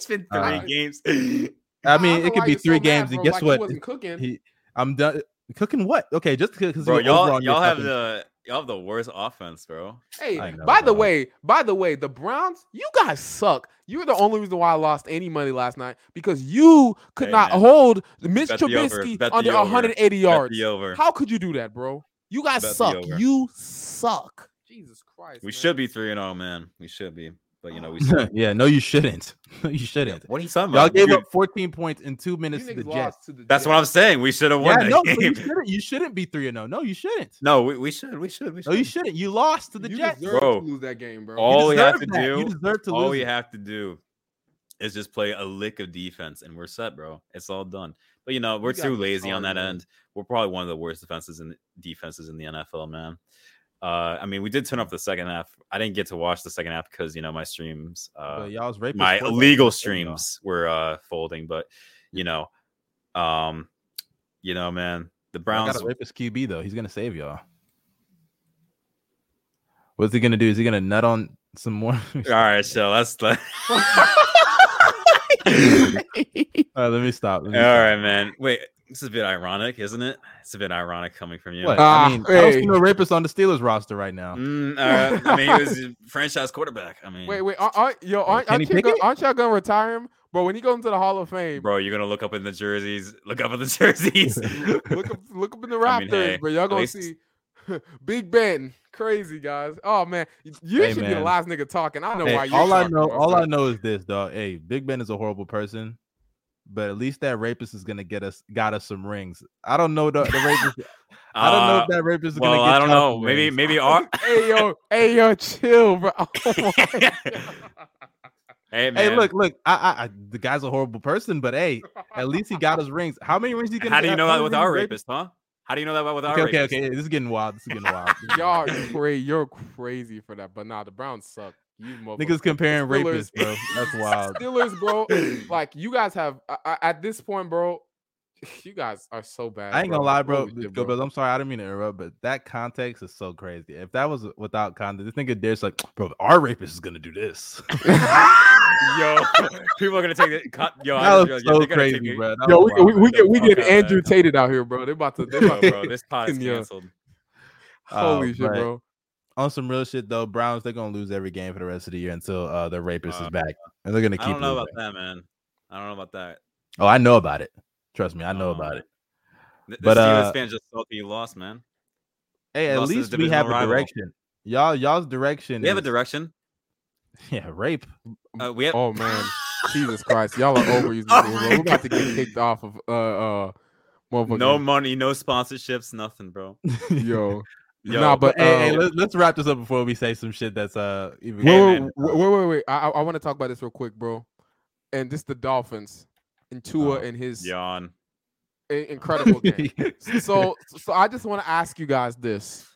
It's been three Uh, games. I mean, don't it could be you're so three mad, games, and guess Like, he what? wasn't cooking. He, I'm done cooking. What? Okay, just because bro, you're over y'all y'all have fucking- the y'all have the worst offense, bro. Hey, know, by the way, by the way, the Browns, you guys suck. You're the only reason why I lost any money last night because you could Hey, not man. hold Mitch Bet the over, Trubisky the under over, 180 yards. over. How could you do that, bro? You guys Bet suck. You suck. Jesus Christ. We man. should be three and zero, man. We should be, but you know we. suck. yeah, no, you shouldn't. you shouldn't. what are you talking Y'all about? gave Dude, up 14 points in two minutes to the Jets. to the That's what I'm saying. We should have Yeah, won no, that so you shouldn't. You shouldn't be three and zero. No, you shouldn't. No, we, we should. We should. We should. No, you shouldn't. You lost to the you Jets. deserve Bro. to lose that game, bro. All we have to deserve that. You deserve to all lose. we it. have to do is just play a lick of defense and we're set, bro. It's all done. But you know, we're guys too are lazy on that man. end. We're probably one of the worst defenses and defenses in the NFL, man. Uh, I mean, we did turn off the second half. I didn't get to watch the second half because you know my streams, uh, y'all's my illegal was saving y'all. streams were uh folding. But you know, um, you know, man, the I Browns. got a rapist QB though. He's gonna save y'all. What's he gonna do? Is he gonna nut on some more? All right, so let's. Let... All right, let me stop. Let me All stop. right, man. Wait, this is a bit ironic, isn't it? It's a bit ironic coming from you. What? Ah, I mean, I don't see hey. no rapist on the Steelers roster right now. Mm, uh, I mean, he was a franchise quarterback. I mean, Wait, wait, aren't, aren't, yo, aren't, aren't, you gonna, aren't y'all gonna retire him? Bro, when he goes into the Hall of Fame, bro, you're gonna look up in the jerseys. Look up in the jerseys. look up, look up in the Raptors, I mean, hey, bro. Y'all gonna least- see Big Ben, crazy guys. Oh man, you Hey, should be the last nigga talking. I know Hey, why. You're all I know, bro. all I know is this, dog. Hey, Big Ben is a horrible person, but at least that rapist is gonna get us, got us some rings. I don't know the, the rapist. I don't know Uh, if that rapist is well, gonna get I don't know. the Maybe wings. maybe our hey yo, hey yo, chill, bro. Oh Hey man. Hey, look, look. I, I, I, the guy's a horrible person, but hey, at least he got his rings. How many rings he gonna? How do you know How that with our is rapist, huh? How do you know that with our Okay, okay, rapist? okay. This is getting wild. This is getting wild. This is Y'all crazy. You're crazy for that. But nah, the Browns suck. You Niggas comparing Steelers- rapists, bro. That's wild. Steelers, bro. Like you guys have I- I- at this point, bro. You guys are so bad. I ain't gonna lie, bro. Holy Go, bro. I'm sorry, I didn't mean to interrupt, but that context is so crazy. If that was without context, this nigga Dare's like, bro, our rapist is gonna do this. Yo, people are gonna take it. Cut, yo, I that was realized, so they're take crazy, bro. That Yo, was we, we, we get we get Andrew man. Tated out here, bro. They about to. They Yo, about to bro, this pod is Yo. canceled. Uh, Holy shit, but bro. On some real shit though, Browns they're gonna lose every game for the rest of the year until uh their rapist Uh, is back, and they're gonna keep. I don't know losing. about that, man. I don't know about that. Oh, I know about it. Trust me, I know Oh, about man. it. Th- But, the Steelers uh, fans just salty you lost, man. Hey, at Lost to the least we have a rival. direction. Y'all, y'all's direction. We have a direction. Yeah, rape. Uh, we have. Oh man, Jesus Christ, y'all are overusing Oh this, We're about to get kicked off of uh uh, motherfucking no money, no sponsorships, nothing, bro. yo. Yo, Nah, but hey, hey, uh, let, let's wrap this up before we say some shit that's uh even. Wait, wait, wait, wait, wait. I, I want to talk about this real quick, bro. And this the Dolphins and Tua Oh, and his yawn. incredible game. so so I just want to ask you guys this: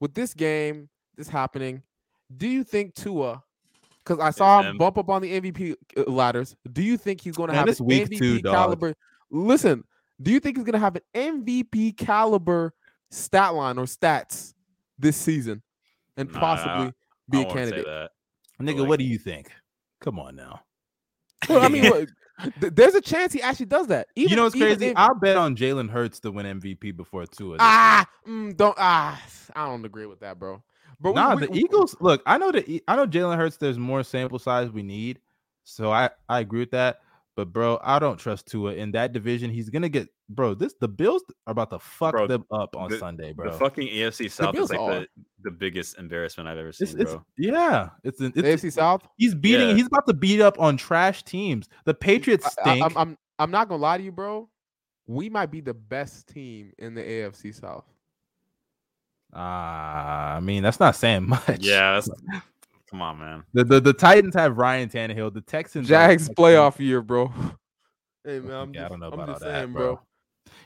with this game, this happening, do you think Tua? Because I saw him bump up on the MVP uh, ladders. Do you think he's going to have this MVP caliber? Listen, do you think he's going to have an MVP caliber stat line or stats this season, and Nah, I- possibly be I a candidate? that. Nigga, like- what do you think? Come on now. Well, I mean, what- th- there's a chance he actually does that. Even, you know what's crazy? if- I'll bet on Jalen Hurts to win MVP before Tua. this year. ah, mm, don't ah, I don't agree with that, bro. But nah, we- the we- Eagles. Look, I know the I know Jalen Hurts. There's more sample size we need, so I I agree with that. But bro, I don't trust Tua in that division. He's gonna get bro. This the Bills are about to fuck Bro, them up on the- Sunday, bro. The fucking AFC South Bills is like are. the, the biggest embarrassment I've ever seen, it's, it's bro. yeah, it's an, it's AFC South. he's beating. Yeah. He's about to beat up on trash teams. The Patriots I, stink. am I'm I'm not gonna lie to you, bro. We might be the best team in the AFC South. Ah, I mean that's not saying much. Yeah, that's, come on, man. The, the the Titans have Ryan Tannehill. The Texans are Jags fucking- playoff year, bro. Hey man, I'm Yeah, I don't know I'm about all just that, saying, bro. bro.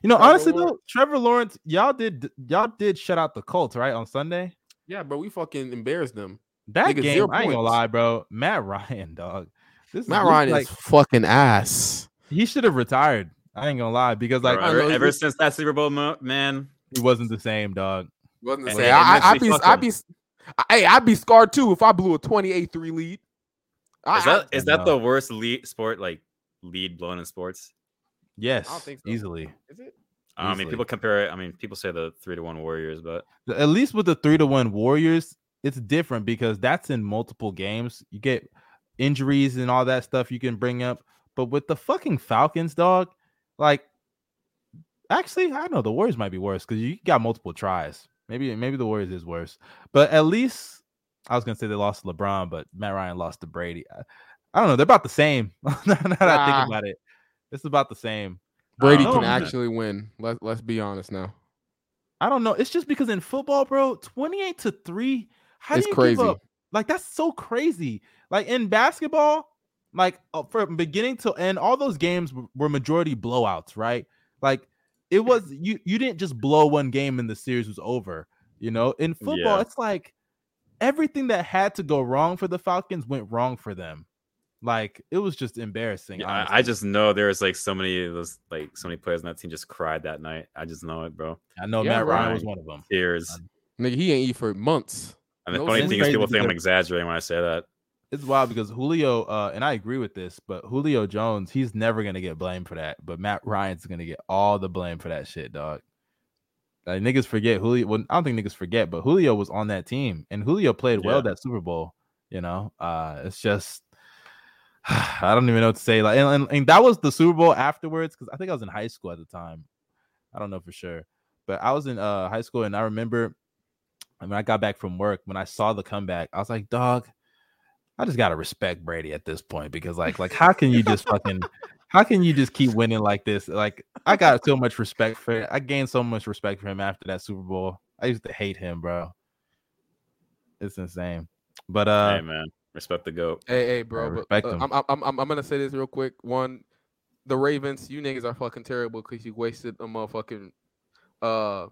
You know, Trevor honestly Lawrence- though, Trevor Lawrence, y'all did y'all did shut out the Colts right on Sunday. Yeah, bro, we fucking embarrassed them. That Nigga, game, zero I ain't gonna lie, bro. Matt Ryan, dog. This Matt Ryan like is fucking ass. he should have retired. I ain't gonna lie because like Bro, ever, ever it's- since that Super Bowl, mo- man. he wasn't the same, dog. Wasn't to And say they- I, I, I'd be I'd be s- I- hey I'd be scarred too if I blew a 28-3 lead. I- Is that I is that know. the worst lead sport like lead blown in sports? Yes, think so. easily. I- is it? I mean, people compare it. I mean, people say the three to one Warriors, but At least with the three to one Warriors, it's different because that's in multiple games. You get injuries and all that stuff you can bring up. But with the fucking Falcons, dog, like actually, I know the Warriors might be worse because you got multiple tries. Maybe maybe the Warriors is worse. But at least I was gonna say they lost to LeBron, but Matt Ryan lost to Brady. I, I don't know. They're about the same. now that I think about it, it's about the same. Brady can actually win. Let Let's be honest now. I don't know. It's just because in football, bro, 28 to 3, how It's do you crazy. give up? Like that's so crazy. Like in basketball, like uh, from beginning to end, all those games were majority blowouts, right? Like it was you you didn't just blow one game and the series was over. You know, in football, Yeah. it's like everything that had to go wrong for the Falcons went wrong for them. Like it was just embarrassing. yeah, I, I just know there was like so many of those like so many players on that team just cried that night. I just know it, bro. I know Yeah, Matt Ryan was one of them. Tears. Nigga, he ain't eat for months. And the No funny thing is, people think I'm exaggerating when I say that. It's wild because Julio, uh, and I agree with this, but Julio Jones, he's never gonna get blamed for that. But Matt Ryan's gonna get all the blame for that shit, dog. Like niggas forget Julio. Well, I don't think niggas forget, but Julio was on that team, and Julio played well that Super Bowl. You know, uh, it's just I don't even know what to say. Like, and, and, and that was the Super Bowl afterwards because I think I was in high school at the time. I don't know for sure, but I was in uh high school, and I remember when I got back from work when I saw the comeback, I was like, dog. I just gotta respect Brady at this point because like like how can you just fucking How can you just keep winning like this? Like I got so much respect for it. I gained so much respect for him after that Super Bowl. I used to hate him, bro. It's insane. But uh hey man, respect the goat. Hey, hey, bro. But, respect uh, him. I'm, I'm, I'm, I'm gonna say this real quick. One, the Ravens, you niggas are fucking terrible because you wasted a motherfucking. Uh,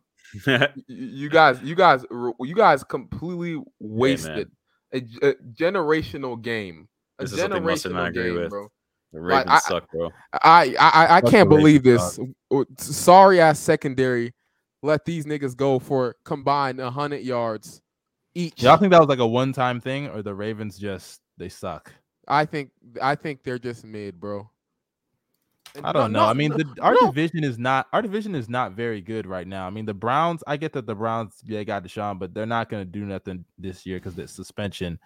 you guys, you guys, you guys completely wasted a, g- a generational game. A This is something I generational agree game, with. bro. the Like, Ravens I- suck, bro. I, I, I, I can't believe this. Uh, Sorry ass secondary let these niggas go for combined hundred yards each. y'all think that was like a one-time thing, or the Ravens just they suck? I think, I think they're just mid, bro. And I don't know. no- I mean, the, our no. division is not our division is not very good right now. I mean, the Browns. I get that the Browns they got Deshaun, but they're not going to do nothing this year because it's suspension.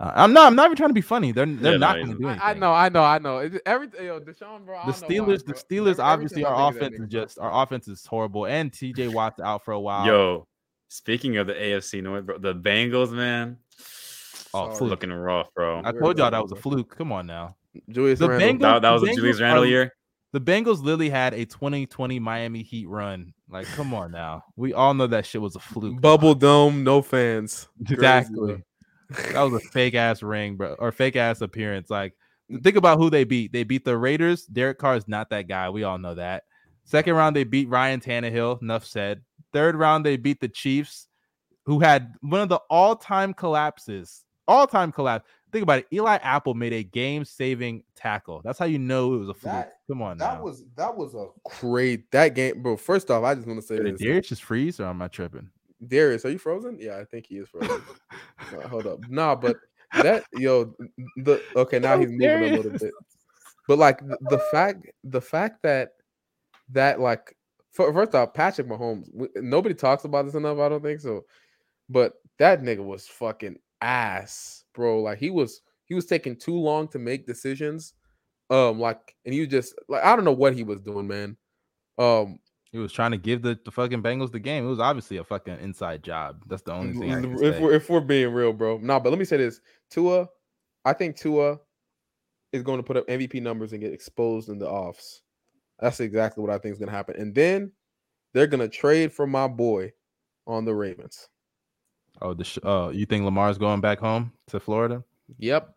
Uh, I'm not. I'm not even trying to be funny. They're they're Yeah, not he's- going to do anything. I, I know, I know, I know. It's everything, yo, Deshaun, bro. The don't why, Steelers. bro. the Steelers. Every- obviously, our I think of offense is just our offense is horrible, and T.J. Watt's out for a while. Yo, speaking of the AFC North, bro, the Bengals, man, oh, Sorry. fluke. looking rough, bro. I told y'all that was a fluke. Come on now. Julius The Randle. Bengals- That, that was the a Julius Bengals Randle are- year. The Bengals literally had a 2020 Miami Heat run. Like, come on now. We all know that shit was a fluke. Bubble dome, no fans. Exactly. bro. that was a fake ass ring, bro, or fake ass appearance. Like, mm. think about who they beat. They beat the Raiders. Derek Carr is not that guy. We all know that. Second round, they beat Ryan Tannehill. Enough said. Third round, they beat the Chiefs, who had one of the all time collapses. All time collapse. Think about it. Eli Apple made a game saving tackle. That's how you know it was a fluke. That- Come on That now. was that was a great that game, bro. First off, I just want to say Did this. Darius just freeze or am I tripping? Darius, are you frozen? Yeah, I think he is frozen. No, hold up. Nah, but that yo the okay now he's moving a little bit. But like the, the fact the fact that that like fir- first off Patrick Mahomes nobody talks about this enough I don't think so. But that nigga was fucking ass, bro. Like he was he was taking too long to make decisions. Um like and he was just like I don't know what he was doing, man. Um He was trying to give the, the fucking Bengals the game. It was obviously a fucking inside job. That's the only thing. If we're, if we're being real, bro. No, but let me say this: Tua, I think Tua is going to put up MVP numbers and get exposed in the offs. That's exactly what I think is going to happen. And then they're going to trade for my boy on the Ravens. Oh, the sh- uh, you think Lamar's going back home to Florida? Yep,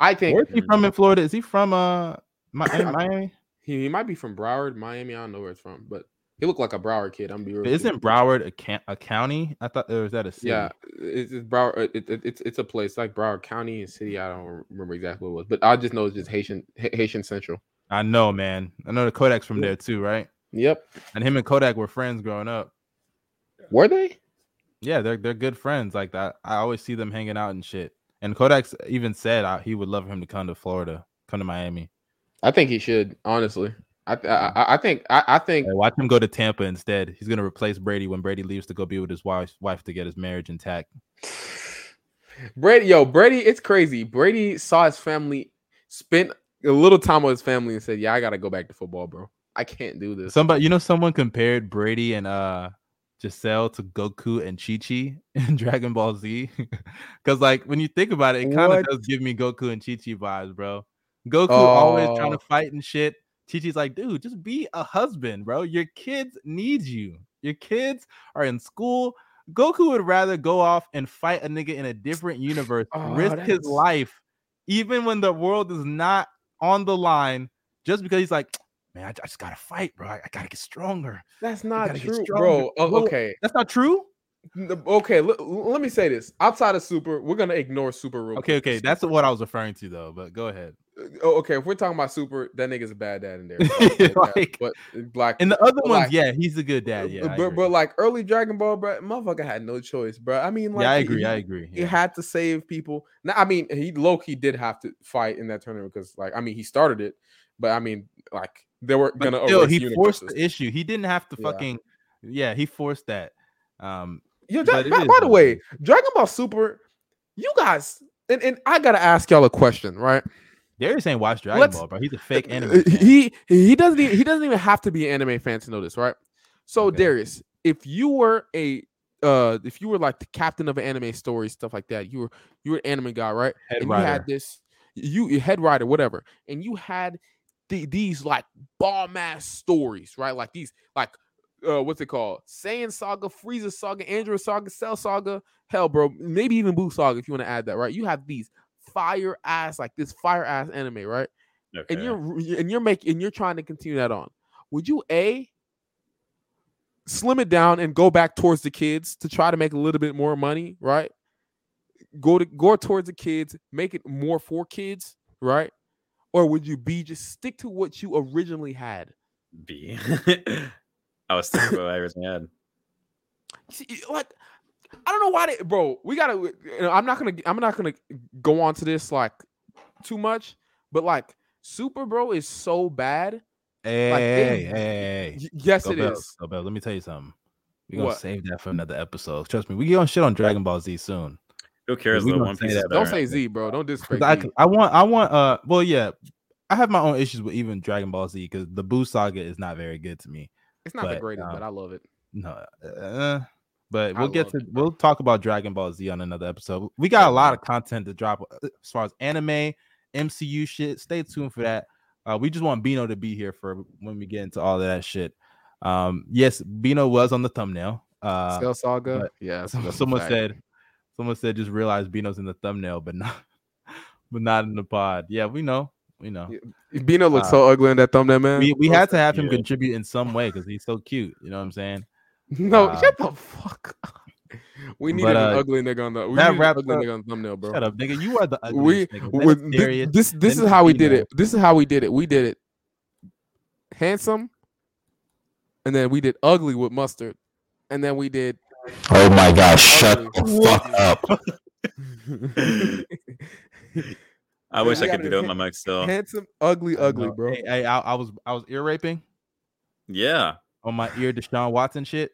I think Where's he from in Florida? Is he from uh Miami? he, he might be from Broward, Miami. I don't know where it's from, but he looked like a Broward kid. I'm be real. Isn't Broward a, ca- a county? I thought or is that a city? Yeah, it's, it's Broward. It, it, it's it's a place like Broward County and city. I don't remember exactly what it was, but I just know it's just Haitian Haitian Central. I know, man. I know the Kodak's from there too, right? Yep. And him and Kodak were friends growing up. Were they? Yeah, they're they're good friends. Like that, I always see them hanging out and shit. And Kodak's even said uh, he would love him to come to Florida, come to Miami. I think he should. Honestly, I I, I- I think I, I think Hey, watch him go to Tampa instead. He's gonna replace Brady when Brady leaves to go be with his wife wife to get his marriage intact. Brady. Yo, Brady. It's crazy. Brady saw his family spent a little time with his family and said, "Yeah, I gotta go back to football, bro. I can't do this." Somebody, you know, someone compared Brady and uh Gisele to Goku and Chi Chi in Dragon Ball Z. Because like when you think about it, it kind of does give me Goku and Chi Chi vibes, bro. Goku always trying Oh. to fight and shit. Chi Chi's like, dude, just be a husband, bro. Your kids need you. Your kids are in school. Goku would rather go off and fight a nigga in a different universe, Oh, risk his life, even when the world is not on the line, just because he's like, man, I, I just gotta fight, bro. I, I gotta get stronger. That's not gotta get true, bro. Oh, okay, That's not true. Okay. l- l- let me say this: outside of Super, we're gonna ignore Super real Okay, quick. okay, that's what I was referring to though. But go ahead. Uh, oh, okay. If we're talking about Super, that nigga's a bad dad in there. Sorry, no cap, Like- but uh, black And the other But, ones, like- yeah, he's a good uh, dad. Yeah, uh, but, but like early Dragon Ball, bro, motherfucker had no choice, bro. I mean, like, yeah, I agree. He, I agree. he had to save people. Now, I mean, he low key did have to fight in that tournament because, like, I mean, he started it, but I mean, like, they were But gonna. still, erase he forced the issue. He didn't have to Yeah. fucking. Yeah, he forced that. Um, Yo, but Dra- by, is by the way, Dragon Ball Super, you guys, and, and I gotta ask y'all a question, right? Darius ain't watched Dragon Let's- Ball, bro. He's a fake anime. fan. He he doesn't even, he doesn't even have to be an anime fan to know this, right? So Okay. Darius, if you were a uh if you were like the captain of an anime story, stuff like that, you were you were an anime guy, right? Head and you had this you you head writer, whatever, and you had the, these like bomb ass stories, right? Like these, like uh, what's it called? Saiyan Saga, Frieza Saga, Android Saga, Cell Saga. Hell, bro, maybe even Boo Saga if you want to add that, right? You have these fire ass, like this fire ass anime, right? Okay. And you're and you're making and you're trying to continue that on. Would you a slim it down and go back towards the kids to try to make a little bit more money, right? Go to go towards the kids, make it more for kids, right? Or would you be just stick to what you originally had? B. I was thinking about what I originally had. See, like I don't know why they bro, we gotta you know, I'm not gonna I'm not gonna go on to this like too much, but like Super Bro is so bad. Hey, Like, hey, they- hey, hey, hey. Y- Yes, Go it Bells, is. Go Bells. Let me tell you something. We're gonna What? save that for another episode. Trust me, we gonna shit on Dragon Ball Z soon. Who cares we though? One say Piece. that, is bro. Don't say Z, bro. Don't disrespect I want, I want, uh, well, yeah, I have my own issues with even Dragon Ball Z because the Boo saga is not very good to me. It's not the greatest, um, but I love it. No, uh, but we'll get to it, we'll talk about Dragon Ball Z on another episode. We got a lot of content to drop uh, as far as anime, MCU shit. Stay tuned for that. Uh, we just want Bino to be here for when we get into all of that shit. Um, yes, Bino was on the thumbnail. Uh, Cell Saga. but Yeah, that's- some- that's a someone fact. said, someone said, just realized Bino's in the thumbnail, but not, but not in the pod. Yeah, we know, we know. Yeah, Bino looks uh, so ugly in that thumbnail, man. We we had to have him Yeah. contribute in some way because he's so cute. You know what I'm saying? no, uh, shut the fuck. up. We need but, an uh, ugly nigga on the. We that needed an ugly up- nigga on the thumbnail, bro. Shut up, nigga. You are the we nigga. Then with, it's thi- Darius, this this then is how we did Bino. it. This is how we did it. We did it handsome, and then we did ugly with mustard, and then we did Oh my gosh, oh, shut the fuck up. I wish I could gotta do it with my mic still. handsome, ugly, ugly, bro. Hey, hey, I, I was I was ear raping Yeah. on my ear Deshaun Watson shit.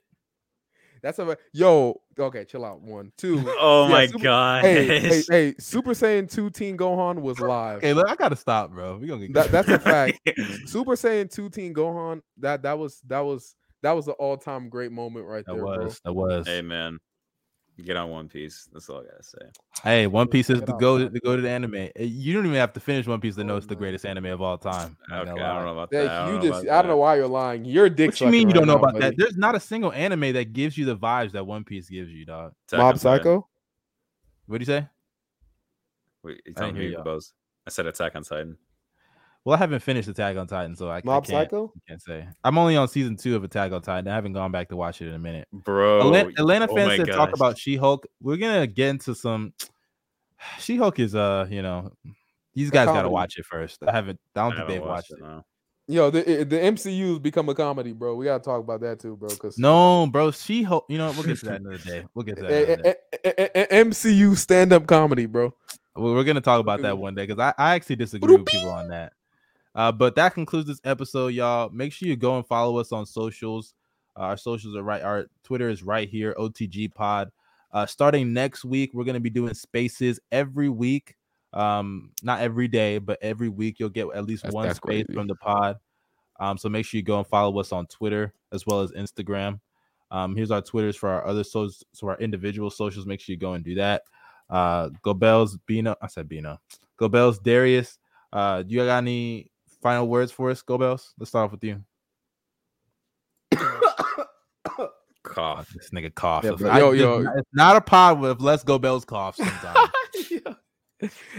That's a yo. Okay, chill out. One, two. Oh Yeah, my Super- god. hey, hey, hey! Super Saiyan Two Teen Gohan was live. Hey, look, I gotta stop, bro. We gonna get That, that's a fact. Super Saiyan Two Teen Gohan. That that was that was that was an all time great moment right that there, was that was. Hey man, get on One Piece. That's all I gotta say. Hey, One Piece is Check the go to go to the anime. Eh, You don't even have to finish One Piece to know Oh, it's the greatest anime of all time. Okay, I don't know about that. That- you don't just I don't know why you're lying. You're dick. What you mean you sucking don't know now, about that? There's not a single anime that gives you the vibes that One Piece gives you, dog. Attack Mob. Psycho. What do you say? Wait, you I telling didn't hear you y'all. I said Attack on Titan. Well, I haven't finished Attack on Titan, so I, I can't, Psycho. can't say. I'm only on season two of Attack on Titan. I haven't gone back to watch it in a minute. Bro. Atlanta, Atlanta oh fans my said talk about She-Hulk. We're gonna get into some. She-Hulk is uh, you know, these guys gotta watch it first. I haven't. I don't I think haven't they've watched it. no. Yo, the eh, the MCU's become a comedy, bro. We gotta talk about that too, bro. Because No, bro. She-Hulk. You know, we'll get to that another day. We'll get to that. Eh, another eh, day. MCU stand up comedy, bro. We- We're gonna talk about that one day because I, I actually disagree with people on that. Uh, but that concludes this episode, y'all. Make sure you go and follow us on socials. Uh, our socials are right. Our Twitter is right here, OTG Pod. Uh, starting next week, we're gonna be doing spaces every week. Um, not every day, but every week you'll get at least That's- one that's space crazy. from the pod. Um, so make sure you go and follow us on Twitter as well as Instagram. Um, here's our Twitters for our other socials, so our individual socials. Make sure you go and do that. Uh, Go Bells, Bino. I said Bino. Go Bells, Darius. Uh, do you got any final words for us, Go Bells? Let's start off with you. Cough. This nigga cough. Yeah, bro. I- Yo, it's yo. It's not a pod with Let's Go Bells cough sometimes. Yeah.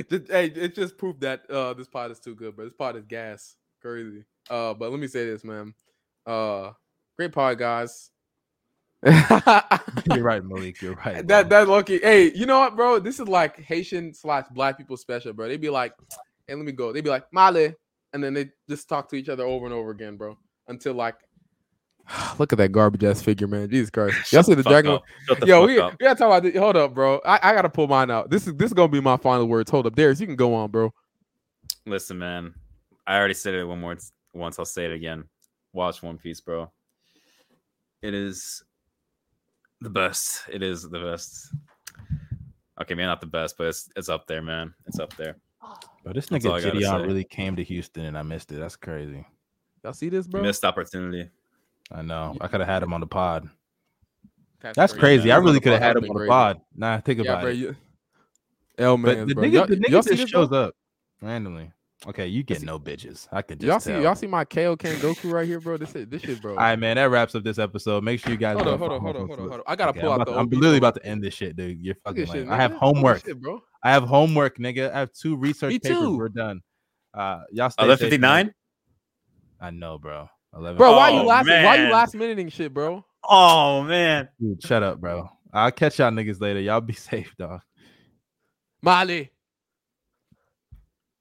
Just- hey, it just proved that uh this pod is too good, but This pod is gas, crazy. Uh, but let me say this, man. Uh, great pod, guys. You're right, Malik. You're right. that bro. that lucky. Hey, you know what, bro? This is like Haitian slash Black people special, bro. They be like, "Hey, let me go." They'd be like, "Male," and then they just talk to each other over and over again, bro, until like. Look at that garbage ass figure, man. Jesus Christ. Y'all see the Dragon? Yo, we, up. we gotta talk about this. Hold up, bro. I, I gotta pull mine out. This is this is gonna be my final words. Hold up, Darius. You can go on, bro. Listen, man. I already said it one more once. I'll say it again. Watch One Piece, bro. It is the best. It is the best. Okay, man, not the best, but it's it's up there, man. It's up there. Bro, this nigga I gotta JiDion really came to Houston and I missed it. That's crazy. Y'all see this, bro? Missed opportunity. I know. I could have had him on the pod. That's, That's crazy. I really could have had him on the pod. Nah, think Yeah, about bro. it. You, L But man, the bro. nigga, Y'all, the y'all see just shows bro? up randomly. Okay, you get no bitches. I can just Y'all see, tell. y'all see my Kaioken Goku right here, bro. This is this shit, bro. All right, man. That wraps up this episode. Make sure you guys. Hold on, hold on, hold on, hold on, on hold on. I gotta Okay, pull I'm, out about the. to- I'm literally photo. about to end this shit, dude. You're fucking shit. I have nigga. Look at homework. shit, bro. I have homework, nigga. I have two research Me papers. too. We're done. Uh, y'all stay Eleven safe, fifty I know, bro. Eleven. Bro, why you Oh, last? Why you man. last minuting shit, bro? Oh man. Dude, shut up, bro. I'll catch y'all niggas later. Y'all be safe, dog. Molly.